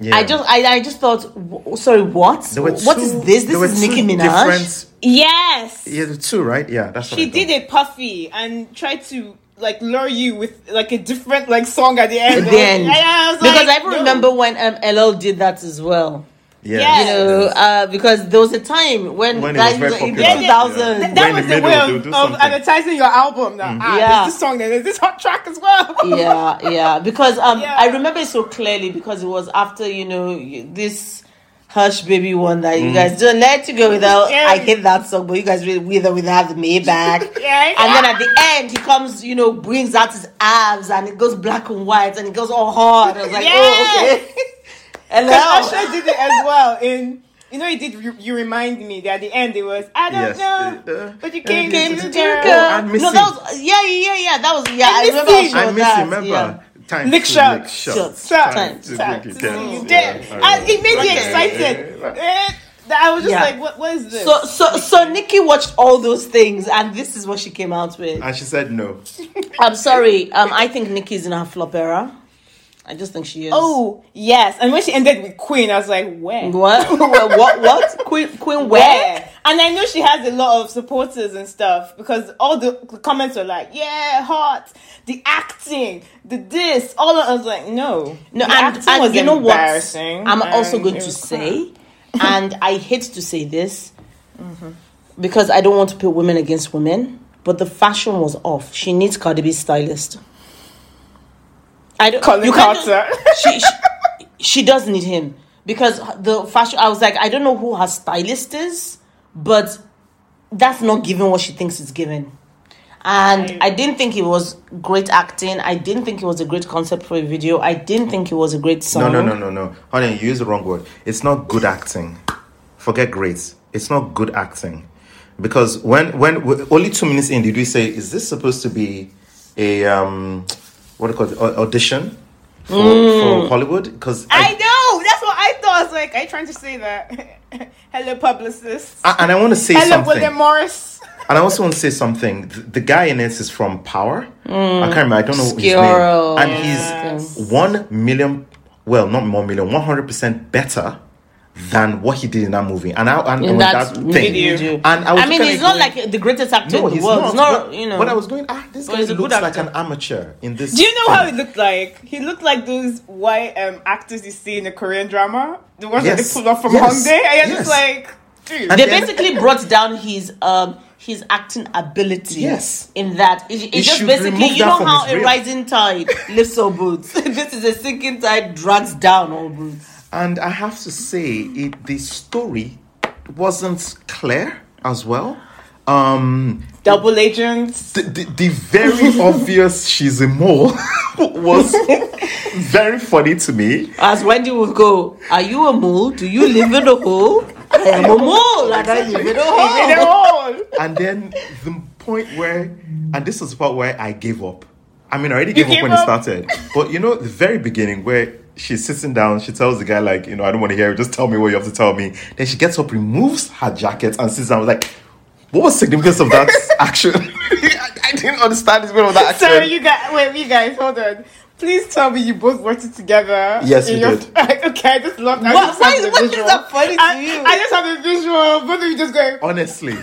Yeah. I just, I, I just thought, w- sorry, what? There were What is this? This is two Nicki Minaj. different- Yes. Yeah, the two, right? Yeah, that's what She I did thought. a puffy and tried to like lure you with like a different like song at the end. At the end, And I because like, I even no. remember when um, LL did that as well. Yeah, Yes. You know, uh, because there was a time when, When it that was very in popular. two Yeah, thousand. Th- We're that in was the the way of, of advertising your album. Now, ah, Yeah. there's this song, then there's this hot track as well. *laughs* yeah, yeah. Because um, Yeah. I remember it so clearly because it was after you know this hush baby one that Mm. you guys don't let you go without. Yeah. I hate that song, but you guys really with or without the Maybach. *laughs* Yeah, And then at the end, he comes, you know, brings out his abs and it goes black and white and it goes all hard. I was like, Yeah. oh, okay. *laughs* Because Hello. Usher did it as well. In you know, he did. You, you remind me that at the end it was I don't Yes. know, Uh, but you came came to to the Jericho. girl. and no, that was yeah, yeah, yeah. That was yeah. And I remember. Missy. I I miss that, remember. yeah. Time Lick to shots. lick shots. Shots. Time, Time to time to it see you down. Yeah, I And it made you remember. excited. Eh, I was just Yeah. like, what, what is this? So so so Nicki watched all those things and this is what she came out with. And she said no. I'm sorry. Um, I think Nicki's in her flop era. I just think she is. oh yes, and when she ended with Queen, I was like, where? *laughs* what? *laughs* what? What? What? Queen? Queen? Where? Where? And I know she has a lot of supporters and stuff because all the comments were like, "Yeah, hot." The acting, the this, all of I was like, "No, No, the and, acting and was you know what? I'm also going to say, *laughs* and I hate to say this mm-hmm. because I don't want to put women against women, but the fashion was off. She needs Cardi B stylist. I don't. Kollin you can't Carter. she, she she does need him because the fashion. I was like, I don't know who her stylist is, but that's not giving what she thinks it's giving. And I- I didn't think it was great acting. I didn't think it was a great concept for a video. I didn't think it was a great song. No, no, no, no, no. Honey, you used the wrong word. It's not good acting. Forget great. It's not good acting. Because when when only two minutes in did we say, is this supposed to be a um what do you call it audition for, mm. for Hollywood? Because I know. That's what I thought. I was like, "Are you trying to say that?" *laughs* Hello, publicist. I- and I want to say Hello, something. William Morris. And I also want to say something. The, the guy in this is from Power. I mm. can't remember. I don't know Sikora. his name. And he's one million, well, not one million. One hundred percent better than what he did in that movie. And I and, and that that video. thing. And I, was I mean, kinda he's not going- like the greatest actor no, in the he's world. not. It's not, but, you know. But I was going, ah, this But guy he's a good looks like an amateur in this. Do you know how he looked like? He looked like those white um, actors you see in a Korean drama, the ones Yes. that they pull off from Yes. Hongdae. And you're Yes. just like, dude. And they then- basically *laughs* brought down his um his acting ability. Yes. In that, it, it You just basically, you know how a reel. rising tide lifts all boats. *laughs* this is a sinking tide drags down all boats. And I have to say, it the story wasn't clear as well. Um, Double agents. the, the, the very *laughs* obvious she's a mole *laughs* was very funny to me. As Wendy would go, Are you a mole? Do you live in a hole? I am a mole and I live in a hole. And then the point where, and this is the part where I gave up. I mean, I already gave up when up? it started. But you know, the very beginning where she's sitting down, she tells the guy, like, you know, I don't want to hear it, just tell me what you have to tell me. Then she gets up, removes her jacket, and sits down. I was like, what was the significance of that *laughs* action? I, *laughs* I didn't understand this meaning of that action. Sorry, you guys. Wait, you guys, hold on. Please tell me you both watched it together. Yes, we your- did. *laughs* okay, I just love that. What- I just why is- the what is visual. that funny to I, you? I just have the visual. Both of you just going. Honestly,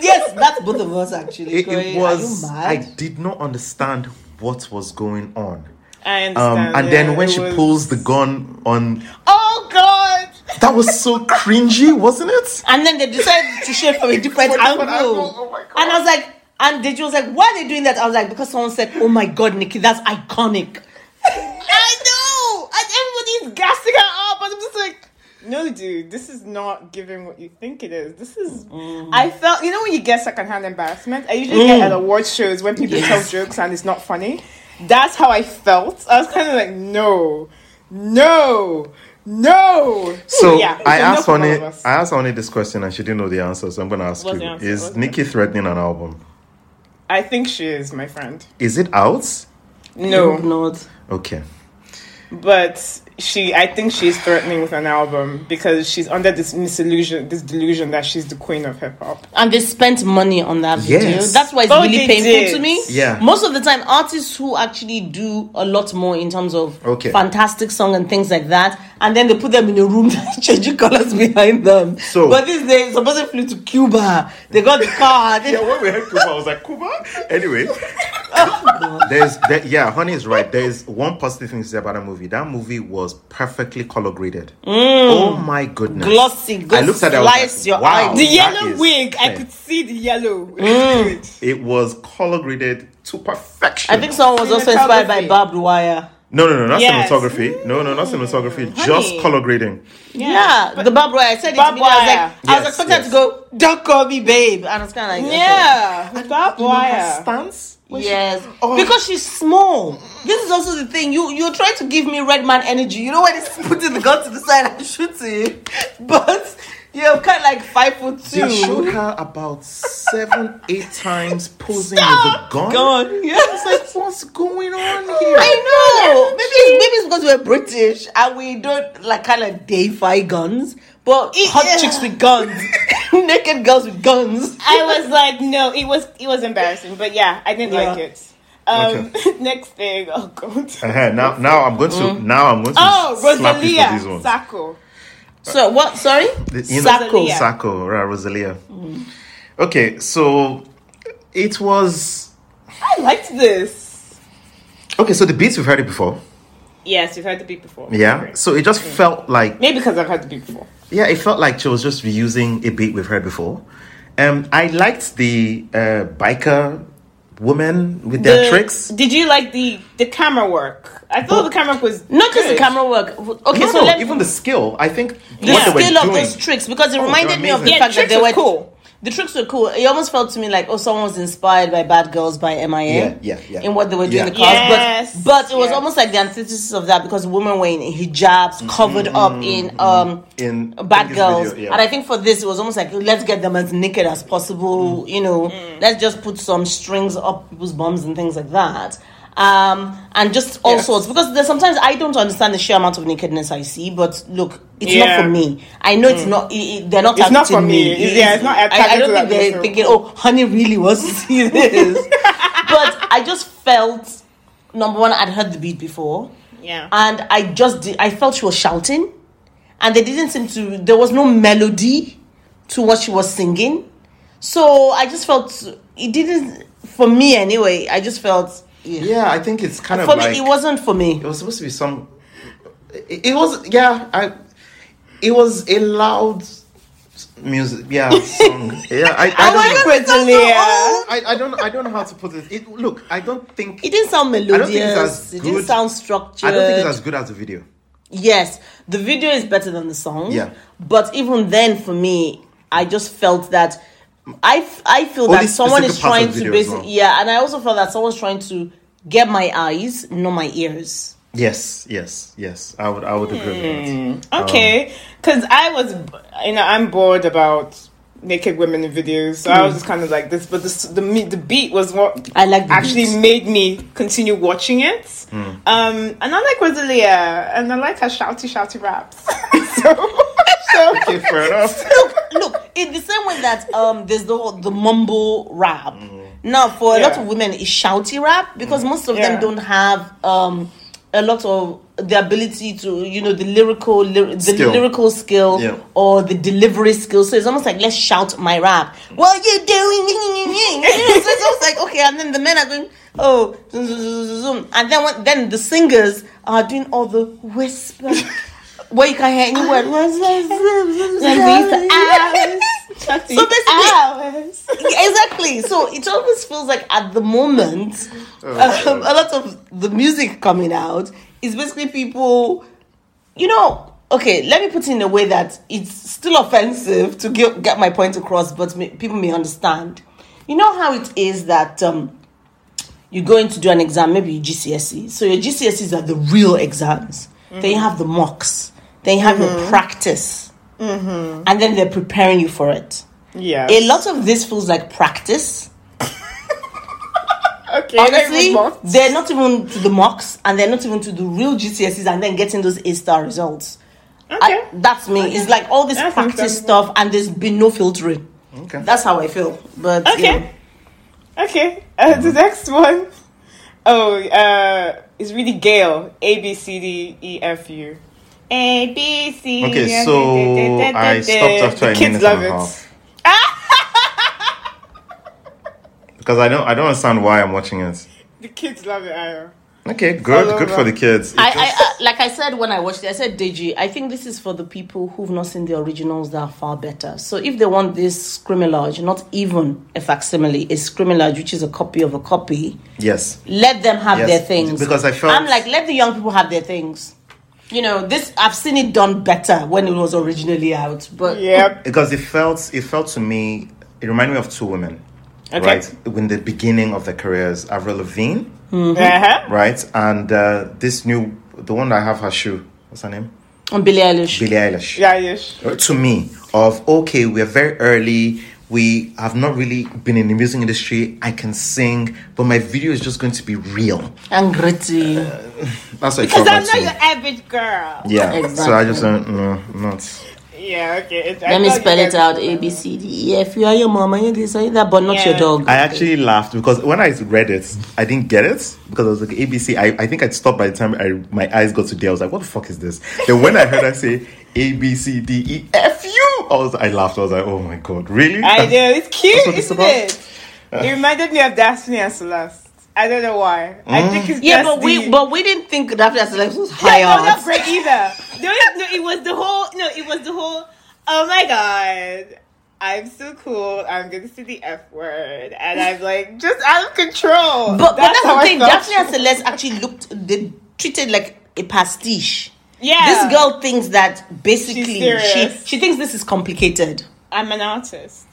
Yes, that's both of us actually. it, going, it Are was, you I did not understand what was going on. I Um, and yeah, then when she was- pulls the gun on, Oh God! that was so cringy, wasn't it? And then they decided to shoot from a *laughs* different angle. angle, oh my God. And I was like, and Deji was like, why are they doing that? I was like, because someone said, oh my god, Nicki, that's iconic. *laughs* I know, and everybody's gassing her up, and I'm just like, no, dude, this is not giving what you think it is. This is. Mm. I felt, you know, when you get secondhand embarrassment, I usually get at award shows when people Yes. tell jokes and it's not funny. That's how I felt. I was kind of like, no, no, no. So yeah, I asked for all Honey. I asked Honey this question and she didn't know the answer, so I'm going to ask What's you. Is What's the Nicki threatening an album? I think she is my friend. Is it out? No, Not. Okay. but she i think she's threatening with an album because she's under this misillusion this delusion that she's the queen of hip-hop And they spent money on that video. Yes. That's why it's Oh, really painful did. to me. Yeah. Most of the time, artists who actually do a lot more in terms of Okay. fantastic song and things like that, and then they put them in a room *laughs* changing colors behind them. So- but this day, supposedly flew to Cuba. They got the car. They, *laughs* Yeah, when we heard Cuba I was like, Cuba? Anyway. *laughs* There's, there, yeah, Honey is right. There's one positive thing to say about that movie. That movie was perfectly color graded. Oh my goodness. Mm. Glossy, I looked at it, slice like, wow, the yellow is wig i could see the yellow It *laughs* Mm. was. It was color graded to perfection. I think someone was also inspired by Cinematography. barbed wire. No, no, no, not Yes. cinematography. No, no, not cinematography. honey. Just color grading. Yeah, the barbed wire. I said it to me. I was like, wire. I was expecting yes. to go, "Don't call me babe," and I was kind of like, okay. yeah with barbed You know wire stance? When she- Yes, Oh. because she's small. This is also the thing. You you're trying to give me red man energy. You know when it's putting the gun to the side and shooting, *laughs* but you're kind of like five foot two. They showed her about seven, eight times posing Stop! with a gun. Gun. Yeah. It's like, what's going on here? I know. Maybe it's, maybe it's because we're British and we don't like kind of deify guns, but hot yeah. chicks with guns, *laughs* naked girls with guns. i was like no it was it was embarrassing but yeah i didn't Yeah. like it um *laughs* next thing oh god Uh-huh. Now, now I'm going to Mm. now I'm going to oh slap you these rosalia ones. saoko So what? Sorry, The- you know, Saoko. Rosalia. Saoko, right, Rosalia. Okay, so it was i liked this okay. So the beats we've heard it before, yes you've heard the beat before yeah. So it just felt like maybe because i've heard the beat before yeah, it felt like she was just reusing a beat we've heard before. Um, I liked the uh, biker woman with their tricks. Did you like the the camera work? I thought the camera work was not just the camera work. Okay, no, so no, let even the skill. I think the what they were skill of doing. those tricks because it Oh, reminded me of the. Yeah, fact that they were were cool. The tricks were cool. It almost felt to me like oh, someone was inspired by Bad Girls by MIA. Yeah, yeah, yeah. In what they were doing Yeah. in the cars, Yes, but but it was yeah. almost like the antithesis of that because women were in hijabs, covered up in um in bad this girls, video, yeah. and I think for this it was almost like let's get them as naked as possible. Mm. You know, let's just put some strings up people's bums and things like that. Um, and just all sorts because there's sometimes I don't understand the sheer amount of nakedness I see, but look, it's Yeah. not for me. I know it's not. It, it- they're not. It's not for me. It's- yeah, it's not I, I don't think they're thinking, oh, honey really wants to see *laughs* this. but I just felt number one, I'd heard the beat before Yeah. and I just did, I felt she was shouting, and they didn't seem to. There was no melody to what she was singing, so I just felt it didn't for me anyway. I just felt yeah. yeah, I think it's kind of for like me it wasn't for me. it was supposed to be some. It, it was yeah. I. It was a loud music. Yeah, *laughs* song. Yeah, I. I my don't, God, it sounds so Rosalia. I, I don't. I don't know how to put it. it. Look, I don't think. It didn't sound don't think it's melodious. It didn't sound structured. I don't think it's as good as the video. Yes, the video is better than the song. Yeah. But even then, for me, I just felt that I, I feel Only that someone is trying to basically well. yeah, and I also feel that someone's trying to get my eyes, not my ears. Yes, yes, yes. I would I would agree with that. Hmm. Um, okay, because I was, you know, I'm bored about naked women in videos, so I was hmm. just kind of like this. But the the the beat was what I like actually beat. made me continue watching it. Hmm. Um, and I like Rosalia, and I like her shouty shouty raps. *laughs* so, fair *laughs* look, look, in the same way that um there's the whole, the mumble rap. Now, for a lot of women, it's shouty rap because most of Yeah. them don't have um a lot of the ability to you know the lyrical lyr- the Skill. lyrical skill Yeah. or the delivery skill. So it's almost like let's shout my rap. What are you doing? so *laughs* it's almost like okay, and then the men are going oh, zoom, zoom, zoom. and then when, then the singers are doing all the whisper. *laughs* Where you can hear any word. So basically, exactly. So it always feels like at the moment, um, a lot of the music coming out is basically people, you know. Okay, let me put it in a way that it's still offensive to get, get my point across, but may, people may understand. You know how it is that um, you're going to do an exam, maybe your GCSE. So your GCSEs are the real exams. Then you have the mocks. Then you have your practice. And then they're preparing you for it. yeah, A lot of this feels like practice. *laughs* okay. Honestly, Honestly, they're not even to the mocks and they're not even to the real GCSEs and then getting those A star results. okay. I, that's me. It's like all this That's practice understandable. stuff and there's been no filtering. Okay. That's how I feel. But you know. Okay. Okay. Uh, the next one, oh, uh, it's really Gail. A B C D E F U. A B C. Okay, so I stopped after a minute and a half. *laughs* Because I don't I don't understand why I'm watching it. The kids love it. Ayo. Okay, good, good for the kids. I, I, I, uh, like I said when I watched it, I said, Deji, I think this is for the people who've not seen the originals that are far better. So if they want this scrimmage, not even a facsimile, a scrimmage, which is a copy of a copy, yes. let them have Yes, their things. because I felt- I'm like, let the young people have their things. You know, this I've seen it done better when it was originally out, but yeah because it felt it felt to me it reminded me of two women Okay. right in the beginning of their careers avril lavigne Uh-huh. right and uh, this new the one that I have her shoe what's her name on Billie Eilish. billie eilish Yeah, yes. To me of okay we're very early we have not really been in the music industry i can sing but my video is just going to be real and gritty. Uh, that's what Because it I'm felt not your average girl. yeah so i just don't no not Yeah, okay. It, I Let me spell it guys- out. A B C D E F. You are your mom and you this and that, but not Yeah. your dog. I actually laughed because when I read it, I didn't get it because I was like ABC. I, I think I'd stopped by the time I, my eyes got to D. I was like, what the fuck is this? Then when I heard her say A B C D E F U, I was I laughed. I was like, oh my god, really? I know. It's cute, That's what it's isn't about? it? It reminded me of Destiny and Celeste. I don't know why. I Mm. think it's yeah, just but we the- but we didn't think Daphne and Celeste was Yeah, high no, not art. great *laughs* either. No, no, it was the whole. No, it was the whole. Oh my god, I'm so cool. I'm gonna say the F word, and I'm like just out of control. But but that's how the I thing. felt. Daphne and Celeste actually looked they treated like a pastiche. Yeah, This girl thinks that basically She's she she thinks this is complicated. I'm an artist.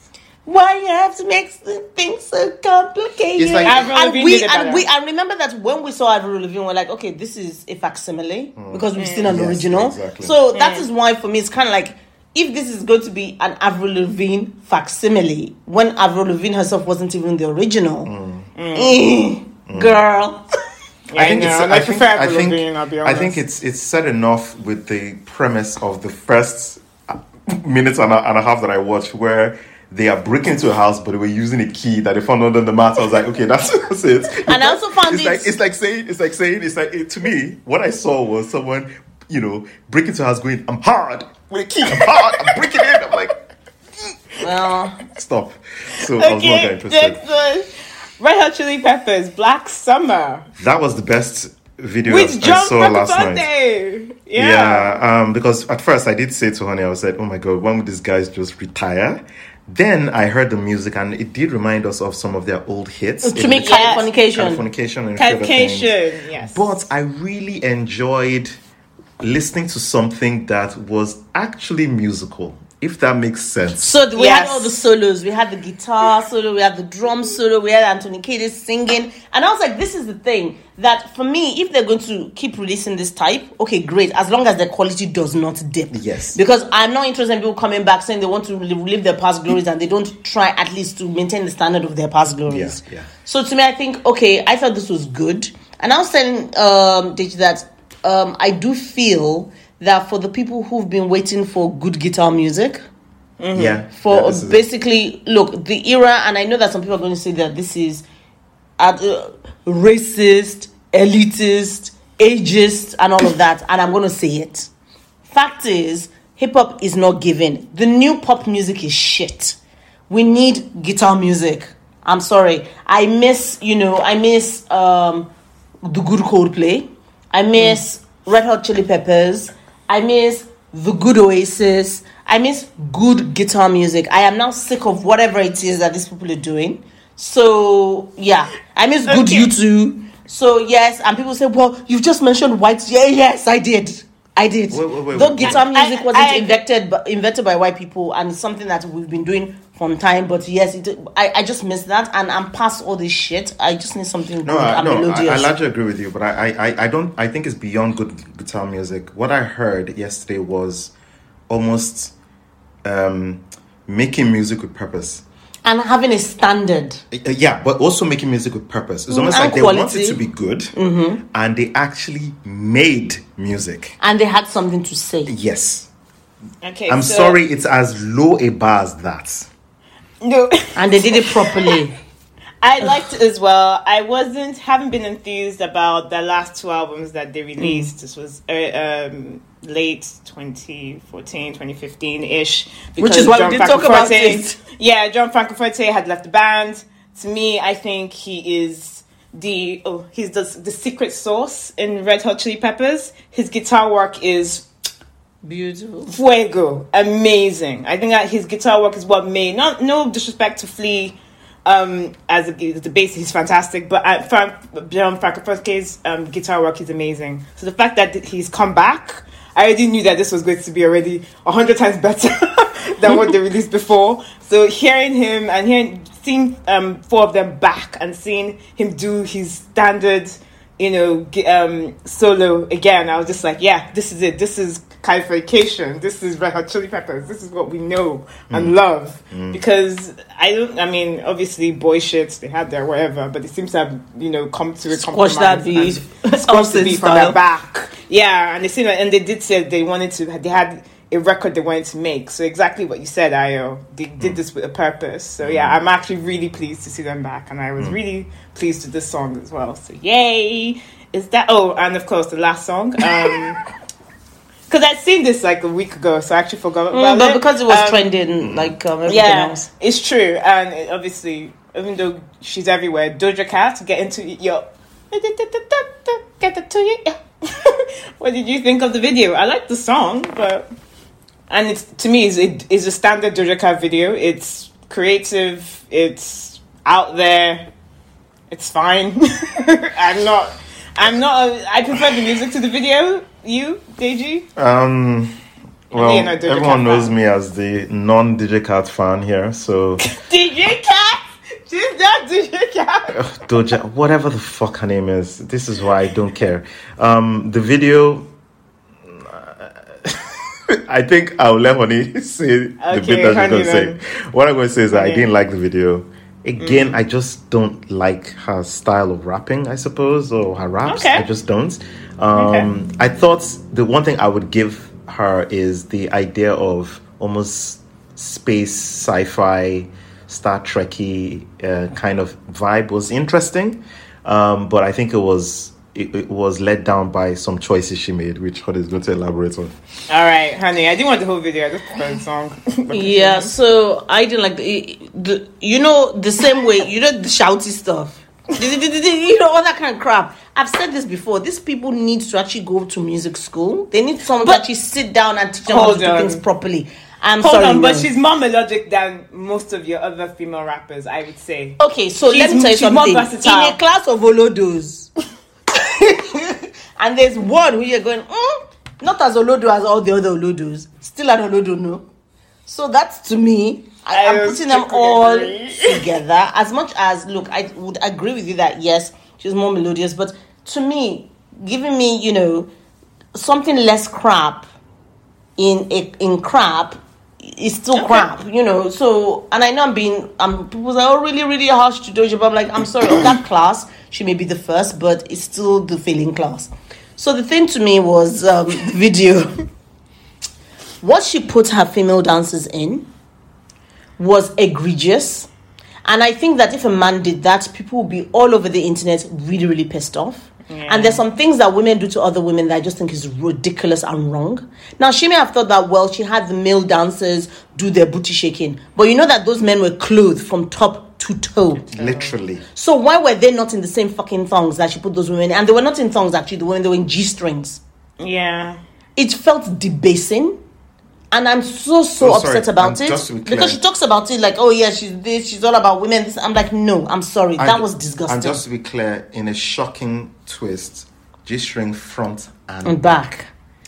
Why you have to make things so complicated? It's like- Avril and we and we I remember that when we saw Avril Lavigne, we're like, okay, this is a facsimile mm. because we've mm. seen an Yes, original. exactly. So mm. that is why for me it's kind of like if this is going to be an Avril Lavigne facsimile when Avril Lavigne herself wasn't even the original, eh, girl. *laughs* Yeah, I, know. and I, prefer I think, I'll be I think it's it's said enough with the premise of the first uh, minute and a, and a half that I watched, where they are breaking into a house, but they were using a key that they found under the mat. I was like, okay, that's, *laughs* that's it. And I also found it's it- like it's like saying it's like saying it's like it, to me. What I saw was someone, you know, breaking into a house, going, "I'm hard with a key. I'm hard. I'm breaking in." I'm like, Well, *laughs* stop. So I was not that Okay, interested. Next one. Red Hot Chili Peppers, Black Summer, That was the best video with I John saw last night. Frusciante. Yeah. Yeah, um, because at first I did say to Honey, I was like, oh my god, when would these guys just retire? Then I heard the music and it did remind us of some of their old hits. to me, Californication. Californication and a few other things. Calification, yes. But I really enjoyed listening to something that was actually musical. It If that makes sense. So we Yes. had all the solos. We had the guitar solo. We had the drum solo. We had Anthony Kiedis singing. And I was like, this is the thing that for me, if they're going to keep releasing this type, okay, great. As long as the quality does not dip. Yes. Because I'm not interested in people coming back saying they want to relive relive their past glories and they don't try at least to maintain the standard of their past glories. Yeah, yeah. So to me, I think okay, I thought this was good, and I was telling um Deji that um I do feel that for the people who've been waiting for good guitar music, Yeah. for yeah, this is it. basically look the era, and I know that some people are going to say that this is uh, racist, elitist, ageist, and all of *laughs* that, and I'm going to say it. Fact is, hip hop is not given. The new pop music is shit. We need guitar music. I'm sorry. I miss, you know, I miss um, the good Coldplay. I miss Red Hot Chili Peppers. I miss the good Oasis. I miss good guitar music. I am now sick of whatever it is that these people are doing. So yeah, I miss good Okay. you too. So yes, and people say, "Well, you've just mentioned white." Yeah, yes, I did. I did. Wait, wait, wait, Though guitar music I- wasn't I- invented, by, invented by white people, and it's something that we've been doing from time. But yes, it, I, I just miss that, and I'm past all this shit. I just need something No, good I, and no, I, melodious. I largely agree with you, but I, I, I don't. I think it's beyond good guitar music. What I heard yesterday was almost um, making music with purpose. and having a standard. Uh, Yeah, but also making music with purpose. It's almost and like they quality. wanted to be good, and they actually made music. and they had something to say. Yes, Okay, I'm so- sorry, it's as low a bar as that. No, And they did it properly. *laughs* I liked it as well. I wasn't, haven't been enthused about the last two albums that they released. This was uh, um, late 2014, 2015 ish. Which is why we did talk about it. Yeah, John Frusciante had left the band. To me, I think he is the oh, he's the the secret sauce in Red Hot Chili Peppers. His guitar work is Beautiful. fuego, amazing. I think that his guitar work is what made not no disrespect to Flea. Um, as a, the bass, he's fantastic, but uh, Frank, John Frusciante's um, guitar work is amazing. So the fact that he's come back, I already knew that this was going to be already a hundred times better *laughs* than what they released before. So hearing him and hearing, seeing um, four of them back and seeing him do his standard, you know, um, solo again, I was just like, yeah, this is it. This is Californication. This is Red Hot Chili Peppers. This is what we know and love. Because I don't, I mean, obviously, boy shits, they had their whatever, but it seems to have, you know, come to a Squash that compromise beef. and Squash the Austin beef on their back. Yeah, and they seem, and they did say they wanted to, they had a record they wanted to make. So exactly what you said, Ayo. They did this with a purpose. So yeah, I'm actually really pleased to see them back, and I was really pleased with this song as well. So yay! Is that? Oh, and of course the last song. Um, *laughs* because I'd seen this like a week ago, so I actually forgot about Mm, but it. because it was Um, trending, like um, everything yeah, else. it's true, and it, obviously, even though she's everywhere, Doja Cat, get into your, *laughs* get it to you. *laughs* what did you think of the video? I like the song, but and it's to me is it is a standard Doja Cat video. It's creative. It's out there. It's fine. *laughs* I'm not. I'm not. A, I prefer the music to the video. You, Deji? Um, well, you're not Cat everyone knows fan. me as the non-DJ Cat fan here, so *laughs* DJ Cat. She's not DJ Cat. Doja, whatever the fuck her name is, this is why I don't care. Um, the video, I think I'll let Honey *laughs* say the bit that she's going to say. What I'm going to say is that I didn't like the video. Again, I just don't like her style of rapping, I suppose, or her raps. Okay. I just don't. Um, I thought the one thing I would give her is the idea of almost space sci-fi star trekky uh, kind of vibe was interesting um, but i think it was it, it was let down by some choices she made which Hod is going to elaborate on All right, honey. I didn't want the whole video. I just prefer the song. *laughs* Yeah, so I didn't like the, the you know the same way you know the shouty stuff. you know all that kind of crap. I've said this before. These people need to actually go to music school. They need someone to actually sit down and teach them how to do things properly. I'm Hold sorry, on, but no. she's more melodic than most of your other female rappers. I would say. Okay, so She's- let me tell you she's more something. versatile. In a class of Olodos, and there's one who you're going, mm, not as Olodo as all the other Olodos, still an Olodo, no. So that's to me. I, am putting them all *laughs* together. As much as look, I would agree with you that yes, she's more melodious, but to me, giving me you know something less crap in a, in crap is still crap, you know. So, and I know I'm being, I'm people say, oh, really, really harsh to Doja, but I'm like, I'm sorry, of that *coughs* class, she may be the first, but it's still the failing class. So the thing to me was um, video. what she put her female dancers in was egregious. And I think that if a man did that, people would be all over the internet really, really pissed off. And there's some things that women do to other women that I just think is ridiculous and wrong. Now, she may have thought that, well, she had the male dancers do their booty shaking. But you know that those men were clothed from top to toe. Literally. So why were they not in the same fucking thongs that she put those women in? And they were not in thongs, actually. The women, they were in G strings. Yeah. It felt debasing. And I'm so, so Oh, sorry. upset about And it. just to be because she talks about it like, oh, yeah, she's this, she's all about women. This. I'm like, no, I'm sorry. that was disgusting. And just to be clear, in a shocking twist, G string front and, and back.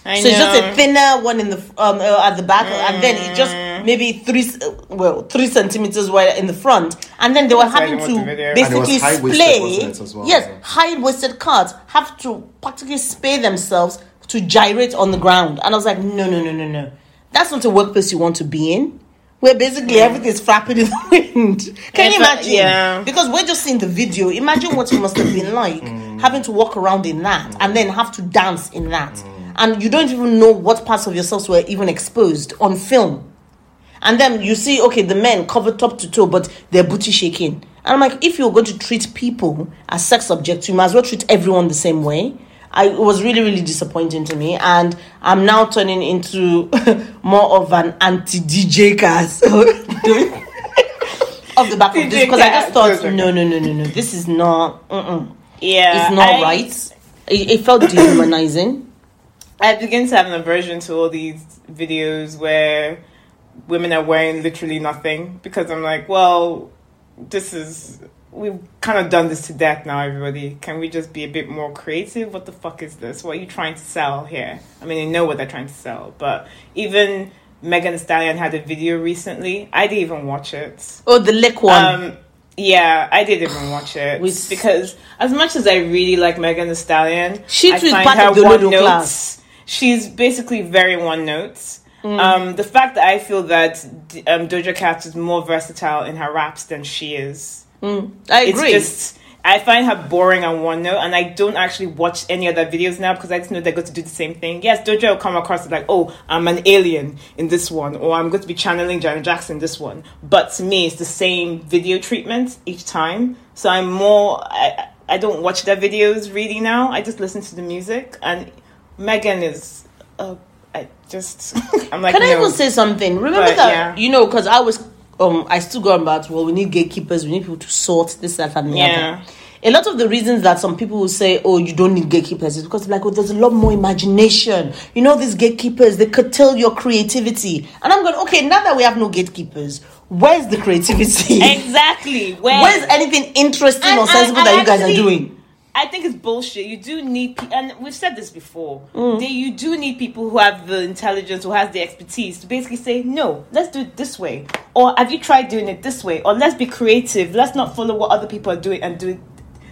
I so it's just a thinner one in the um uh, at the back, and then it just Mm. maybe three uh, well three centimeters wide in the front, and then they were That's having to the video. And it was basically high-waisted, splay. as well? Yes, Yeah. high waisted cards have to practically spay themselves to gyrate on the ground, and I was like, no, no, no, no, no, that's not a workplace you want to be in. Where basically everything is flapping in the *laughs* wind. Can you If I- imagine? yeah. Because we're just seeing the video. Imagine what it must have been like Mm. having to walk around in that and then have to dance in that. And you don't even know what parts of yourselves were even exposed on film. And then you see, okay, the men covered top to toe, but they're booty shaking. And I'm like, if you're going to treat people as sex objects, you might as well treat everyone the same way. I, it was really, really disappointing to me. And I'm now turning into *laughs* more of an anti DJ cast *laughs* of the back of this because I just thought, no, no, no, no, no, this is not, mm-mm. Yeah. it's not I- right. It, it felt *coughs* dehumanizing. I begin to have an aversion to all these videos where women are wearing literally nothing because I'm like, well, this is we've kind of done this to death now. Everybody, can we just be a bit more creative? What the fuck is this? What are you trying to sell here? I mean, I know what they're trying to sell, but even Megan Thee Stallion had a video recently. I didn't even watch it. Oh, the lick one. Um, yeah, I didn't even watch it With- because as much as I really like Megan Thee Stallion, She I too is find part her of the notes. class. She's basically very one notes. Mm. Um, the fact that I feel that um, Doja Cat is more versatile in her raps than she is. I It's agree. just I find her boring on one note, and I don't actually watch any other videos now because I just know they're going to do the same thing. Yes, Doja will come across as like, oh, I'm an alien in this one, or I'm going to be channeling Janet Jackson in this one. But to me, it's the same video treatment each time. So I'm more, I, I don't watch their videos really now. I just listen to the music, and Megan is, uh, I just, I'm like, Can I no. even say something? Remember But, that yeah. you know because I was um I still go about well we need gatekeepers we need people to sort this that and the Yeah. other. A lot of the reasons that some people will say, "Oh, you don't need gatekeepers," is because like, "Oh, there's a lot more imagination." You know, these gatekeepers they curtail your creativity, and I'm going, "Okay, now that we have no gatekeepers, where's the creativity? Exactly. Where, *laughs* Where's anything interesting And or sensible that you guys are doing?" I think it's bullshit. You do need, pe- and we've said this before. Mm. That you do need people who have the intelligence, who has the expertise to basically say, no, let's do it this way, or have you tried doing it this way, or let's be creative. Let's not follow what other people are doing and do it.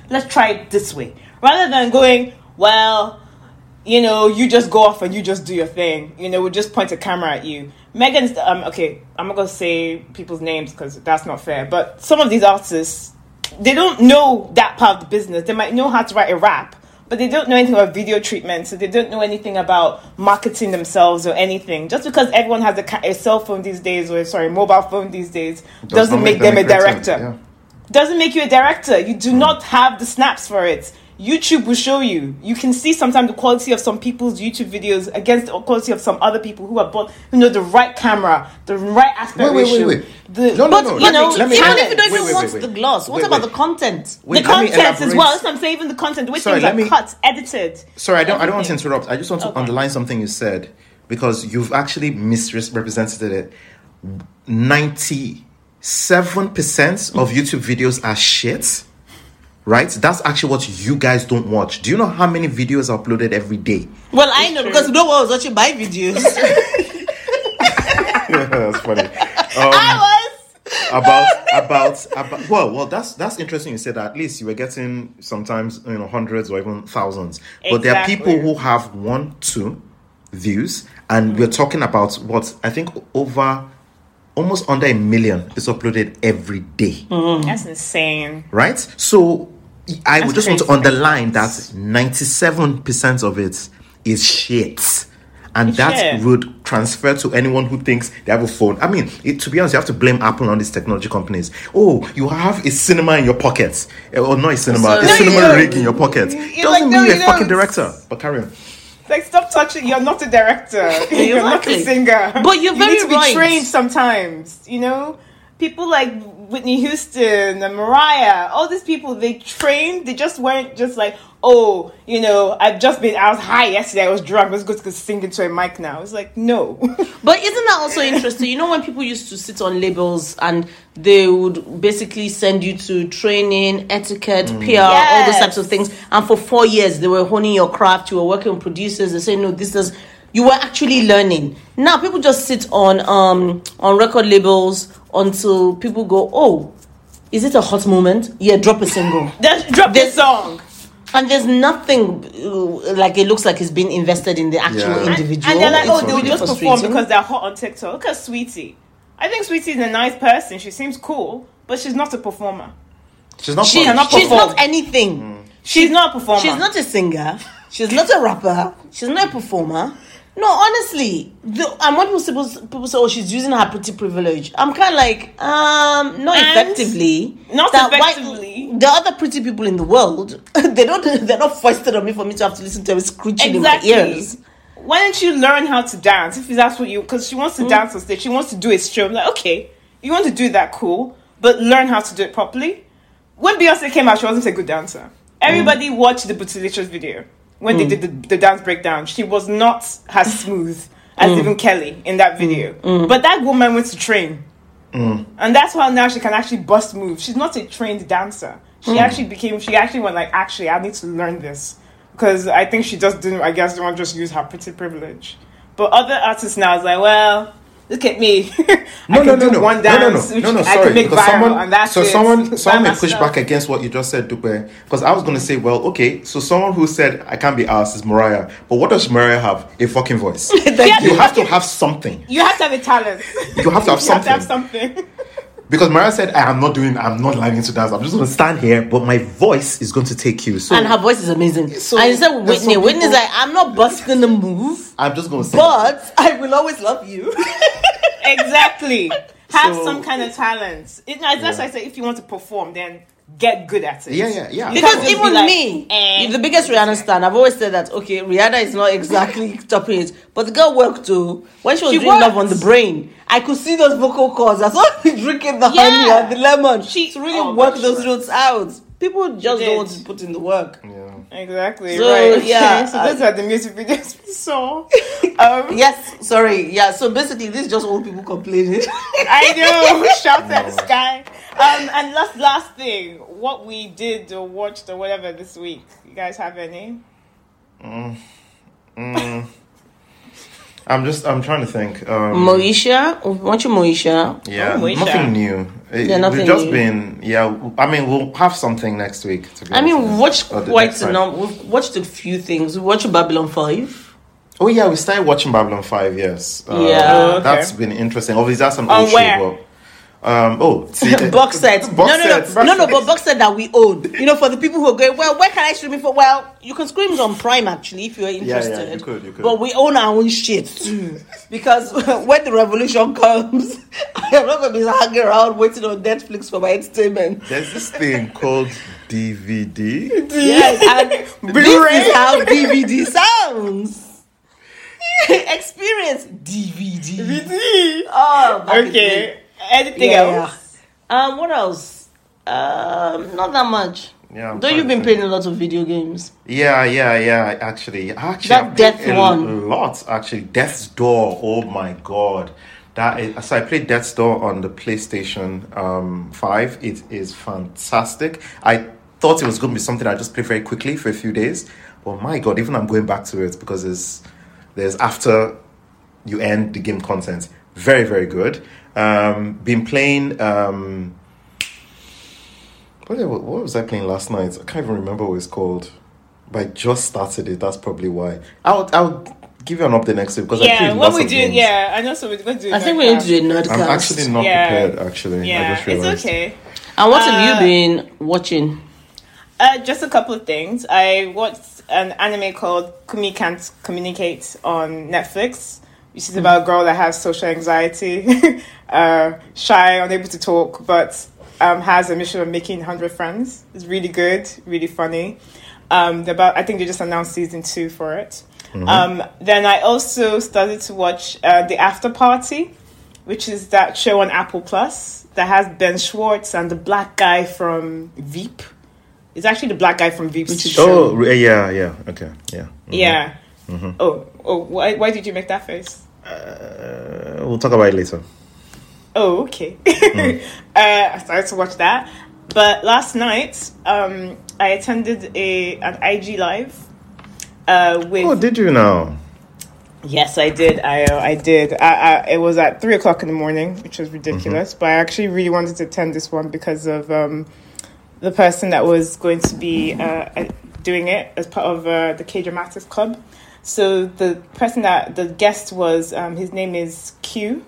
Let's try it this way, rather than going, well, you know, you just go off and you just do your thing. You know, we'll just point a camera at you. Megan's, um, okay, I'm not gonna say people's names because that's not fair, but some of these artists, they don't know that part of the business. They might know how to write a rap, but they don't know anything about video treatment, so they don't know anything about marketing themselves or anything. Just because everyone has a, a cell phone these days, or sorry, mobile phone these days, Does doesn't not make, them, a director yeah. doesn't make you a director. You do hmm. not have the snaps for it. YouTube will show you. You can see sometimes the quality of some people's YouTube videos against the quality of some other people who are bought, who know the right camera, the right aspect Wait, wait, wait, wait. The, No, no, But no. you let know, me- let me- even if you don't wait, even wait, want the gloss, what about the content? The content as well. That's what I'm saying. Even the content, the way Sorry, things are me- cut, edited. Sorry, I don't. I don't want to interrupt. I just want to Okay. underline something you said because you've actually misrepresented it. Ninety-seven percent of YouTube videos are shit. Right? That's actually what you guys don't watch. Do you know how many videos are uploaded every day? Well, I know true. because no one was watching my videos. *laughs* that's funny. Um, I was about about about well well that's that's interesting you said that at least you were getting sometimes you know hundreds or even thousands but there are people who have one two views and we're talking about what i think over almost under a million is uploaded every day was. That's insane. right so i would That's just want to underline that 97% of it is shit and It's that shit. would transfer to anyone who thinks they have a phone. I mean, it, to be honest, you have to blame Apple on these technology companies. Oh, you have a cinema in your pocket, Eh, or not a cinema, So- a No, you cinema don't. rig in your pocket. You're Doesn't like, mean no, you're you a fucking director. But carry on. Like, stop touching. You're not a director. *laughs* You're not a singer. But you're you very need to be right. trained sometimes. You know, people like Whitney Houston and Mariah. All these people they trained. They just weren't just like, oh, you know, I've just been. I was high yesterday. I was drunk. Let's go to sing into a mic now. It's like no. *laughs* But isn't that also interesting? You know, when people used to sit on labels and they would basically send you to training, etiquette, PR, all those types of things. And for four years, they were honing your craft. You were working with producers. They say, no, this is. You were actually learning. Now people just sit on um on record labels until people go, oh, is it a hot moment? Yeah, drop a single. *laughs* just drop There's- this song. And there's nothing uh, like it looks like it's been invested in the actual Yeah. Individual. And they're like, It's oh, they'll really just perform because they're hot on TikTok. Look at Saweetie. I think Saweetie's a nice person. She seems cool, but she's not a performer. She's not. She, fun. cannot she's perform. not anything. She's not a performer. She's not a singer. She's not a rapper. She's not a performer. No, honestly, the, and when people, say- people say, "Oh, she's using her pretty privilege," I'm kind of like, um, not And effectively. not That why- effectively. the other pretty people in the world, *laughs* they don't. They're not foisted on me for me to have to listen to them screeching exactly. in my ears. Why don't you learn how to dance? If that's what you, because she wants to Mm. dance on stage, she wants to do a show. I'm like, okay, you want to do that, cool, but learn how to do it properly. When Beyonce came out, she wasn't a good dancer. Everybody Mm. watched the Bootylicious video when they mm. did the, the dance breakdown. She was not as smooth as Mm. even Kelly in that mm. video. Mm. But that woman went to train. And that's how now she can actually bust moves. She's not a trained dancer. She actually became, she actually went like, actually, I need to learn this. Because I think she just didn't, I guess, didn't want to just use her pretty privilege. But other artists now is like, well, look at me. No, *laughs* I no, can no, do no, one no, dance, no, no, no, no, I sorry. can make Because viral, someone, and that's so someone, someone may push back against what you just said, Dupe. Because I was going to say, well, okay, so someone who said I can't be asked is Mariah, but what does Mariah have? A fucking voice. *laughs* You have to have something. You have to have a talent. You have to have *laughs* You have to have something. Something. Because Mariah said, I am not doing, I'm not learning to dance. I'm just going to stand here, but my voice is going to take you. So And her voice is amazing. So, and instead there's Whitney, some Whitney's like, I'm not busting the move, I'm just going to say, but I will always love you. exactly. *laughs* Have So- some kind of talent. It, that's Yeah. I say if you want to perform, then get good at it. yeah, yeah, yeah. Because even be like, me, eh. if the biggest Rihanna stan, I've always said that okay, Rihanna is not exactly *laughs* topping it, but the girl worked too. When she was She doing love on the brain, I could see those vocal cords. I saw her drinking the honey Yeah. and the lemon. She- to really oh, work but those she notes out. People just don't want to put in the work. yeah. Exactly. So, right. yeah, *laughs* so I- those are the music videos we saw. *laughs* Um, Yes, sorry, yeah. So basically, this is just old people complaining. I know. Shout at the sky. Um, and last last thing, what we did or watched or whatever this week. You guys have any? I'm just, I'm trying to think. Um, Moesha, weren't you Moesha? yeah, Oh, Moesha. nothing new. It- Yeah, nothing We've just new. been, yeah, I mean, we'll have something next week. To be I mean, honest. we've watched the quite a number. We've watched a few things. We watched Babylon Five. Oh yeah, we started watching Babylon Five. Yes, uh, Yeah. Oh, okay. that's been interesting. Obviously, that's an old show. But, um, oh, see, *laughs* box set. Box no, no, no, set, box no, no, but box set that we own. You know, for the people who are going, well, where can I stream it for? Well, you can stream it on Prime actually if you're interested. yeah, interested. you could, you could. But we own our own shit too, because *laughs* when the revolution comes, *laughs* I'm not gonna be hanging around waiting on Netflix for my entertainment. There's this thing called DVD. Yes, and this Blu-ray. is how DVD sounds. Experience DVD. DVD. Oh, back in. Okay. Anything Yeah, else? yeah. Um, what else? Um, not that much. Yeah, I'm Though you've been playing a lot of video games. Yeah, yeah, yeah. Actually, actually, That I played Death a one. lot. Actually, Death's Door. Oh my god, that is. So I played Death's Door on the PlayStation um, Five. It is fantastic. I thought it was going to be something I just play very quickly for a few days, but my god, even I'm going back to it because there's there's after you end the game content. Very, very good. Um, been playing. Um, what, what was I playing last night? I can't even remember what it's called. But I just started it. That's probably why. I'll I'll give you an update next week because I Yeah, played when lots we of do, games. yeah, I know. So we're going to do. I think we need to do a nerdcast. I'm actually not Yeah. prepared. Actually, I Yeah, just it's okay. And what have Uh, you been watching? Uh, just a couple of things. I watched an anime called Komi Can't Communicate on Netflix, which is about a girl that has social anxiety, *laughs* uh, shy, unable to talk, but um, has a mission of making 100 friends. It's really good, really funny. Um, about, I think they just announced season two for it. Um, then I also started to watch uh, The After Party, which is that show on Apple Plus that has Ben Schwartz and the black guy from Veep. It's actually the black guy from Veep's Which is- show. Oh yeah, yeah, okay, yeah. Yeah. Oh, oh, why, why did you make that face? Uh, we'll talk about it later. Oh, okay. *laughs* uh, I started to watch that. But last night, um, I attended a an IG live uh, with. Oh, did you now? Yes, I did. I uh, I did. I, I, it was at three o'clock in the morning, which was ridiculous. But I actually really wanted to attend this one because of um, the person that was going to be uh, uh, doing it as part of uh, the K Dramatics Club. So the person that the guest was, um, his name is Q.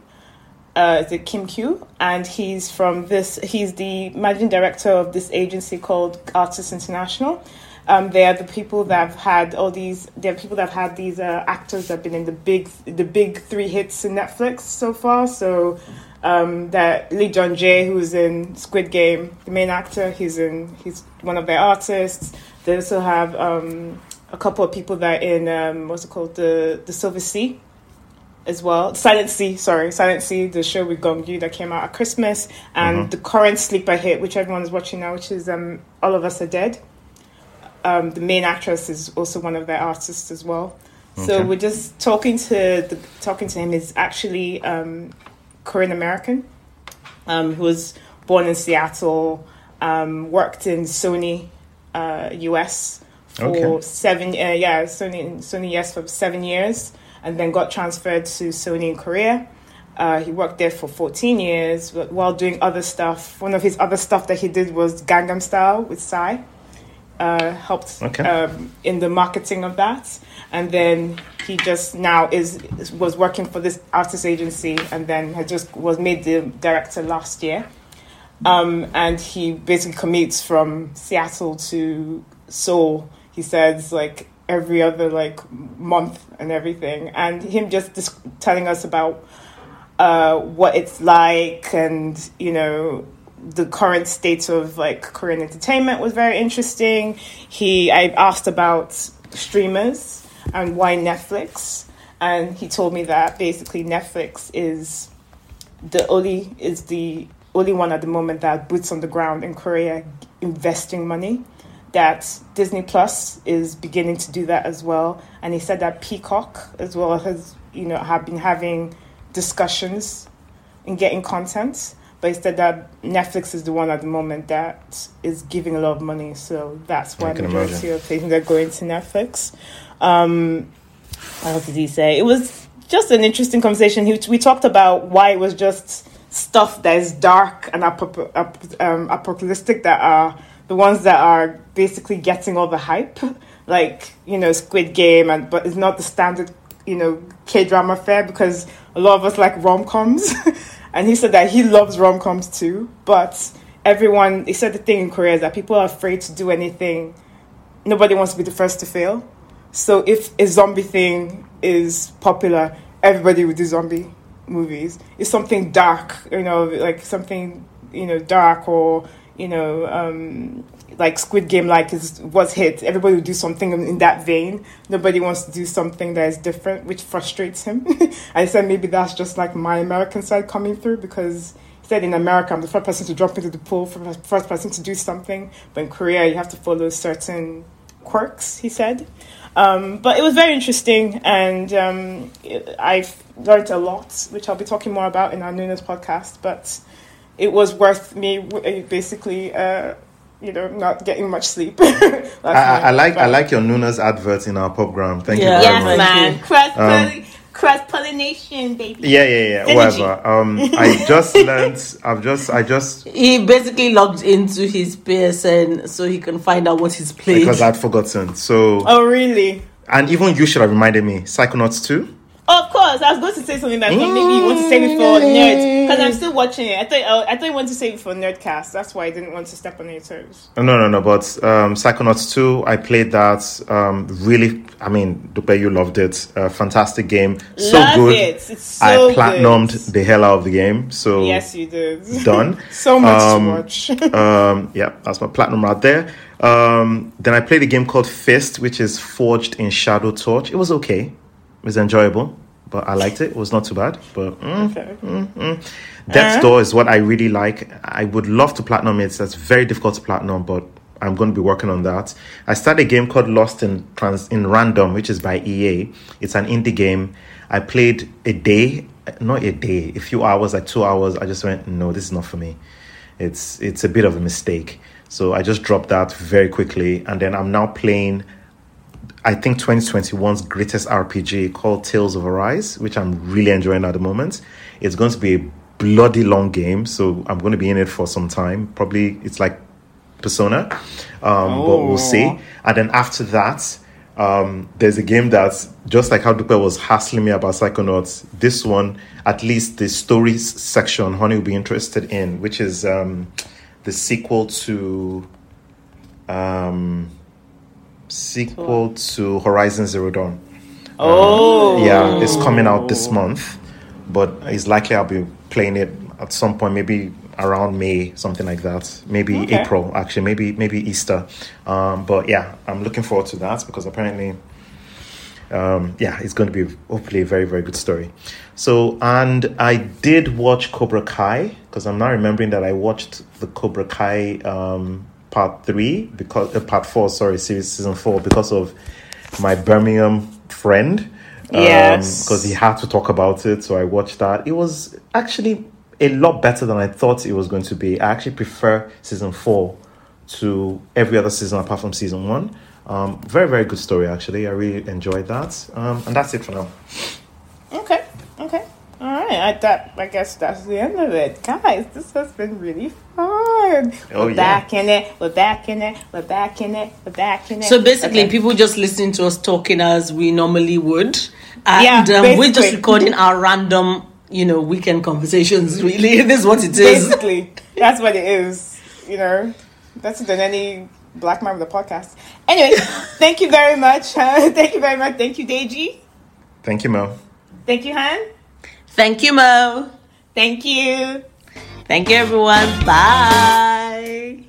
Uh, is it Kim Q? And he's from this. He's the managing director of this agency called Artists International. Um, they are the people that have had all these. They're people that have had these uh, actors that have been in the big, the big three hits in Netflix so far. So um, that Lee Jung-jae, who's in Squid Game, the main actor, he's in. He's one of their artists. They also have um, a couple of people that are in um, what's it called, the the Silver Sea as well. Silent Sea, sorry, Silent Sea, the show with Gong Yu that came out at Christmas, and the current sleeper hit, which everyone is watching now, which is um, All of Us Are Dead. Um, the main actress is also one of their artists as well. So we're just talking to the talking to him is actually um, Korean American, um, who was born in Seattle, um, worked in Sony uh, US for Okay. seven uh, yeah Sony Sony yes for seven years, and then got transferred to Sony in Korea. Uh, he worked there for 14 years while doing other stuff. One of his other stuff that he did was Gangnam Style with Psy. Uh, helped Okay. um, in the marketing of that, and then he just now is was working for this artist agency, and then had just was made the director last year. Um, and he basically commutes from Seattle to Seoul. He says like every other like month and everything, and him just telling us about uh, what it's like, and you know the current state of like Korean entertainment was very interesting. He I asked about streamers and why Netflix, and he told me that basically Netflix is the only is the only one at the moment that boots on the ground in Korea investing money. That Disney Plus is beginning to do that as well, and he said that Peacock as well has you know have been having discussions in getting content, but he said that Netflix is the one at the moment that is giving a lot of money, so that's why can majority imagine. of things are going to Netflix. Um, what did he say? It was just an interesting conversation. He, we talked about why it was just stuff that is dark and apo- ap- um, apocalyptic that are the ones that are basically getting all the hype, like you know Squid Game, and but it's not the standard you know K drama fare because a lot of us like rom coms, *laughs* and he said that he loves rom coms too, but everyone he said the thing in Korea is that people are afraid to do anything. Nobody wants to be the first to fail. So if a zombie thing is popular, everybody would do zombie movies. It's something dark, you know, like something you know dark or you know um, like Squid Game like is was hit, everybody would do something in, that vein. Nobody wants to do something that is different, which frustrates him. *laughs* I said maybe that's just like my American side coming through because he said in America I'm the first person to jump into the pool, first first person to do something, but in Korea you have to follow certain quirks. He said. Um, but it was very interesting, and um, I've learned a lot, which I'll be talking more about in our Nunes podcast. But it was worth me basically, uh, you know, not getting much sleep. *laughs* I, I, I night. like I like your Nuna's advert in our program. Thank Yeah. you very Yes, much. Thank man. Cross, Um, Cross pollination, baby. Yeah, yeah, yeah. Synergy. Whatever. Um, I just *laughs* learned. I've just, I just He basically logged into his PSN so he can find out what he's played. because I'd forgotten. So, Oh, really? and even you should have reminded me. Psychonauts two. Of course, I was going to say something that maybe you want to save it for nerds because I'm still watching it. I thought oh, I thought you wanted to save it for nerdcast. That's why I didn't want to step on your toes. No, no, no. But um, Psychonauts 2, I played that. Um, really, I mean, Dupe, you loved it. Uh, fantastic game. So Love good. it. It's so I good. platinumed the hell out of the game. So Yes, you did. *laughs* done. so much Um, to watch. *laughs* um, yeah, that's my platinum right there. Um, then I played a game called Fist, which is forged in Shadow Torch. It was okay. It was enjoyable, but I liked it. It was not too bad. But mm, okay. Death's Uh-huh. Door is what I really like. I would love to platinum it. That's very difficult to platinum, but I'm going to be working on that. I started a game called Lost in Trans in Random, which is by EA. It's an indie game. I played a day, not a day, a few hours, like two hours. I just went, no, this is not for me. It's it's a bit of a mistake. So I just dropped that very quickly, and then I'm now playing I think 2021's greatest RPG called Tales of Arise, which I'm really enjoying at the moment. It's going to be a bloody long game, so I'm going to be in it for some time. Probably it's like Persona, um, but we'll see. And then after that, um, there's a game that's just like how Dupe was hassling me about Psychonauts. This one, at least the stories section, Honey will be interested in, which is um, the sequel to. Um, sequel to Horizon Zero Dawn. oh, Yeah, it's coming out this month, but it's likely I'll be playing it at some point, maybe around May, something like that. Maybe Okay. April, actually, maybe maybe Easter. Um, but yeah, I'm looking forward to that because apparently, um, yeah, it's going to be hopefully a very very good story. So, and I did watch Cobra Kai because I'm now remembering that I watched the Cobra Kai um, part three because uh, part four, sorry, series season four because of my Birmingham friend. Yes. because he had to talk about it, so I watched that. It was actually a lot better than I thought it was going to be. I actually prefer season four to every other season apart from season one. Um, very, very good story, actually. I really enjoyed that. Um, and that's it for now. Okay. Okay. All right. I thought. I guess that's the end of it, guys. This has been really fun. Oh, we're yeah. back in it. We're back in it. We're back in it. We're back in it. So basically, Okay. people just listen to us talking as we normally would, and Yeah, um, we're just recording our random, you know, weekend conversations. *laughs* Really, this is what it is. basically that's what it is. You know, better than any black man with a podcast. Anyway, *laughs* thank you very much. Huh? *laughs* Thank you very much. Thank you, Deji. Thank you, Mel. Thank you, Han. Thank you, Mo. Thank you. Thank you, everyone. Bye.